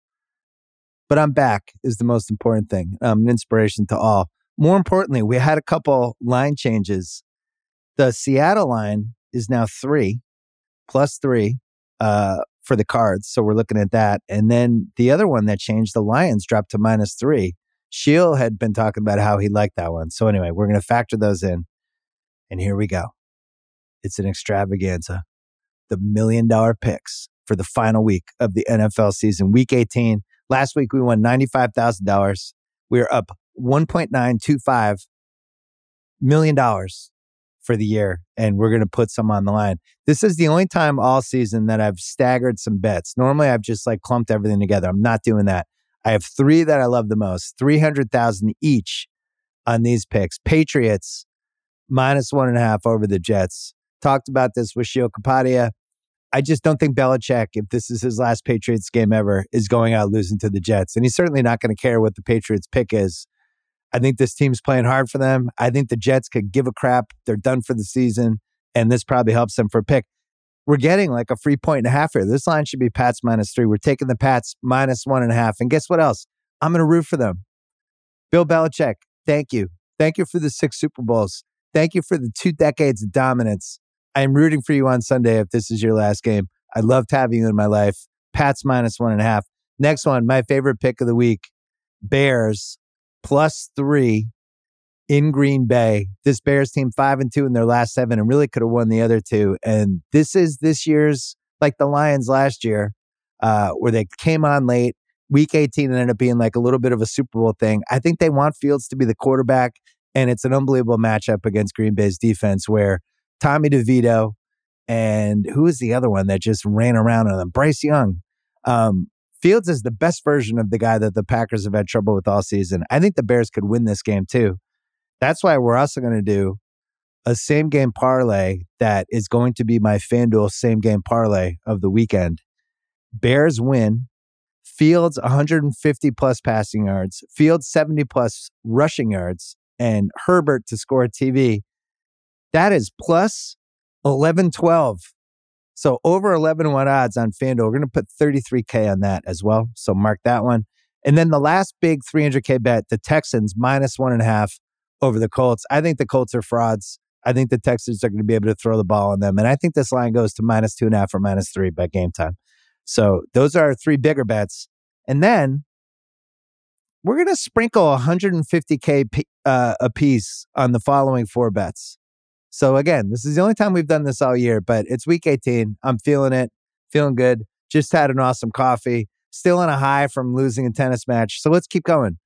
[SPEAKER 1] But I'm back, is the most important thing. I'm an inspiration to all. More importantly, we had a couple line changes. The Seattle line is now three plus three uh, for the cards. So we're looking at that. And then the other one that changed, the Lions dropped to minus three. Sheil had been talking about how he liked that one. So anyway, we're going to factor those in. And here we go. It's an extravaganza. The million dollar picks for the final week of the NFL season, week 18. Last week we won $95,000. We are up $1.925 million for the year, and we're going to put some on the line. This is the only time all season that I've staggered some bets. Normally I've just like clumped everything together. I'm not doing that. I have three that I love the most, 300,000 each on these picks. Patriots minus one and a half over the Jets. Talked about this with Sheil Kapadia. I just don't think Belichick, if this is his last Patriots game ever, is going out losing to the Jets. And he's certainly not going to care what the Patriots pick is. I think this team's playing hard for them. I think the Jets could give a crap. They're done for the season. And this probably helps them for a pick. We're getting like a free point and a half here. This line should be Pats minus three. We're taking the Pats minus one and a half. And guess what else? I'm going to root for them. Bill Belichick, thank you. Thank you for the six Super Bowls. Thank you for the two decades of dominance. I am rooting for you on Sunday if this is your last game. I loved having you in my life. Pats minus one and a half. Next one, my favorite pick of the week Bears plus three in Green Bay. This Bears team five and two in their last seven and really could have won the other two. And this is this year's like the Lions last year, uh, where they came on late. Week 18 ended up being like a little bit of a Super Bowl thing. I think they want Fields to be the quarterback, and it's an unbelievable matchup against Green Bay's defense where Tommy DeVito and who is the other one that just ran around on them? Bryce Young. Um, Fields is the best version of the guy that the Packers have had trouble with all season. I think the Bears could win this game too. That's why we're also going to do a same game parlay that is going to be my FanDuel same game parlay of the weekend. Bears win, Fields 150 plus passing yards, Fields 70 plus rushing yards, and Herbert to score a TV. That is plus 11 12 so over 11 1 odds on FanDuel. We're going to put 33K on that as well. So mark that one. And then the last big 300K bet, the Texans minus one and a half over the Colts. I think the Colts are frauds. I think the Texans are going to be able to throw the ball on them. And I think this line goes to minus two and a half or minus three by game time. So those are three bigger bets. And then we're going to sprinkle 150K uh, a piece on the following four bets. So again, this is the only time we've done this all year, but it's week 18. I'm feeling it, feeling good. Just had an awesome coffee. Still on a high from losing a tennis match. So let's keep going.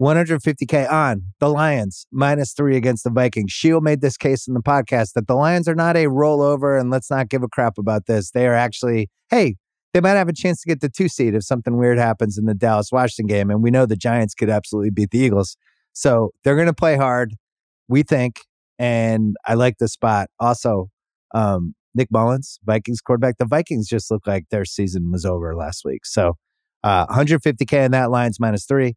[SPEAKER 1] 150K on the Lions, minus three against the Vikings. Sheil made this case in the podcast that the Lions are not a rollover, and let's not give a crap about this. They are actually, hey, they might have a chance to get the two seed if something weird happens in the Dallas Washington game. And we know the Giants could absolutely beat the Eagles. So they're going to play hard, we think and I like the spot. Also, um, Nick Mullens, Vikings quarterback. The Vikings just look like their season was over last week. So uh, 150K in that line's minus three.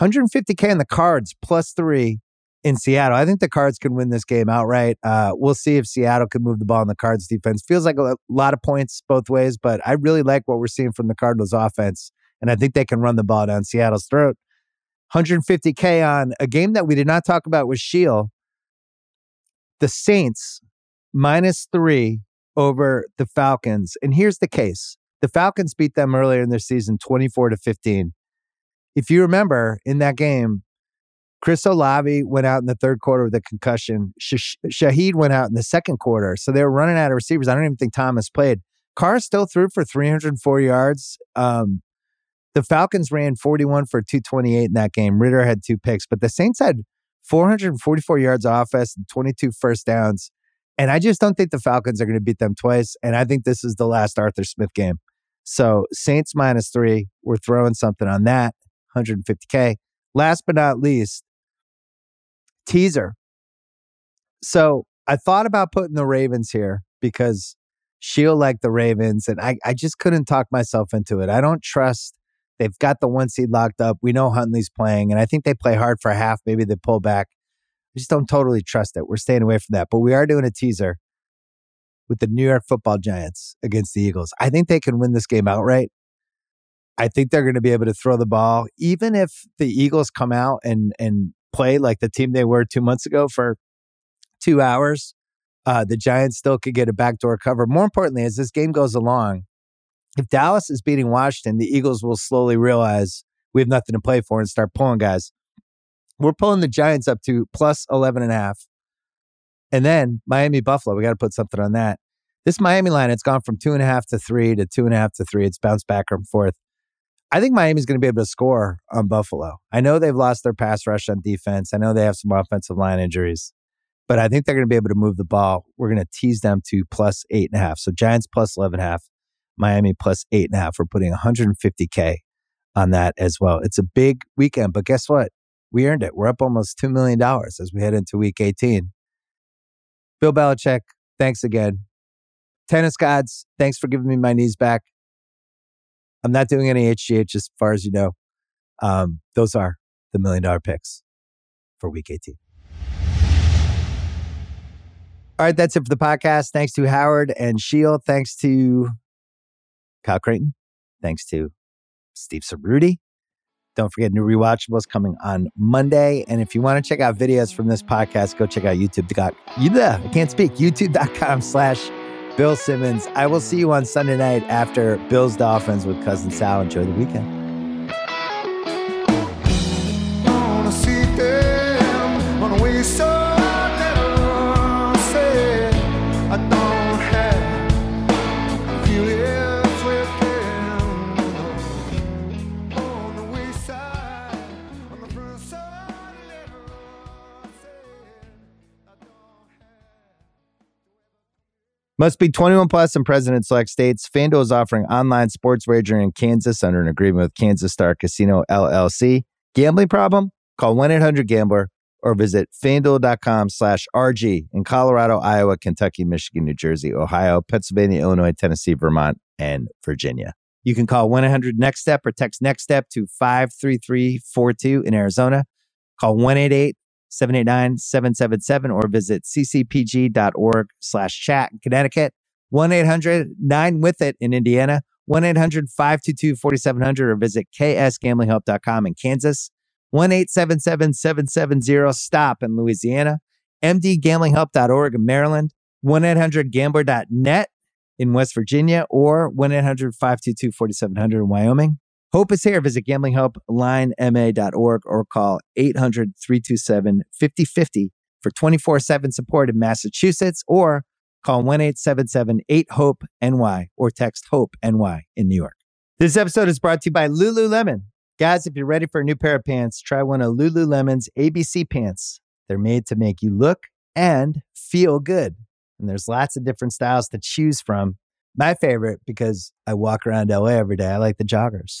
[SPEAKER 1] 150K in the cards plus three in Seattle. I think the Cards can win this game outright. Uh, we'll see if Seattle can move the ball in the Cards defense. Feels like a lot of points both ways, but I really like what we're seeing from the Cardinals offense, and I think they can run the ball down Seattle's throat. 150K on a game that we did not talk about with Sheil. the Saints minus three over the Falcons. And here's the case the Falcons beat them earlier in their season 24 to 15. If you remember in that game, Chris Olave went out in the third quarter with a concussion. Sh- Shaheed went out in the second quarter. So they were running out of receivers. I don't even think Thomas played. Carr still threw for 304 yards. Um, the Falcons ran 41 for 228 in that game. Ridder had two picks, but the Saints had 444 yards of offense and 22 first downs. And I just don't think the Falcons are going to beat them twice. And I think this is the last Arthur Smith game. So Saints minus three, we're throwing something on that, 150K. Last but not least, teaser. So I thought about putting the Ravens here because Sheil liked the Ravens, and I, I just couldn't talk myself into it. I don't trust They've got the one seed locked up. We know Huntley's playing, and I think they play hard for half. Maybe they pull back. I just don't totally trust it. We're staying away from that. But we are doing a teaser with the New York football giants against the Eagles. I think they can win this game outright. I think they're going to be able to throw the ball, even if the Eagles come out and and play like the team they were two months ago for two hours. Uh, the Giants still could get a backdoor cover. More importantly, as this game goes along, if Dallas is beating Washington, the Eagles will slowly realize we have nothing to play for and start pulling guys. We're pulling the Giants up to plus 11 and a half. And then Miami Buffalo, we got to put something on that. This Miami line, it's gone from two and a half to three to two and a half to three. It's bounced back and forth. I think Miami's going to be able to score on Buffalo. I know they've lost their pass rush on defense. I know they have some offensive line injuries, but I think they're going to be able to move the ball. We're going to tease them to plus eight and a half. So Giants plus 11 and a half. Miami plus eight and a half. We're putting 150K on that as well. It's a big weekend, but guess what? We earned it. We're up almost $2 million as we head into week 18. Bill Belichick, thanks again. Tennis gods, thanks for giving me my knees back. I'm not doing any HGH as far as you know. Um, those are the million dollar picks for week 18. All right, that's it for the podcast. Thanks to Howard and Sheil. Thanks to Kyle Crichton. Thanks to Steve Ceruti. Don't forget new rewatchables coming on Monday. And if you want to check out videos from this podcast, go check out YouTube. I can't speak. YouTube.com slash Bill Simmons. I will see you on Sunday night after Bills Dolphins with Cousin Sal. Enjoy the weekend. Must be 21 plus in President select states. FanDuel is offering online sports wagering in Kansas under an agreement with Kansas Star Casino LLC. Gambling problem? Call 1-800-GAMBLER or visit fanduel.com slash RG in Colorado, Iowa, Kentucky, Michigan, New Jersey, Ohio, Pennsylvania, Illinois, Tennessee, Vermont, and Virginia. You can call 1-800-NEXT-STEP or text NEXT STEP to 53342 in Arizona. Call 188 789-777 or visit ccpg.org slash chat in Connecticut, 1-800-9-WITH-IT in Indiana, 1-800-522-4700 or visit ksgamblinghelp.com in Kansas, 1-877-770-STOP in Louisiana, mdgamblinghelp.org in Maryland, 1-800-GAMBLER.net in West Virginia, or 1-800-522-4700 in Wyoming. Hope is here. Visit gamblinghelplinema.org or call 800 327 5050 for 24 7 support in Massachusetts or call 1 877 8 HOPE NY or text HOPE NY in New York. This episode is brought to you by Lululemon. Guys, if you're ready for a new pair of pants, try one of Lululemon's ABC pants. They're made to make you look and feel good. And there's lots of different styles to choose from. My favorite, because I walk around LA every day, I like the joggers.